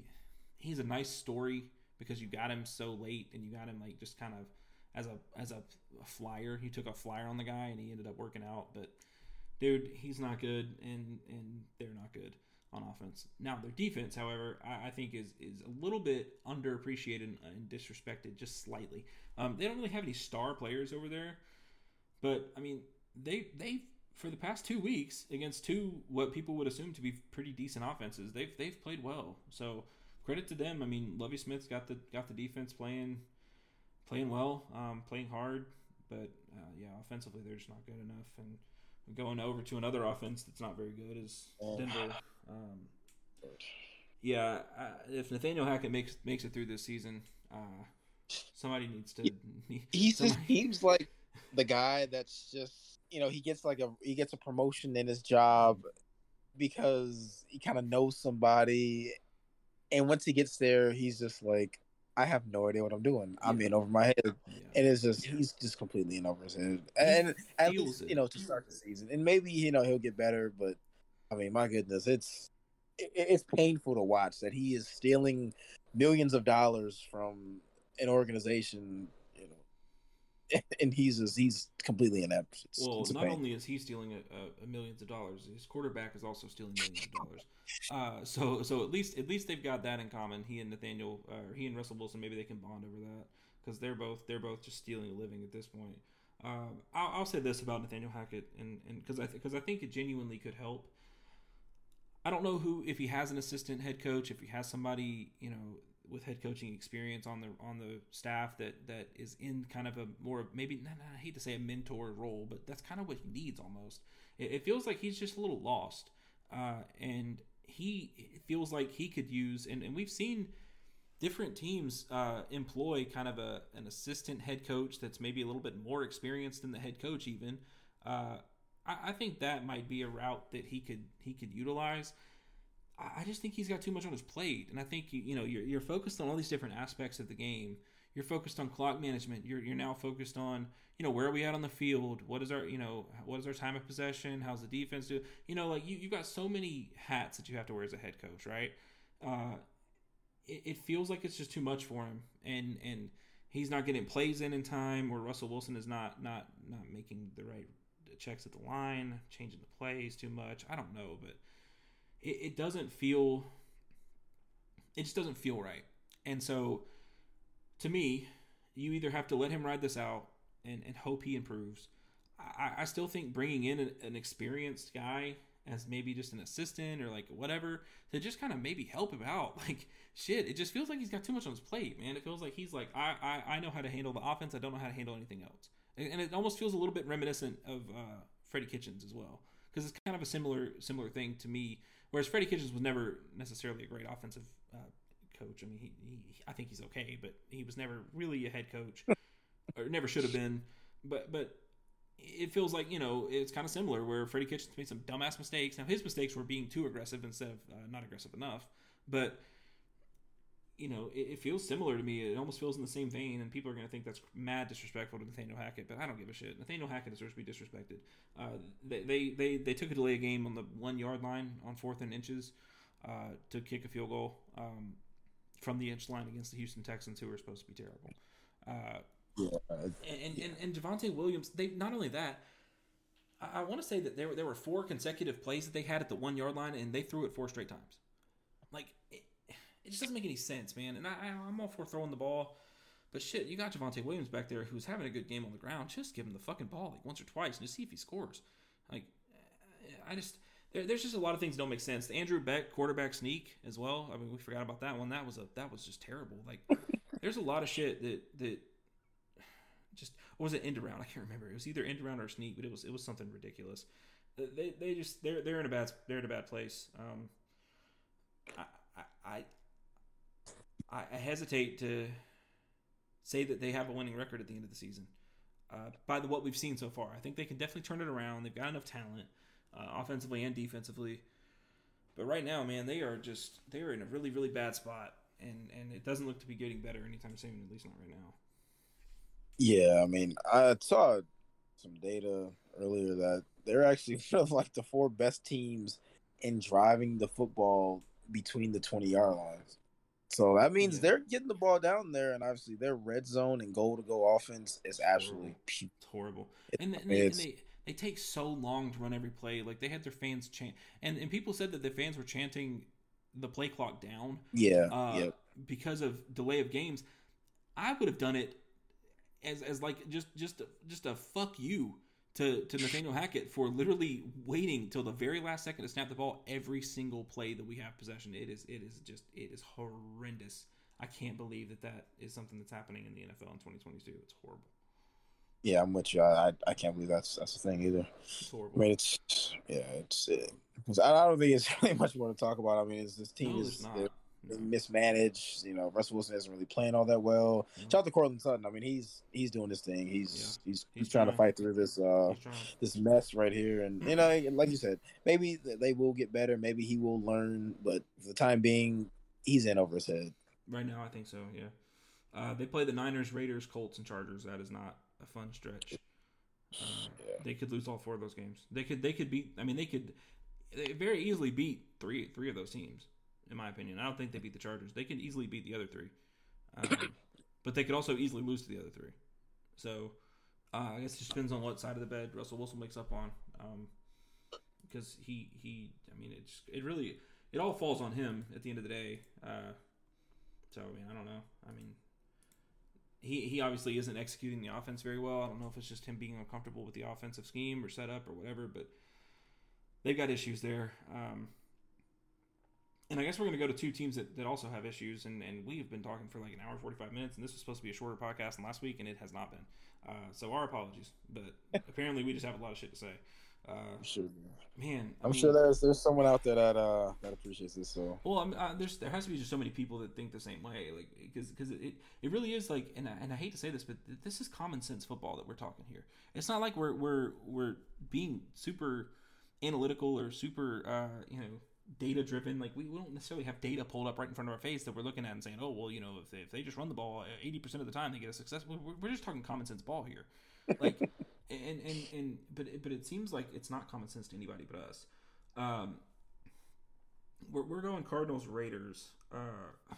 he's a nice story because you got him so late and you got him like just kind of as a as a, a flyer. You took a flyer on the guy and he ended up working out, but dude, he's not good, and and they're not good on offense. Now their defense, however, I, I think is is a little bit underappreciated and, and disrespected just slightly. Um, they don't really have any star players over there. But I mean, they they for the past two weeks against two what people would assume to be pretty decent offenses, they've they've played well. So credit to them. I mean, Lovie Smith's got the got the defense playing playing well, um, playing hard. But uh, yeah, offensively they're just not good enough. And going over to another offense that's not very good is Denver. Um, yeah, uh, if Nathaniel Hackett makes makes it through this season, uh, somebody needs to. He just seems like the guy that's just you know he gets like a he gets a promotion in his job because he kind of knows somebody, and once he gets there, he's just like, I have no idea what I'm doing. I'm in over my head, yeah. and it's just he's just completely in over his head. And at least it. you know to start the season, and maybe you know he'll get better. But I mean, my goodness, it's it, it's painful to watch that he is stealing millions of dollars from an organization and he's just, he's completely inept. It's, well, it's not only is he stealing a, a, millions of dollars, his quarterback is also stealing millions of dollars. Uh, so so at least at least they've got that in common. He and Nathaniel, or uh, he and Russell Wilson, maybe they can bond over that because they're both they're both just stealing a living at this point. Uh, I'll, I'll, say this about Nathaniel Hackett, and because I because th- I think it genuinely could help. I don't know who if he has an assistant head coach, if he has somebody you know with head coaching experience on the on the staff that that is in kind of a more maybe I hate to say a mentor role, but that's kind of what he needs almost. It, it feels like he's just a little lost, uh, and he feels like he could use and, and we've seen different teams uh, employ kind of a an assistant head coach that's maybe a little bit more experienced than the head coach even. Uh, I, I think that might be a route that he could he could utilize. I just think he's got too much on his plate, and I think you you know you're, you're focused on all these different aspects of the game. You're focused on clock management. You're you're now focused on you know where are we at on the field? What is our you know what is our time of possession? How's the defense do? You know like you you've got so many hats that you have to wear as a head coach, right? Uh, it, it feels like it's just too much for him, and and he's not getting plays in in time, or Russell Wilson is not not not making the right checks at the line, changing the plays too much. I don't know, but it, it doesn't feel it just doesn't feel right. And so to me, you either have to let him ride this out and, and hope he improves. I, I still think bringing in an, an experienced guy as maybe just an assistant or like whatever to just kind of maybe help him out. Like shit, it just feels like he's got too much on his plate, man. It feels like he's like I I, I know how to handle the offense. I don't know how to handle anything else, and, it almost feels a little bit reminiscent of uh, Freddie Kitchens as well because it's kind of a similar similar thing to me Whereas Freddie Kitchens was never necessarily a great offensive uh, coach. I mean, he, he, I think he's okay, but he was never really a head coach, or never should have been. But but it feels like you know it's kind of similar where Freddie Kitchens made some dumbass mistakes. Now his mistakes were being too aggressive instead of uh, not aggressive enough, but you know, it, it, feels similar to me. It almost feels in the same vein, and people are going to think that's mad disrespectful to Nathaniel Hackett, but I don't give a shit. Nathaniel Hackett deserves to be disrespected. Uh, they, they, they, they took a delay game on the one yard line on fourth and inches uh, to kick a field goal um, from the inch line against the Houston Texans, who were supposed to be terrible. Uh, yeah. And, and, and Javonte Williams, they not only that, I, I want to say that there, there were four consecutive plays that they had at the one yard line, and they threw it four straight times. Like, it, it just doesn't make any sense, man. And I, I'm all for throwing the ball. But shit, you got Javonte Williams back there who's having a good game on the ground. Just give him the fucking ball like once or twice and just see if he scores. Like, I just there, there's just a lot of things that don't make sense. The Andrew Beck quarterback sneak as well. I mean, we forgot about that one. That was a that was just terrible. Like, there's a lot of shit that that just was it end around? I can't remember. It was either end around or sneak, but it was it was something ridiculous. They they just they're they're in a bad they're in a bad place. Um, I I I, I hesitate to say that they have a winning record at the end of the season. Uh, by the what we've seen so far, I think they can definitely turn it around. They've got enough talent, uh, offensively and defensively. But right now, man, they are just they are in a really really bad spot, and and it doesn't look to be getting better anytime soon. At least not right now. Yeah, I mean, I saw some data earlier that they're actually one of like the four best teams in driving the football between the 20 yard lines. So that means yeah. they're getting the ball down there, and obviously their red zone and goal to go offense is absolutely it's horrible. It's, and, and, they, and, they, they take so long to run every play. Like they had their fans chant, and and people said that the fans were chanting the play clock down. Yeah, uh, yeah. Because of delay of games, I would have done it as as like just just just a fuck you to, to Nathaniel Hackett for literally waiting till the very last second to snap the ball every single play that we have possession. It is it is just it is horrendous. I can't believe that that is something that's happening in the NFL in 2022. It's horrible. Yeah, I'm with you. I, I, I can't believe that's that's the thing either. It's I mean, it's yeah, it's. It, I I don't think it's really much more to talk about. I mean, it's this team no, is it's not. they're No. mismanaged. You know, Russell Wilson isn't really playing all that well. No. Shout out to Courtland Sutton. I mean, he's he's doing his thing. He's he's he's, He's trying, to fight through this uh this mess right here. And you know, like you said, maybe they will get better. Maybe he will learn. But for the time being, he's in over his head. Right now, I think so. Yeah. Uh, they play the Niners, Raiders, Colts, and Chargers. That is not a fun stretch. Uh, Yeah. They could lose all four of those games. They could. They could beat. I mean, they could. They very easily beat three three of those teams. In my opinion, I don't think they beat the Chargers. They could easily beat the other three, um, but they could also easily lose to the other three. So uh, I guess it just depends on what side of the bed Russell Wilson wakes up on. Um, because he he. I mean, it's it really it all falls on him at the end of the day. Uh, so I mean, I don't know. I mean, he he obviously isn't executing the offense very well. I don't know if it's just him being uncomfortable with the offensive scheme or setup or whatever, but they've got issues there. Um, and I guess we're going to go to two teams that, that also have issues, and, and we have been talking for like an hour forty five minutes, and this was supposed to be a shorter podcast than last week, and it has not been. Uh, so our apologies, but apparently we just have a lot of shit to say. Uh, I'm sure. man, I I'm mean- sure there's there's someone out there that uh that appreciates this. So Well, I mean, uh, there's there has to be just so many people that think the same way, like because because it, it really is like, and I, and I hate to say this, but th- this is common sense football that we're talking here. It's not like we're we're we're being super analytical or super uh, you know data driven. Like we, we don't necessarily have data pulled up right in front of our face that we're looking at and saying, oh well, you know, if they, if they just run the ball eighty percent of the time, they get a success. We're, we're just talking common sense ball here, like and and and but it, but it seems like it's not common sense to anybody but us. Um, we're, we're going Cardinals Raiders. Uh,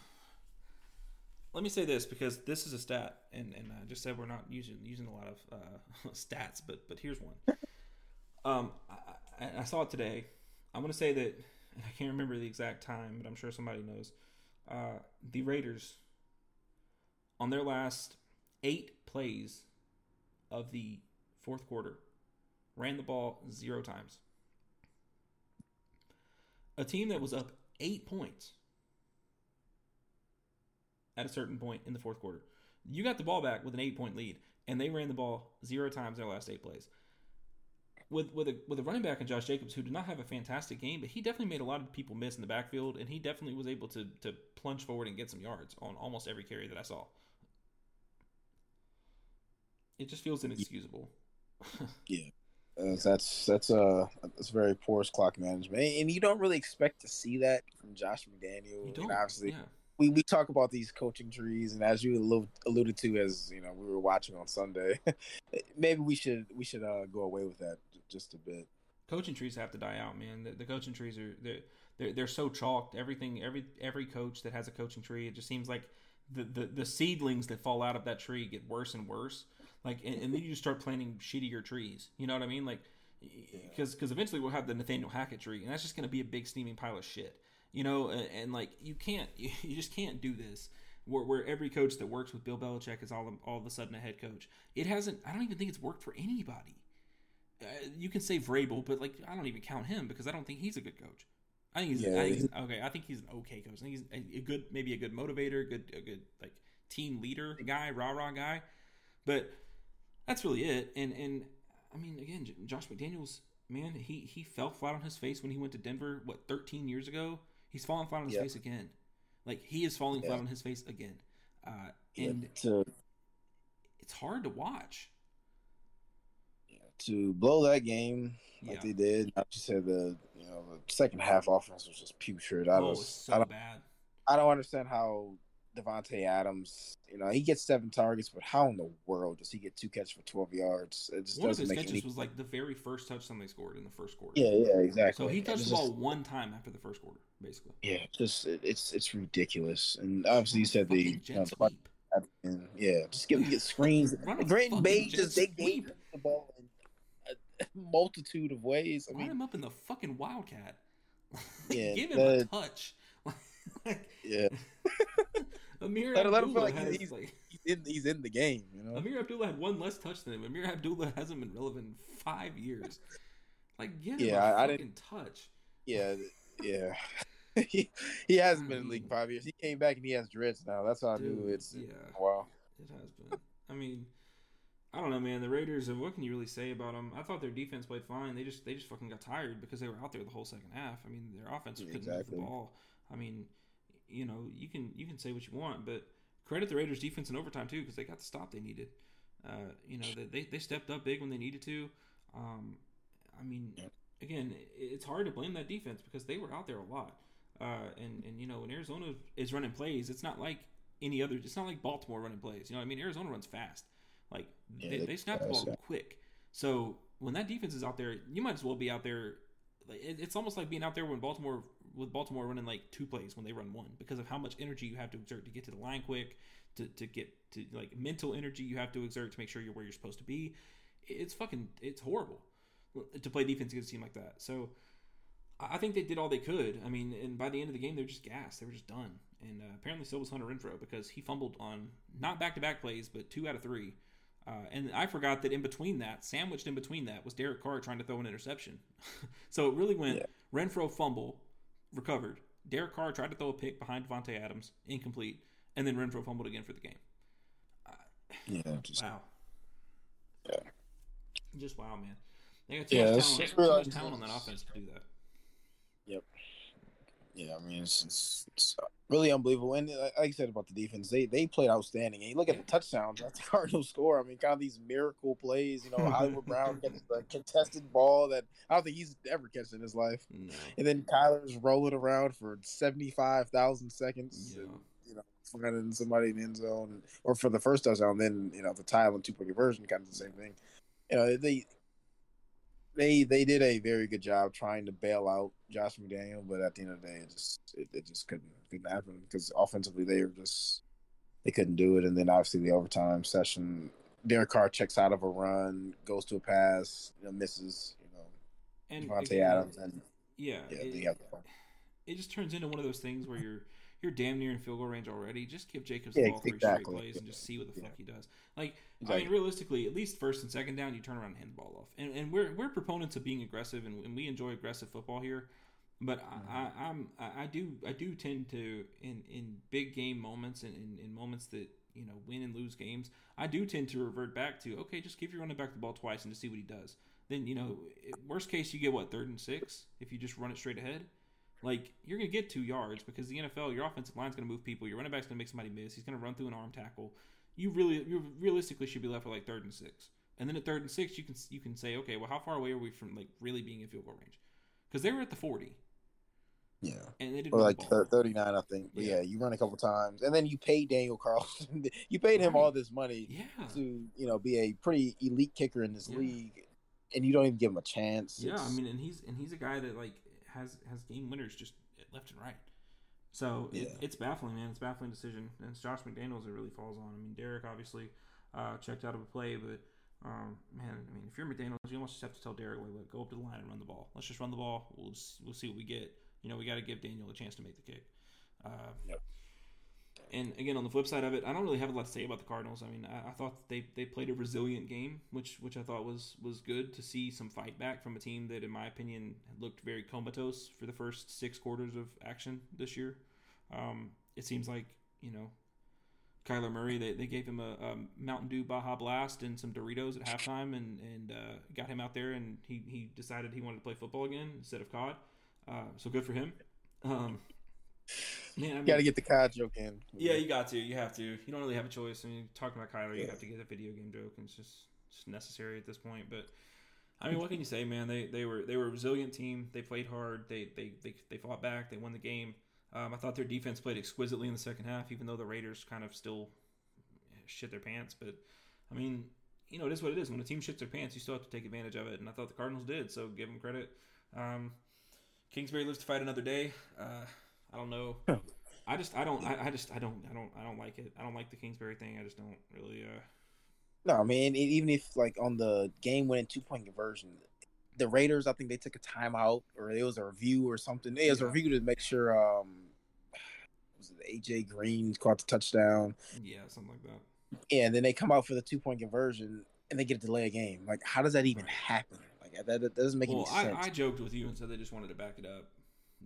let me say this because this is a stat, and, and I just said we're not using using a lot of uh, stats, but but here's one. Um, I, I, saw it today. I'm gonna say that I can't remember the exact time, but I'm sure somebody knows. Uh, the Raiders on their last eight plays of the fourth quarter ran the ball zero times a team that was up eight points at a certain point in the fourth quarter. You got the ball back with an eight point lead, and they ran the ball zero times their last eight plays. With with a with a running back in Josh Jacobs who did not have a fantastic game, but he definitely made a lot of people miss in the backfield, and he definitely was able to to plunge forward and get some yards on almost every carry that I saw. It just feels inexcusable. Uh, that's that's uh that's very poor clock management, and you don't really expect to see that from Josh McDaniel. You don't, obviously, yeah. we, we talk about these coaching trees, and as you allu- alluded to, as you know, we were watching on Sunday. maybe we should we should uh, go away with that just a bit. coaching trees have to die out, man. The, the coaching trees are they're, they're they're so chalked. Everything every every coach that has a coaching tree, it just seems like the the, the seedlings that fall out of that tree get worse and worse. Like and, and then you just start planting shittier trees. You know what I mean? Like because because eventually we'll have the Nathaniel Hackett tree, and that's just gonna be a big steaming pile of shit. You know, and, and like you can't you just can't do this. Where, where every coach that works with Bill Belichick is all all of a sudden a head coach. It hasn't. I don't even think it's worked for anybody uh, you can say Vrabel, but like I don't even count him because I don't think he's a good coach. I think he's, Yeah, I think he's- okay. I think he's an okay coach. I think he's a, a good, maybe a good motivator, good, a good like team leader guy, rah rah guy. But that's really it. And and I mean, again, Josh McDaniels, man, he he fell flat on his face when he went to Denver. What 13 years ago? He's falling flat on his Yeah. face again. Like he is falling Yeah. flat on his face again. Uh, Yeah, and to it's hard to watch. To blow that game like Yeah. they did, like you said, the you know the second half offense was just putrid. I oh, was so I bad. I don't understand how Davante Adams, you know, he gets seven targets, but how in the world does he get two catches for twelve yards? It just One doesn't his make catches any. was like the very first touchdown they scored in the first quarter. Yeah, yeah, exactly. So he touched the ball just- one time after the first quarter, basically. Yeah, just it- it's it's ridiculous, and obviously you said the you know, yeah, just give get screens. Run a Brent fucking Bay jet just they gave him the ball in a multitude of ways. I Line mean, him up in the fucking wildcat. Yeah, give him that- a touch. like, yeah, Ameer Let him- let Abdullah feel like has he's- like he's in he's in the game, you know. Ameer Abdullah had one less touch than him. Ameer Abdullah hasn't been relevant in five years. Like, get him Yeah, a I- I fucking touch. Yeah, yeah. he he hasn't been in the league mm. five years. He came back and he has dreads now. That's how I knew it's yeah. wow. It has been. I mean, I don't know, man. The Raiders. What can you really say about them? I thought their defense played fine. They just they just fucking got tired because they were out there the whole second half. I mean, their offense couldn't exactly. move the ball. I mean, you know, you can you can say what you want, but credit the Raiders defense in overtime too because they got the stop they needed. Uh, you know, they they stepped up big when they needed to. Um, I mean, again, it's hard to blame that defense because they were out there a lot. Uh, and and you know, when Arizona is running plays, it's not like any other. It's not like Baltimore running plays. You know, I mean, Arizona runs fast. Like yeah, they, they snap the ball yeah. quick. So when that defense is out there, you might as well be out there. Like it's almost like being out there when Baltimore with Baltimore running like two plays when they run one because of how much energy you have to exert to get to the line quick, to, to get to like mental energy you have to exert to make sure you're where you're supposed to be. It's fucking it's horrible to play defense against a team like that. So I think they did all they could. I mean, and by the end of the game, they're just gassed. They were just done. And uh, apparently, so was Hunter Renfrow because he fumbled on not back to back plays, but two out of three. Uh, and I forgot that in between that, sandwiched in between that, was Derek Carr trying to throw an interception. so it really went yeah. Renfrow fumble, recovered. Derek Carr tried to throw a pick behind Davante Adams, incomplete, and then Renfrow fumbled again for the game. Uh, yeah, just, wow. Yeah, just wow, man. They got too, yeah, much, talent, too much talent on that offense to do that. Yep. Yeah, I mean it's, it's, it's really unbelievable. And uh, like I said about the defense, they they played outstanding. And you look at the touchdowns that the Cardinals score. I mean, kind of these miracle plays. You know, Hollywood Brown gets the contested ball that I don't think he's ever catched in his life. No. And then Kyler's rolling around for seventy five thousand seconds. Yeah. And, you know, finding somebody in the end zone, or for the first touchdown, then you know the tile and two point conversion, kind of the same thing. You know, they they they did a very good job trying to bail out Josh McDaniel, but at the end of the day, it just it, it just couldn't couldn't happen because offensively they were just they couldn't do it, and then obviously the overtime session, Derek Carr checks out of a run, goes to a pass, you know, misses, you know, and Davante Adams, and yeah, yeah, it, it just turns into one of those things where you're you're damn near in field goal range already. Just give Jacobs the ball three exactly. straight plays and just see what the yeah. fuck he does. Like, exactly. I mean, realistically, at least first and second down, you turn around and hand the ball off. And, and we're we're proponents of being aggressive, and, and we enjoy aggressive football here. But mm-hmm. I, I, am I do I do tend to in in big game moments and in, in moments that you know win and lose games, I do tend to revert back to okay, just give your running back the ball twice and just see what he does. Then you know, worst case you get what third and six if you just run it straight ahead. Like you're gonna get two yards because the NFL, your offensive line's gonna move people. Your running back's gonna make somebody miss. He's gonna run through an arm tackle. You really, you realistically should be left with like third and six. And then at third and six, you can you can say, okay, well, how far away are we from like really being in field goal range? Because they were at the forty. Yeah, and they didn't or like thirty nine, I think. But yeah. yeah. you run a couple times, and then you paid Daniel Carlson. you paid him right. all this money, yeah. to you know be a pretty elite kicker in this yeah. league, and you don't even give him a chance. Yeah, it's... I mean, and he's and he's a guy that like has has game winners just left and right. So yeah. it, it's baffling, man. It's baffling decision, and it's Josh McDaniels it really falls on. I mean, Derek obviously uh, checked out of a play, but um, man, I mean, if you're McDaniels, you almost just have to tell Derek, like, look, go up to the line and run the ball. Let's just run the ball. We'll just, we'll see what we get. You know, we got to give Daniel a chance to make the kick. Uh, yep. And again, on the flip side of it, I don't really have a lot to say about the Cardinals. I mean, I, I, thought they, they played a resilient game, which which I thought was was good to see some fight back from a team that, in my opinion, looked very comatose for the first six quarters of action this year. Um, it seems like you know, Kyler Murray they, they gave him a, a, Mountain Dew Baja Blast and some Doritos at halftime, and and uh, got him out there, and he he decided he wanted to play football again instead of COD. Uh, so good for him. Um, Man, I mean, got to get the Kyle joke in. Yeah, you got to. You have to. You don't really have a choice. I mean, talking about Kyler, you have to get a video game joke, and it's just, just necessary at this point. But I mean, what can you say, man? They they were they were a resilient team. They played hard. They they they, they fought back. They won the game. Um, I thought their defense played exquisitely in the second half, even though the Raiders kind of still shit their pants. But I mean, you know, it is what it is. When a team shits their pants, you still have to take advantage of it, and I thought the Cardinals did. So give them credit. Um, Kingsbury lives to fight another day. Uh, I don't know. I just I don't I, I, just I don't I don't I don't like it. I don't like the Kingsbury thing. I just don't really. uh No, I mean even if like on the game winning two point conversion, the Raiders I think they took a timeout or it was a review or something. It was yeah. a review to make sure um was it AJ Green caught the touchdown. Yeah, something like that. Yeah, and then they come out for the two point conversion and they get a delay a game. Like how does that even right. happen? Like that, that doesn't make well, any sense. I, I joked with you and said they just wanted to back it up.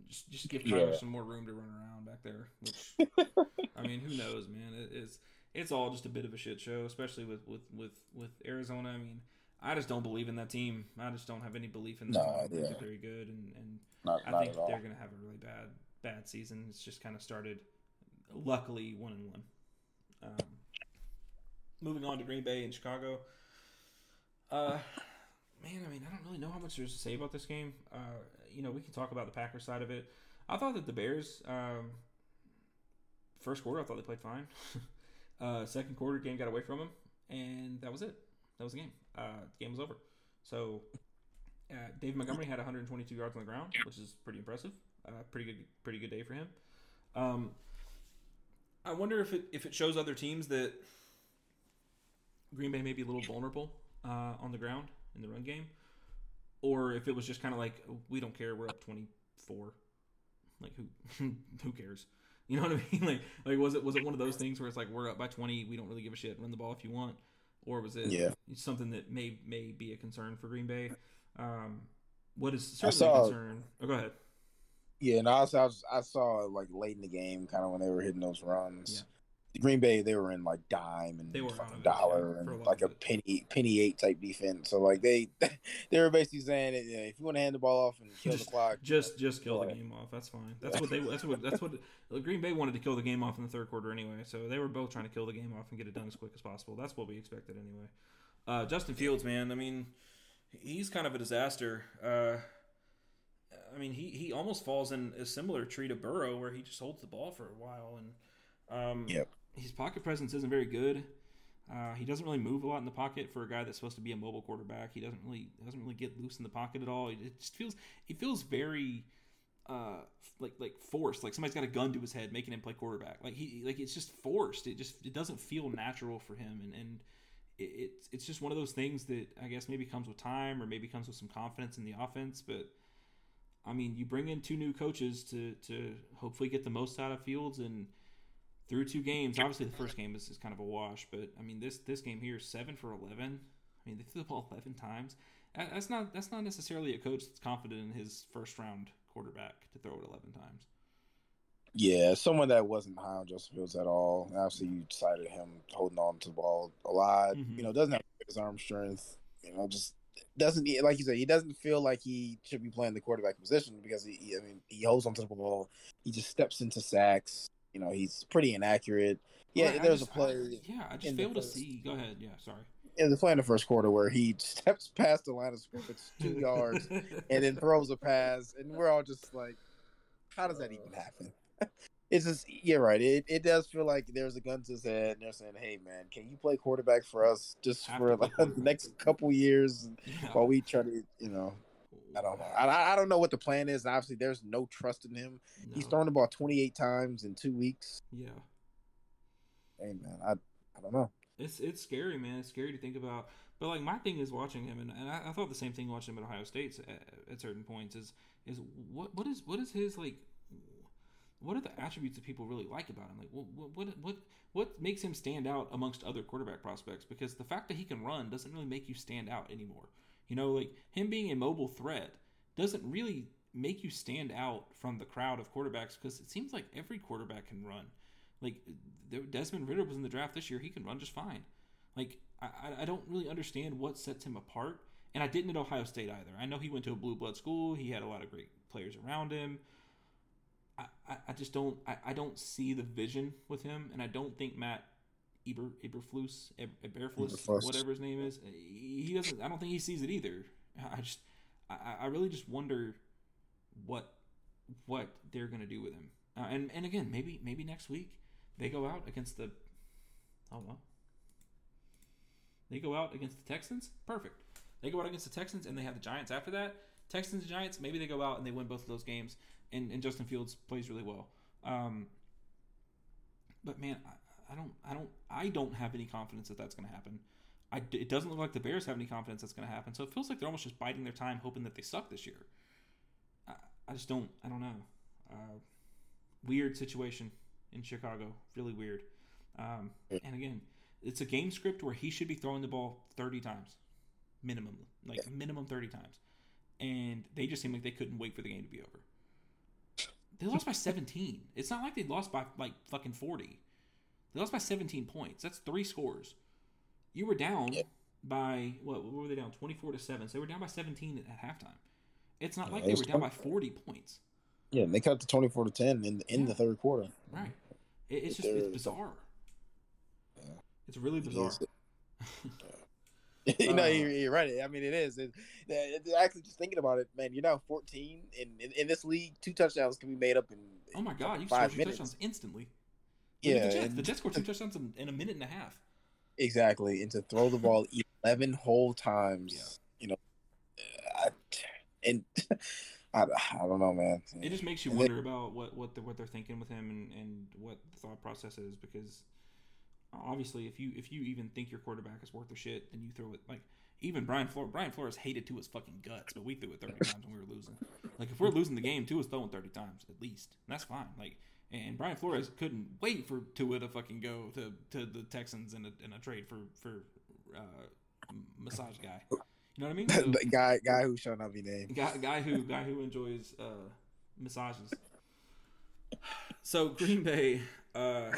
Just, just give Kyler yeah. some more room to run around back there. Which, I mean, who knows, man? It, it's it's all just a bit of a shit show, especially with with with with Arizona. I mean, I just don't believe in that team. I just don't have any belief in them. No, yeah. they're very good, and and Not, I not think they're gonna have a really bad bad season. It's just kind of started. Luckily, one and one. Um, moving on to Green Bay and Chicago. Uh, man, I mean, I don't really know how much there's to say about this game. Uh, you know, we can talk about the Packers side of it. I thought that the Bears, um, first quarter, I thought they played fine. uh, second quarter, game got away from them, and that was it. That was the game. Uh, the game was over. So, uh, Dave Montgomery had 122 yards on the ground, which is pretty impressive. Uh, pretty good, pretty good day for him. Um, I wonder if it if it shows other teams that Green Bay may be a little vulnerable uh, on the ground in the run game, or if it was just kind of like we don't care, we're up 24. Like who who cares? You know what I mean? Like like was it was it one of those things where it's like we're up by 20, we don't really give a shit, run the ball if you want, or was it Yeah. something that may may be a concern for Green Bay? Um, what is certainly a concern? Oh, go ahead. Yeah, and I, was, I saw like late in the game, kind of when they were hitting those runs. Yeah. Green Bay, they were in like dime and They were fucking dollar yeah, for a and like a penny penny eight type defense. So like they they were basically saying that, yeah, if you want to hand the ball off and kill Just- the clock, Just just kill the game off. That's fine. That's what they. That's what. That's what. Green Bay wanted to kill the game off in the third quarter anyway. So they were both trying to kill the game off and get it done as quick as possible. That's what we expected anyway. Uh, Justin Fields, man. I mean, he's kind of a disaster. Uh, I mean, he he almost falls in a similar tree to Burrow, where he just holds the ball for a while, and um, Yep. His pocket presence isn't very good. Uh, he doesn't really move a lot in the pocket for a guy that's supposed to be a mobile quarterback. He doesn't really doesn't really get loose in the pocket at all. It just feels it feels very uh, like like forced. Like somebody's got a gun to his head, making him play quarterback. Like he like it's just forced. It just it doesn't feel natural for him, and and it, it's it's just one of those things that I guess maybe comes with time, or maybe comes with some confidence in the offense. But I mean, you bring in two new coaches to to hopefully get the most out of Fields and through two games. Obviously, the first game is, is kind of a wash, but I mean this this game here, seven for eleven. I mean, they threw the ball eleven times. That's not that's not necessarily a coach that's confident in his first round quarterback to throw it eleven times. yeah, someone that wasn't high on Joseph Fields at all. Obviously, you cited him holding on to the ball a lot. Mhm. You know, doesn't have his arm strength. You know, just doesn't like you said. He doesn't feel like he should be playing the quarterback position because he. he- I mean, he holds onto the ball. He just steps into sacks. You know, he's pretty inaccurate. Yeah, there's just- a play. I- yeah, I just the to see. Go ahead. Yeah, sorry. in the play in the first quarter where he steps past the line of scrimmage two yards and then throws a pass, and we're all just like, "How does that even happen?" It's just you're right. It it does feel like there's a gun to his head, and they're saying, "Hey, man, can you play quarterback for us just for like, the next couple years Yeah. while we try to, you know." I don't know. I- I, don't know what the plan is. Obviously, there's no trust in him. He's thrown the ball 28 times in two weeks. Yeah. Hey, man, I I don't know. It's it's scary, man. It's scary to think about. But like my thing is watching him, and, and I, I thought the same thing watching him at Ohio State at, at certain points is is what what is what is his like. What are the attributes that people really like about him? Like, what what what what makes him stand out amongst other quarterback prospects? Because the fact that he can run doesn't really make you stand out anymore. You know, like him being a mobile threat doesn't really make you stand out from the crowd of quarterbacks because it seems like every quarterback can run. Like Desmond Ridder was in the draft this year; he can run just fine. Like I, I- don't really understand what sets him apart. And I didn't at Ohio State either. I know he went to a blue blood school. He had a lot of great players around him. I, I, I just don't I, I don't see the vision with him, and I don't think Matt Eber Eberflus Eberflus whatever his name is he doesn't I don't think he sees it either. I just I, I really just wonder what what they're gonna do with him. Uh, and and again maybe maybe next week they go out against the oh well they go out against the Texans perfect they go out against the Texans and they have the Giants after that Texans and Giants maybe they go out and they win both of those games and, and Justin Fields plays really well. Um, but man, I, don't, I don't, I don't have any confidence that that's going to happen. I, it doesn't look like the Bears have any confidence that's going to happen. So it feels like they're almost just biding their time, hoping that they suck this year. I, I just don't, I don't know. Uh, weird situation in Chicago, really weird. Um, and again, it's a game script where he should be throwing the ball thirty times, minimum, like minimum thirty times, and they just seem like they couldn't wait for the game to be over. They lost by 17. It's not like they lost by like fucking 40. They lost by 17 points. That's three scores. You were down yeah. by what? What were they down? 24 to seven. So they were down by 17 at halftime. It's not like they were down by 40 points. Yeah, they cut to 24 to 10 in in yeah. the third quarter. Right. It, it's just it's bizarre. Yeah. It's really bizarre. you know, uh, you're, you're, right. I mean, it is. It, it, actually, just thinking about it, man, you're now 14, and in, in, this league, two touchdowns can be made up in. Oh my god, you score two touchdowns instantly. Yeah, the Jets, and, the Jets scored two touchdowns in, in, a minute and a half. Exactly, and to throw the ball 11 whole times, yeah. you know, I, and I, I don't know, man. It just makes you wonder about what what they're, what they're thinking with him and, and what the thought process is because obviously if you if you even think your quarterback is worth a shit, then you throw it like even Brian Flores, Brian Flores hated to his fucking guts, but we threw it 30 times when we were losing. Like if we're losing the game, Tua's throwing 30 times at least. And that's fine. Like and Brian Flores couldn't wait for Tua to fucking go to, to the Texans in a, in a trade for for uh, massage guy. You know what I mean? So, guy guy who shall not be named. Guy guy who guy who enjoys uh, massages. So Green Bay, uh,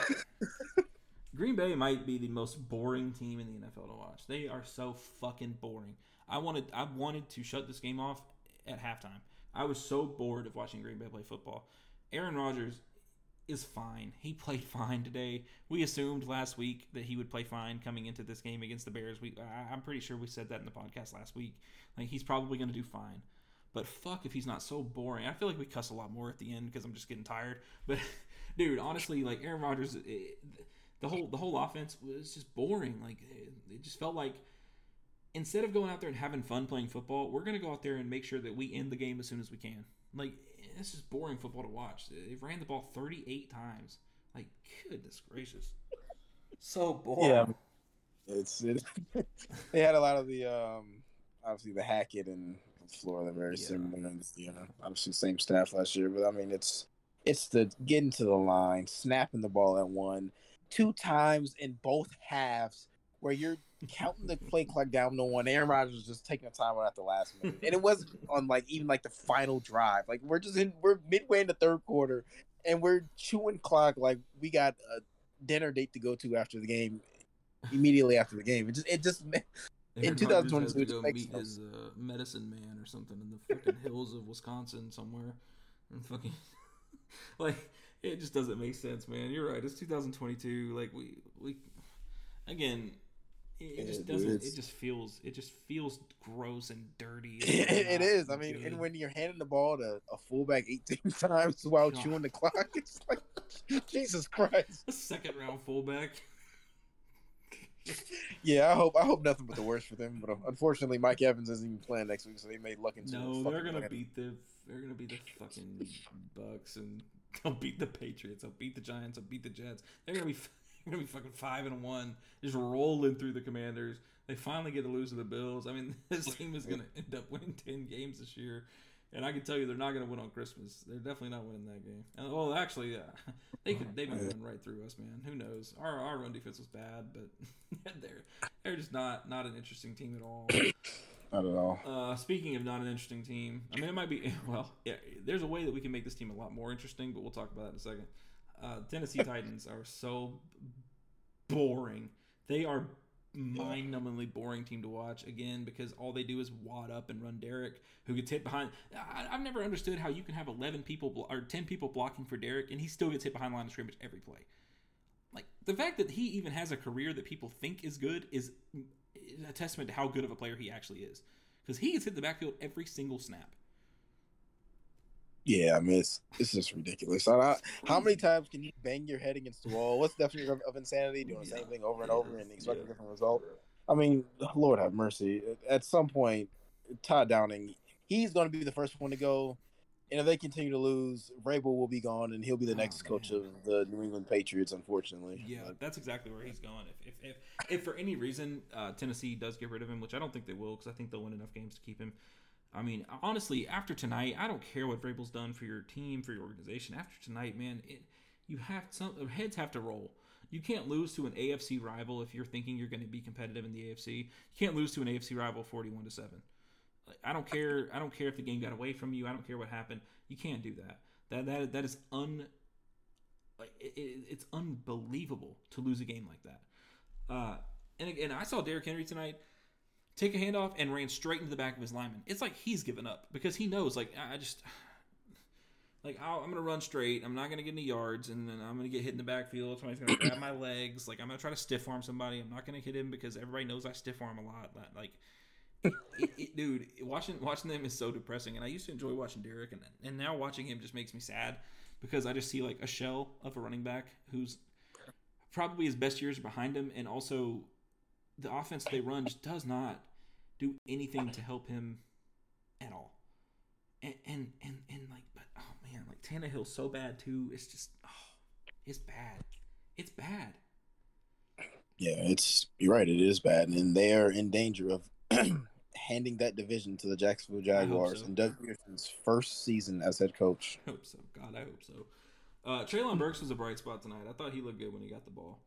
Green Bay might be the most boring team in the NFL to watch. They are so fucking boring. I wanted I wanted to shut this game off at halftime. I was so bored of watching Green Bay play football. Aaron Rodgers is fine. He played fine today. We assumed last week that he would play fine coming into this game against the Bears. We I'm pretty sure we said that in the podcast last week. Like he's probably going to do fine. But fuck if he's not so boring. I feel like we cuss a lot more at the end because I'm just getting tired. But dude, honestly, like Aaron Rodgers, it, the whole the whole offense was just boring. Like it, it just felt like instead of going out there and having fun playing football, we're going to go out there and make sure that we end the game as soon as we can. Like this is boring football to watch. They ran the ball 38 times. Like goodness gracious, so boring. Yeah, it's it. they had a lot of the um obviously the Hackett and Florida very yeah. similar. And, you know, obviously same staff last year, but I mean it's it's the getting to the line, snapping the ball at one, two times in both halves where you're counting the play clock down to one. Aaron Rodgers was just taking a timeout at the last minute, and it wasn't on like even like the final drive. Like we're just in we're midway in the third quarter, and we're chewing clock like we got a dinner date to go to after the game. Immediately after the game, it just it just Aaron in 2022 to go meet his uh, medicine man or something in the fucking hills of Wisconsin somewhere, and fucking like it just doesn't make sense, man. You're right. It's 2022. Like we we again, it, it just doesn't. It just feels. It just feels gross and dirty. And it is. I mean, good. and when you're handing the ball to a fullback 18 times while God. chewing the clock, it's like Jesus Christ. A second round fullback. yeah, I hope I hope nothing but the worst for them. But unfortunately, Mike Evans isn't even playing next week, so they may luck into. No, they're gonna beat the. They're gonna beat the fucking Bucs and They'll beat the Patriots. They'll beat the Giants. They'll beat the Jets. They're gonna be they're gonna be fucking five and one, just rolling through the Commanders. They finally get to lose to the Bills. I mean, this team is gonna end up winning ten games this year, and I can tell you they're not gonna win on Christmas. They're definitely not winning that game. And, well, actually, yeah, they could. They've been running right through us, man. Who knows? Our our run defense was bad, but they're they're just not not an interesting team at all. Not at all. Uh, speaking of not an interesting team, I mean, it might be. Well, yeah, there's a way that we can make this team a lot more interesting, but we'll talk about that in a second. Uh, Tennessee Titans are so boring. They are mind-numbingly boring team to watch again because all they do is wad up and run Derrick, who gets hit behind. I, have never understood how you can have 11 people or 10 people blocking for Derrick, and he still gets hit behind the line of scrimmage every play. Like the fact that he even has a career that people think is good is a testament to how good of a player he actually is. Because he gets hit the backfield every single snap. Yeah, I mean it's it's just ridiculous. I, how many times can you bang your head against the wall? What's the definition of, of, insanity? Doing the yeah. same thing over and over and expect yeah. a different result. I mean, Lord have mercy. At some point, Todd Downing, he's going to be the first one to go. And if they continue to lose, Vrabel will be gone, and he'll be the oh, next coach of the New England Patriots. Unfortunately, yeah, but. that's exactly where he's going. If if, if, if for any reason uh, Tennessee does get rid of him, which I don't think they will, because I think they'll win enough games to keep him. I mean, honestly, after tonight, I don't care what Vrabel's done for your team, for your organization. After tonight, man, it, you have some heads have to roll. You can't lose to an AFC rival if you're thinking you're going to be competitive in the AFC. You can't lose to an AFC rival 41 to seven. I don't care. I don't care if the game got away from you. I don't care what happened. You can't do that. That that that is un it, it, it's unbelievable to lose a game like that. Uh, and again, I saw Derrick Henry tonight take a handoff and ran straight into the back of his lineman. It's like he's given up because he knows, like, I just, like, i am going to run straight. I'm not going to get any yards, and then I'm going to get hit in the backfield. Somebody's going to grab my legs. Like, I'm going to try to stiff arm somebody. I'm not going to hit him because everybody knows I stiff arm a lot. Like, it, it, dude, watching watching them is so depressing. And I used to enjoy watching Derrick, and and now watching him just makes me sad because I just see like a shell of a running back who's probably his best years behind him, and also the offense they run just does not do anything to help him at all. And and and, and like, but oh man, like Tannehill's so bad too. It's just oh, it's bad. It's bad. Yeah, it's you're right. It is bad, and they are in danger of handing that division to the Jacksonville Jaguars so. in Doug Pederson's first season as head coach. I hope so. God, I hope so. Uh, Treylon Burks was a bright spot tonight. I thought he looked good when he got the ball.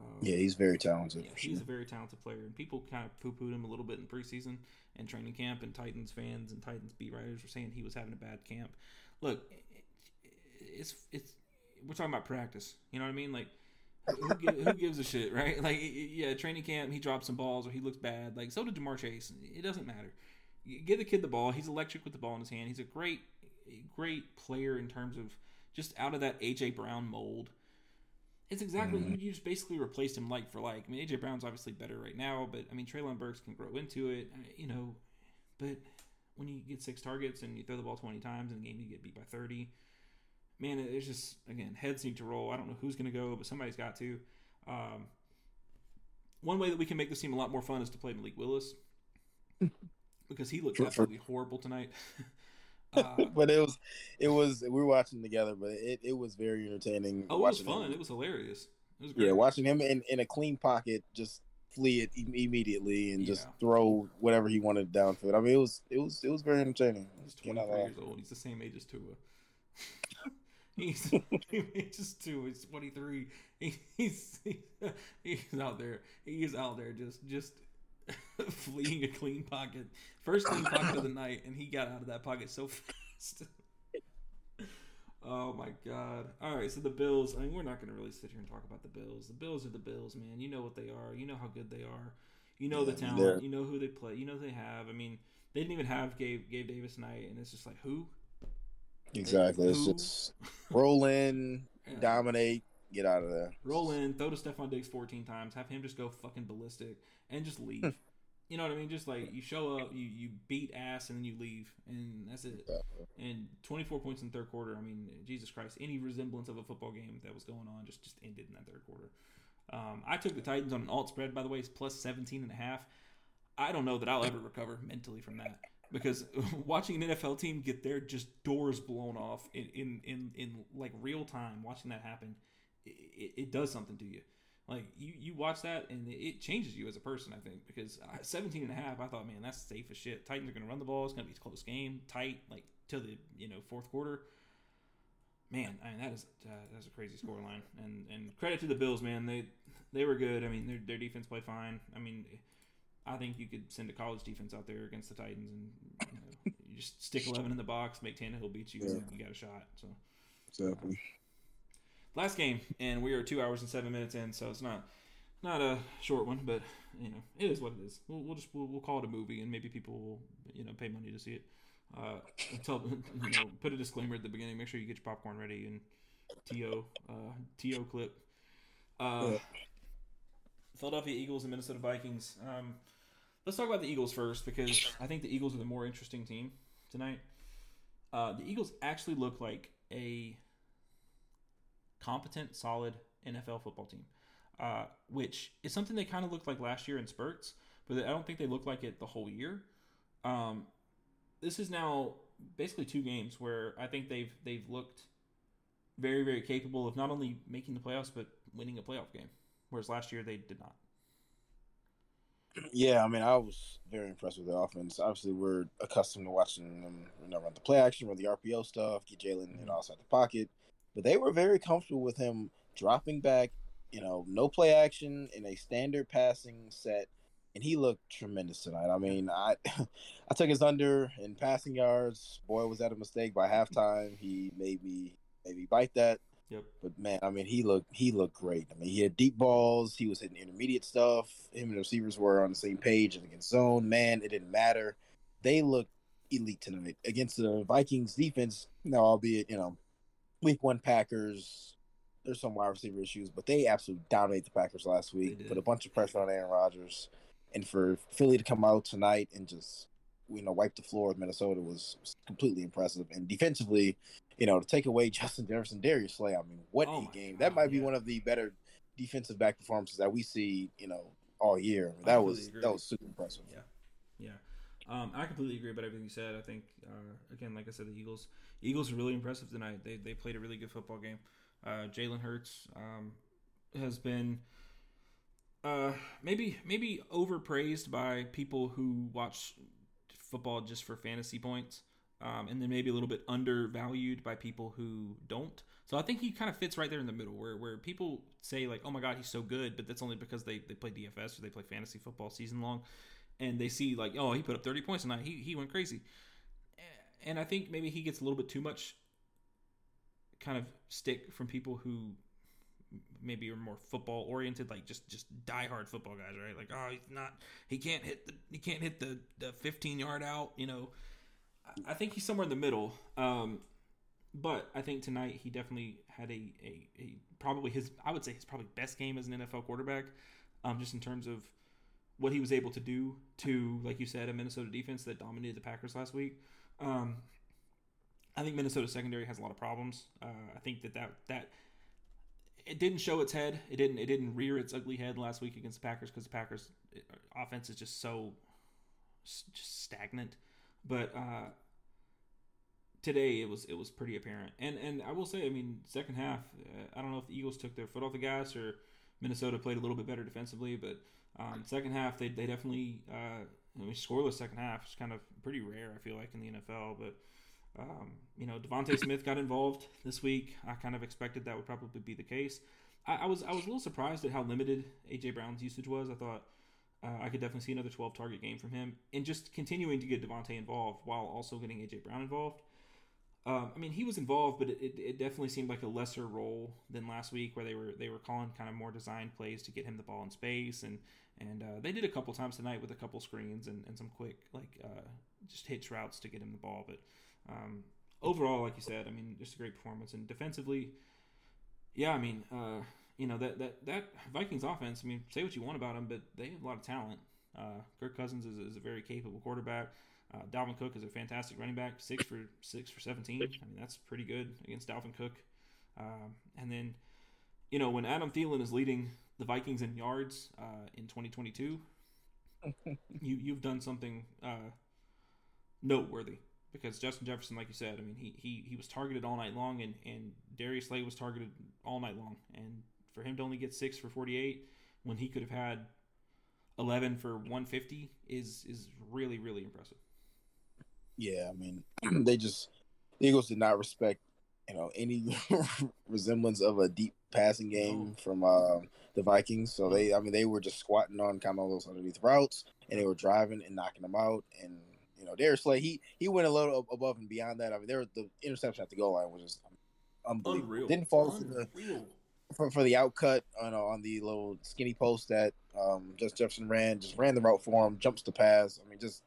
Um, yeah, he's very talented. Yeah, he's a very talented player, and people kind of poo pooed him a little bit in preseason and training camp. And Titans fans and Titans beat writers were saying he was having a bad camp. Look, it's it's we're talking about practice. You know what I mean? Like, who, who gives a shit, right? Like, yeah, training camp, he dropped some balls or he looks bad. Like, so did Ja'Marr Chase. It doesn't matter. Give the kid the ball. He's electric with the ball in his hand. He's a great, great player in terms of just out of that AJ Brown mold. It's exactly mm-hmm. you just basically replaced him like for like. I mean, AJ Brown's obviously better right now, but I mean, Treylon Burks can grow into it, you know. But when you get six targets and you throw the ball twenty times in a game, you get beat by thirty. Man, it's just again heads need to roll. I don't know who's going to go, but somebody's got to. Um, one way that we can make this team a lot more fun is to play Malik Willis because he looked absolutely horrible tonight. Uh, but it was, it was. We were watching together, but it, it was very entertaining. Oh, it was fun. Him. It was hilarious. It was great. Yeah, watching him in, in a clean pocket, just flee it immediately and yeah. just throw whatever he wanted downfield. I mean, it was it was it was very entertaining. He's twenty three years old. He's the same age as Tua. he's he's Tua. He's twenty three. He, he's he's out there. He's out there just just fleeing a clean pocket. First clean pocket of the night, and he got out of that pocket so fast. oh my god! All right, so the Bills. I mean, we're not going to really sit here and talk about the Bills. The Bills are the Bills, man. You know what they are. You know how good they are. You know the talent. You know who they play. You know they have. I mean, they didn't even have Gabe Gabe Davis tonight, and it's just like who? Exactly. Who? It's just roll in, yeah. dominate, get out of there. Roll in, throw to Stefon Diggs 14 times, have him just go fucking ballistic, and just leave. Hmm. you know what I mean? Just like you show up, you, you beat ass, and then you leave, and that's it. And 24 points in third quarter. I mean, Jesus Christ, any resemblance of a football game that was going on just just ended in that third quarter. Um, I took the Titans on an alt spread, by the way, it's plus 17 and a half. I don't know that I'll ever recover mentally from that because watching an NFL team get their just doors blown off in in in, in like real time, watching that happen it, it does something to you. Like you, you watch that and it changes you as a person, I think, because 17 and a half, I thought, man, that's safe as shit. Titans are going to run the ball. It's going to be a close game, tight, like till the, you know, fourth quarter. Man, I mean, that is, uh, that's a crazy scoreline. And, and credit to the Bills, man. They, they were good. I mean, their, their defense played fine. I mean, I think you could send a college defense out there against the Titans and, you know, you just stick 11 in the box, make Tannehill beat you, yeah. you got a shot. So, exactly. Uh, last game, and we are two hours and seven minutes in, so it's not not a short one, but you know it is what it is. We'll, we'll just we'll, we'll, call it a movie, and maybe people will you know pay money to see it. Uh, tell you know put a disclaimer at the beginning. Make sure you get your popcorn ready and to uh, to clip. Uh, Philadelphia Eagles and Minnesota Vikings. Um, let's talk about the Eagles first because I think the Eagles are the more interesting team tonight. Uh, the Eagles actually look like a competent, solid NFL football team, uh, which is something they kind of looked like last year in spurts, but I don't think they looked like it the whole year. Um, this is now basically two games where I think they've they've looked very very capable of not only making the playoffs but winning a playoff game, whereas last year they did not. Yeah, I mean, I was very impressed with the offense. Obviously, we're accustomed to watching them, you know, run the play action, run the RPO stuff, get Jalen you know, outside the pocket. But they were very comfortable with him dropping back, you know, no play action in a standard passing set, and he looked tremendous tonight. I mean, I I took his under in passing yards. Boy, was that a mistake by halftime. He made me maybe bite that. Yep. But man, I mean, he looked he looked great. I mean, he had deep balls. He was hitting intermediate stuff. Him and the receivers were on the same page and against zone. Man, it didn't matter. They looked elite tonight against the Vikings defense. Now, albeit you know, week one Packers. There's some wide receiver issues, but they absolutely dominated the Packers last week. Put a bunch of pressure on Aaron Rodgers, and for Philly to come out tonight and just you know wipe the floor with Minnesota was, was completely impressive. And defensively, you know, to take away Justin Jefferson, Darius Slay, I mean, what oh a game! God, that might be one of the better defensive back performances that we see, you know, all year. I mean, that was that was super impressive. Yeah, yeah. Um, I completely agree about everything you said. I think uh, again, like I said, the Eagles Eagles are really impressive tonight. They they played a really good football game. Uh, Jalen Hurts um, has been uh, maybe maybe overpraised by people who watch football just for fantasy points um, and then maybe a little bit undervalued by people who don't. So I think he kind of fits right there in the middle, where where people say like, "Oh my God, he's so good," but that's only because they they play DFS or they play fantasy football season long, and they see like, "Oh, he put up 30 points tonight. He he went crazy," and I think maybe he gets a little bit too much kind of stick from people who maybe are more football oriented, like just just diehard football guys, right? Like, oh, he's not, he can't hit the, he can't hit the the 15 yard out, you know. I think he's somewhere in the middle. Um, but I think tonight he definitely had a, a, a, probably his I would say his probably best game as an NFL quarterback, um, just in terms of what he was able to do to like you said a Minnesota defense that dominated the Packers last week. Um, I think Minnesota secondary has a lot of problems. Uh, I think that that that it didn't show its head. It didn't it didn't rear its ugly head last week against the Packers because the Packers uh, offense is just so just stagnant. But uh, today it was it was pretty apparent. And and I will say, I mean, second half, uh, I don't know if the Eagles took their foot off the gas or Minnesota played a little bit better defensively, but um, second half they they definitely uh, I mean scoreless second half is kind of pretty rare. I feel like in the NFL, but. Um, you know, DeVonta Smith got involved this week. I kind of expected that would probably be the case. I, I was I was a little surprised at how limited AJ Brown's usage was. I thought uh, I could definitely see another 12 target game from him, and just continuing to get DeVonta involved while also getting AJ Brown involved. Um, I mean, he was involved, but it, it, it, definitely seemed like a lesser role than last week, where they were they were calling kind of more designed plays to get him the ball in space, and and uh, they did a couple times tonight with a couple screens and, and some quick like uh, just hitch routes to get him the ball. But um, overall, like you said, I mean, just a great performance, and defensively, yeah, I mean, uh, you know that that that Vikings offense. I mean, say what you want about them, but they have a lot of talent. Uh, Kirk Cousins is, is, a very capable quarterback. Uh, Dalvin Cook is a fantastic running back, six for six for seventeen. I mean, that's pretty good against Dalvin Cook. Um, and then, you know, when Adam Thielen is leading the Vikings in yards uh, in 2022, you you've done something uh, noteworthy because Justin Jefferson, like you said, I mean, he he he was targeted all night long, and and Darius Slay was targeted all night long, and for him to only get six for 48 when he could have had 11 for 150 is is really really impressive. Yeah, I mean, they just the Eagles did not respect you know any resemblance of a deep passing game from uh, the Vikings. So they, I mean, they were just squatting on kind of those underneath routes, and they were driving and knocking them out. And you know, Darius Slay, he he went a little above and beyond that. I mean, there the interception at the goal line was just unbelievable. Unreal. Didn't fall Unreal. to the for, for the outcut on on the little skinny post that um, Justin Jefferson ran, just ran the route for him, jumps the pass. I mean, just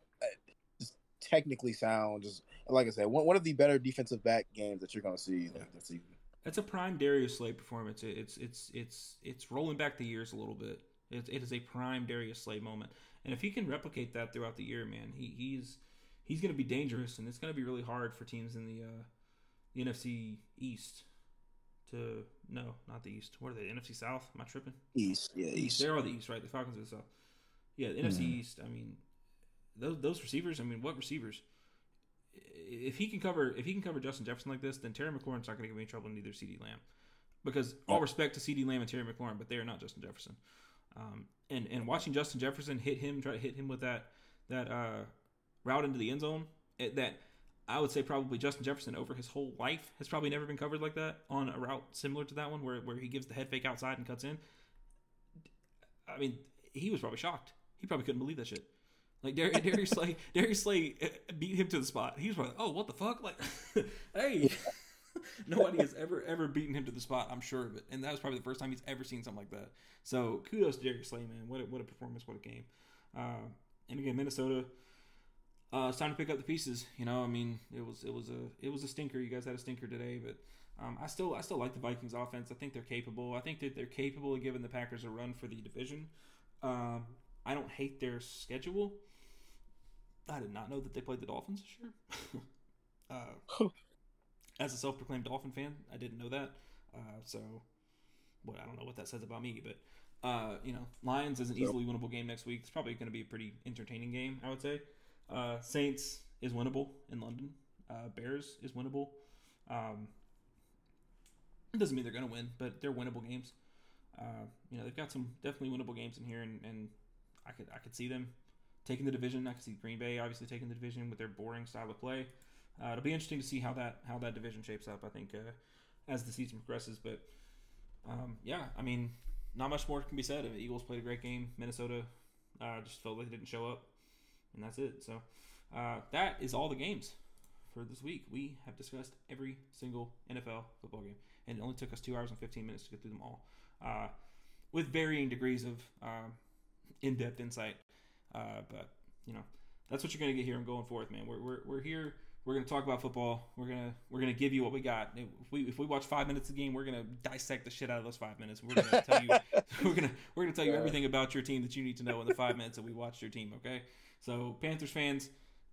technically sound. Just like I said, one, one of the better defensive back games that you're going to see this season. That's a prime Darius Slay performance. It's it's it's it's rolling back the years a little bit. It, it is a prime Darius Slay moment, and if he can replicate that throughout the year, man, he, he's he's going to be dangerous, and it's going to be really hard for teams in the uh, the NFC East to no, not the East. What are they? NFC South? Am I tripping? East, yeah, East. They are the East, right? The Falcons are the South. Yeah, the mm-hmm. NFC East. I mean, those those receivers. I mean, what receivers? If he can cover, if he can cover Justin Jefferson like this, then Terry McLaurin's not going to give any trouble neither CeeDee Lamb. Because all respect to CeeDee Lamb and Terry McLaurin, but they are not Justin Jefferson. Um, and and watching Justin Jefferson hit him, try to hit him with that that uh, route into the end zone, it, that I would say probably Justin Jefferson over his whole life has probably never been covered like that on a route similar to that one where, where he gives the head fake outside and cuts in. I mean, he was probably shocked. He probably couldn't believe that shit. Like Darius, Darius Slay, Darius Slay uh, beat him to the spot. He was like, "Oh, what the fuck?" Like, hey, Nobody has ever ever beaten him to the spot. I'm sure of it, and that was probably the first time he's ever seen something like that. So kudos to Darius Slay, man. What a, what a performance, what a game. Uh, and again, Minnesota. Uh, it's time to pick up the pieces. You know, I mean, it was it was a it was a stinker. You guys had a stinker today, but um, I still I still like the Vikings offense. I think they're capable. I think that they're capable of giving the Packers a run for the division. Um, I don't hate their schedule. I did not know that they played the Dolphins this year. uh, as a self-proclaimed Dolphin fan, I didn't know that. Uh, so, what I don't know what that says about me, but uh, you know, Lions is an easily winnable game next week. It's probably going to be a pretty entertaining game, I would say. Uh, Saints is winnable in London. Uh, Bears is winnable. Um, it doesn't mean they're going to win, but they're winnable games. Uh, you know, they've got some definitely winnable games in here, and, and I could I could see them taking the division. I can see Green Bay obviously taking the division with their boring style of play. Uh, it'll be interesting to see how that how that division shapes up. I think uh, as the season progresses, but um, yeah, I mean, not much more can be said. The Eagles played a great game. Minnesota uh, just felt like they didn't show up, and that's it. So uh, that is all the games for this week. We have discussed every single NFL football game, and it only took us two hours and fifteen minutes to get through them all, uh, with varying degrees of um, in-depth insight. Uh, but you know, that's what you're gonna get here on going forth, man. We're we're, we're here we're gonna talk about football. We're gonna we're gonna give you what we got. If we if we watch five minutes of the game, we're gonna dissect the shit out of those five minutes. We're gonna tell you we're gonna we're gonna tell you everything about your team that you need to know in the five minutes that we watched your team. Okay, so Panthers fans,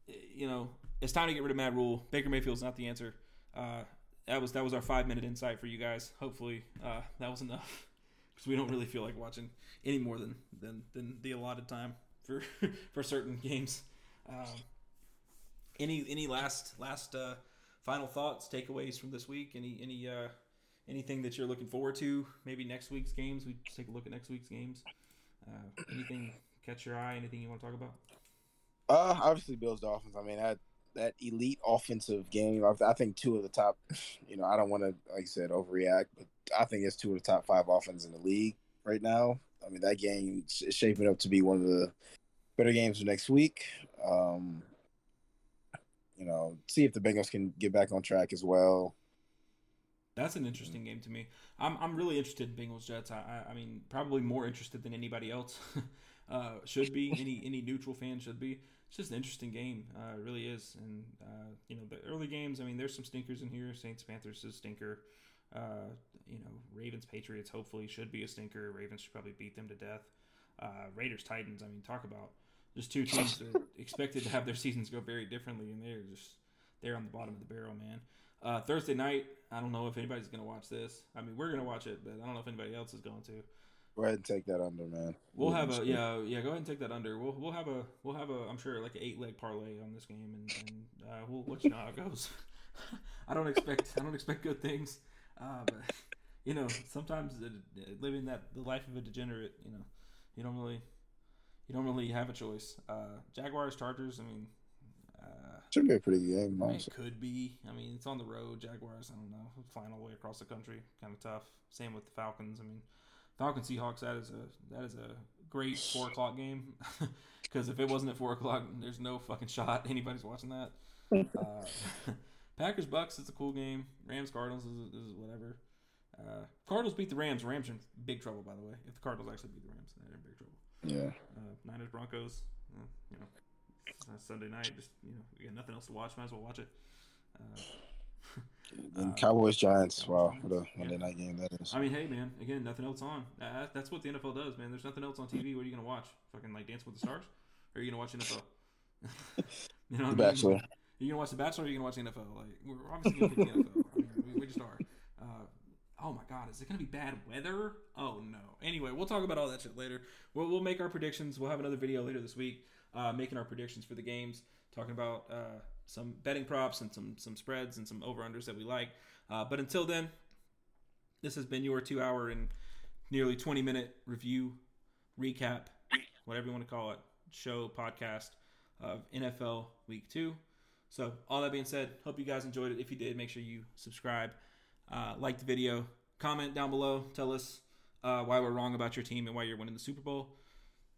you know it's time to get rid of Matt Rhule. Baker Mayfield's not the answer. Uh, that was that was our five minute insight for you guys. Hopefully uh, that was enough because we don't really feel like watching any more than than than the allotted time for for certain games. Um, any any last last uh, final thoughts, takeaways from this week? Any any uh, anything that you're looking forward to? Maybe next week's games. We take a look at next week's games. Uh, anything catch your eye? Anything you want to talk about? Uh, obviously Bills Dolphins. I mean that that elite offensive game. I, think two of the top. You know, I don't want to like I said overreact, but I think it's two of the top five offenses in the league right now. I mean that game is shaping up to be one of the better games next week. Um, you know, see if the Bengals can get back on track as well. That's an interesting game to me. I'm I'm really interested in Bengals Jets. I, I, I mean, probably more interested than anybody else uh, should be. any any neutral fan should be. It's just an interesting game. Uh, it really is. And uh, you know, the early games. I mean, there's some stinkers in here. Saints Panthers is stinker. You know, Ravens Patriots hopefully should be a stinker. Ravens should probably beat them to death. Uh, Raiders Titans. I mean, talk about just two teams that expected to have their seasons go very differently, and they're just they're on the bottom of the barrel, man. Uh, Thursday night, I don't know if anybody's gonna watch this. I mean, we're gonna watch it, but I don't know if anybody else is going to. Go ahead and take that under, man. We'll have a yeah yeah. Go ahead and take that under. We'll we'll have a we'll have a I'm sure like an eight leg parlay on this game, and, and uh, we'll let you know how it goes. I don't expect I don't expect good things, uh, but you know sometimes living that the life of a degenerate, you know, you don't really you don't really have a choice. Uh, Jaguars, Chargers. I mean, uh, should be a pretty good game. I mean, it could be. I mean, it's on the road. Jaguars. I don't know. Flying all the way across the country, kind of tough. Same with the Falcons. I mean, Falcons Seahawks. That is a that is a great four o'clock game. Because if it wasn't at four o'clock, there's no fucking shot anybody's watching that. Uh, Packers Bucs is a cool game. Rams Cardinals is, is whatever. Uh, Cardinals beat the Rams. Rams are in big trouble, by the way. If the Cardinals actually beat the Rams, they're in big trouble. Yeah. Uh, Niners Broncos. Uh, you know, uh, Sunday night. Just you know, we got nothing else to watch. Might as well watch it. Uh, and Cowboys Giants. Wow, what a Monday yeah. night game that is. I mean, hey man, again, nothing else on. that's what the NFL does, man. There's nothing else on TV. What are you gonna watch? Fucking like Dance with the Stars? Or are you gonna watch NFL? you know, the Bachelor. Are you gonna watch the Bachelor? or Are you gonna watch the NFL? Like, we're obviously gonna pick the NFL. I mean, we, we just are. Oh my god, is it gonna be bad weather? Oh no. Anyway, we'll talk about all that shit later. We'll, we'll make our predictions. We'll have another video later this week, uh, making our predictions for the games, talking about uh, some betting props and some some spreads and some over unders that we like. Uh, but until then, this has been your two hour and nearly twenty minute review, recap, whatever you want to call it, show podcast of NFL Week Two. So all that being said, hope you guys enjoyed it. If you did, make sure you subscribe uh, like the video, comment down below, tell us uh, why we're wrong about your team and why you're winning the Super Bowl.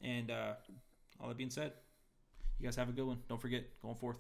And uh, all that being said, you guys have a good one. Don't forget, going forth.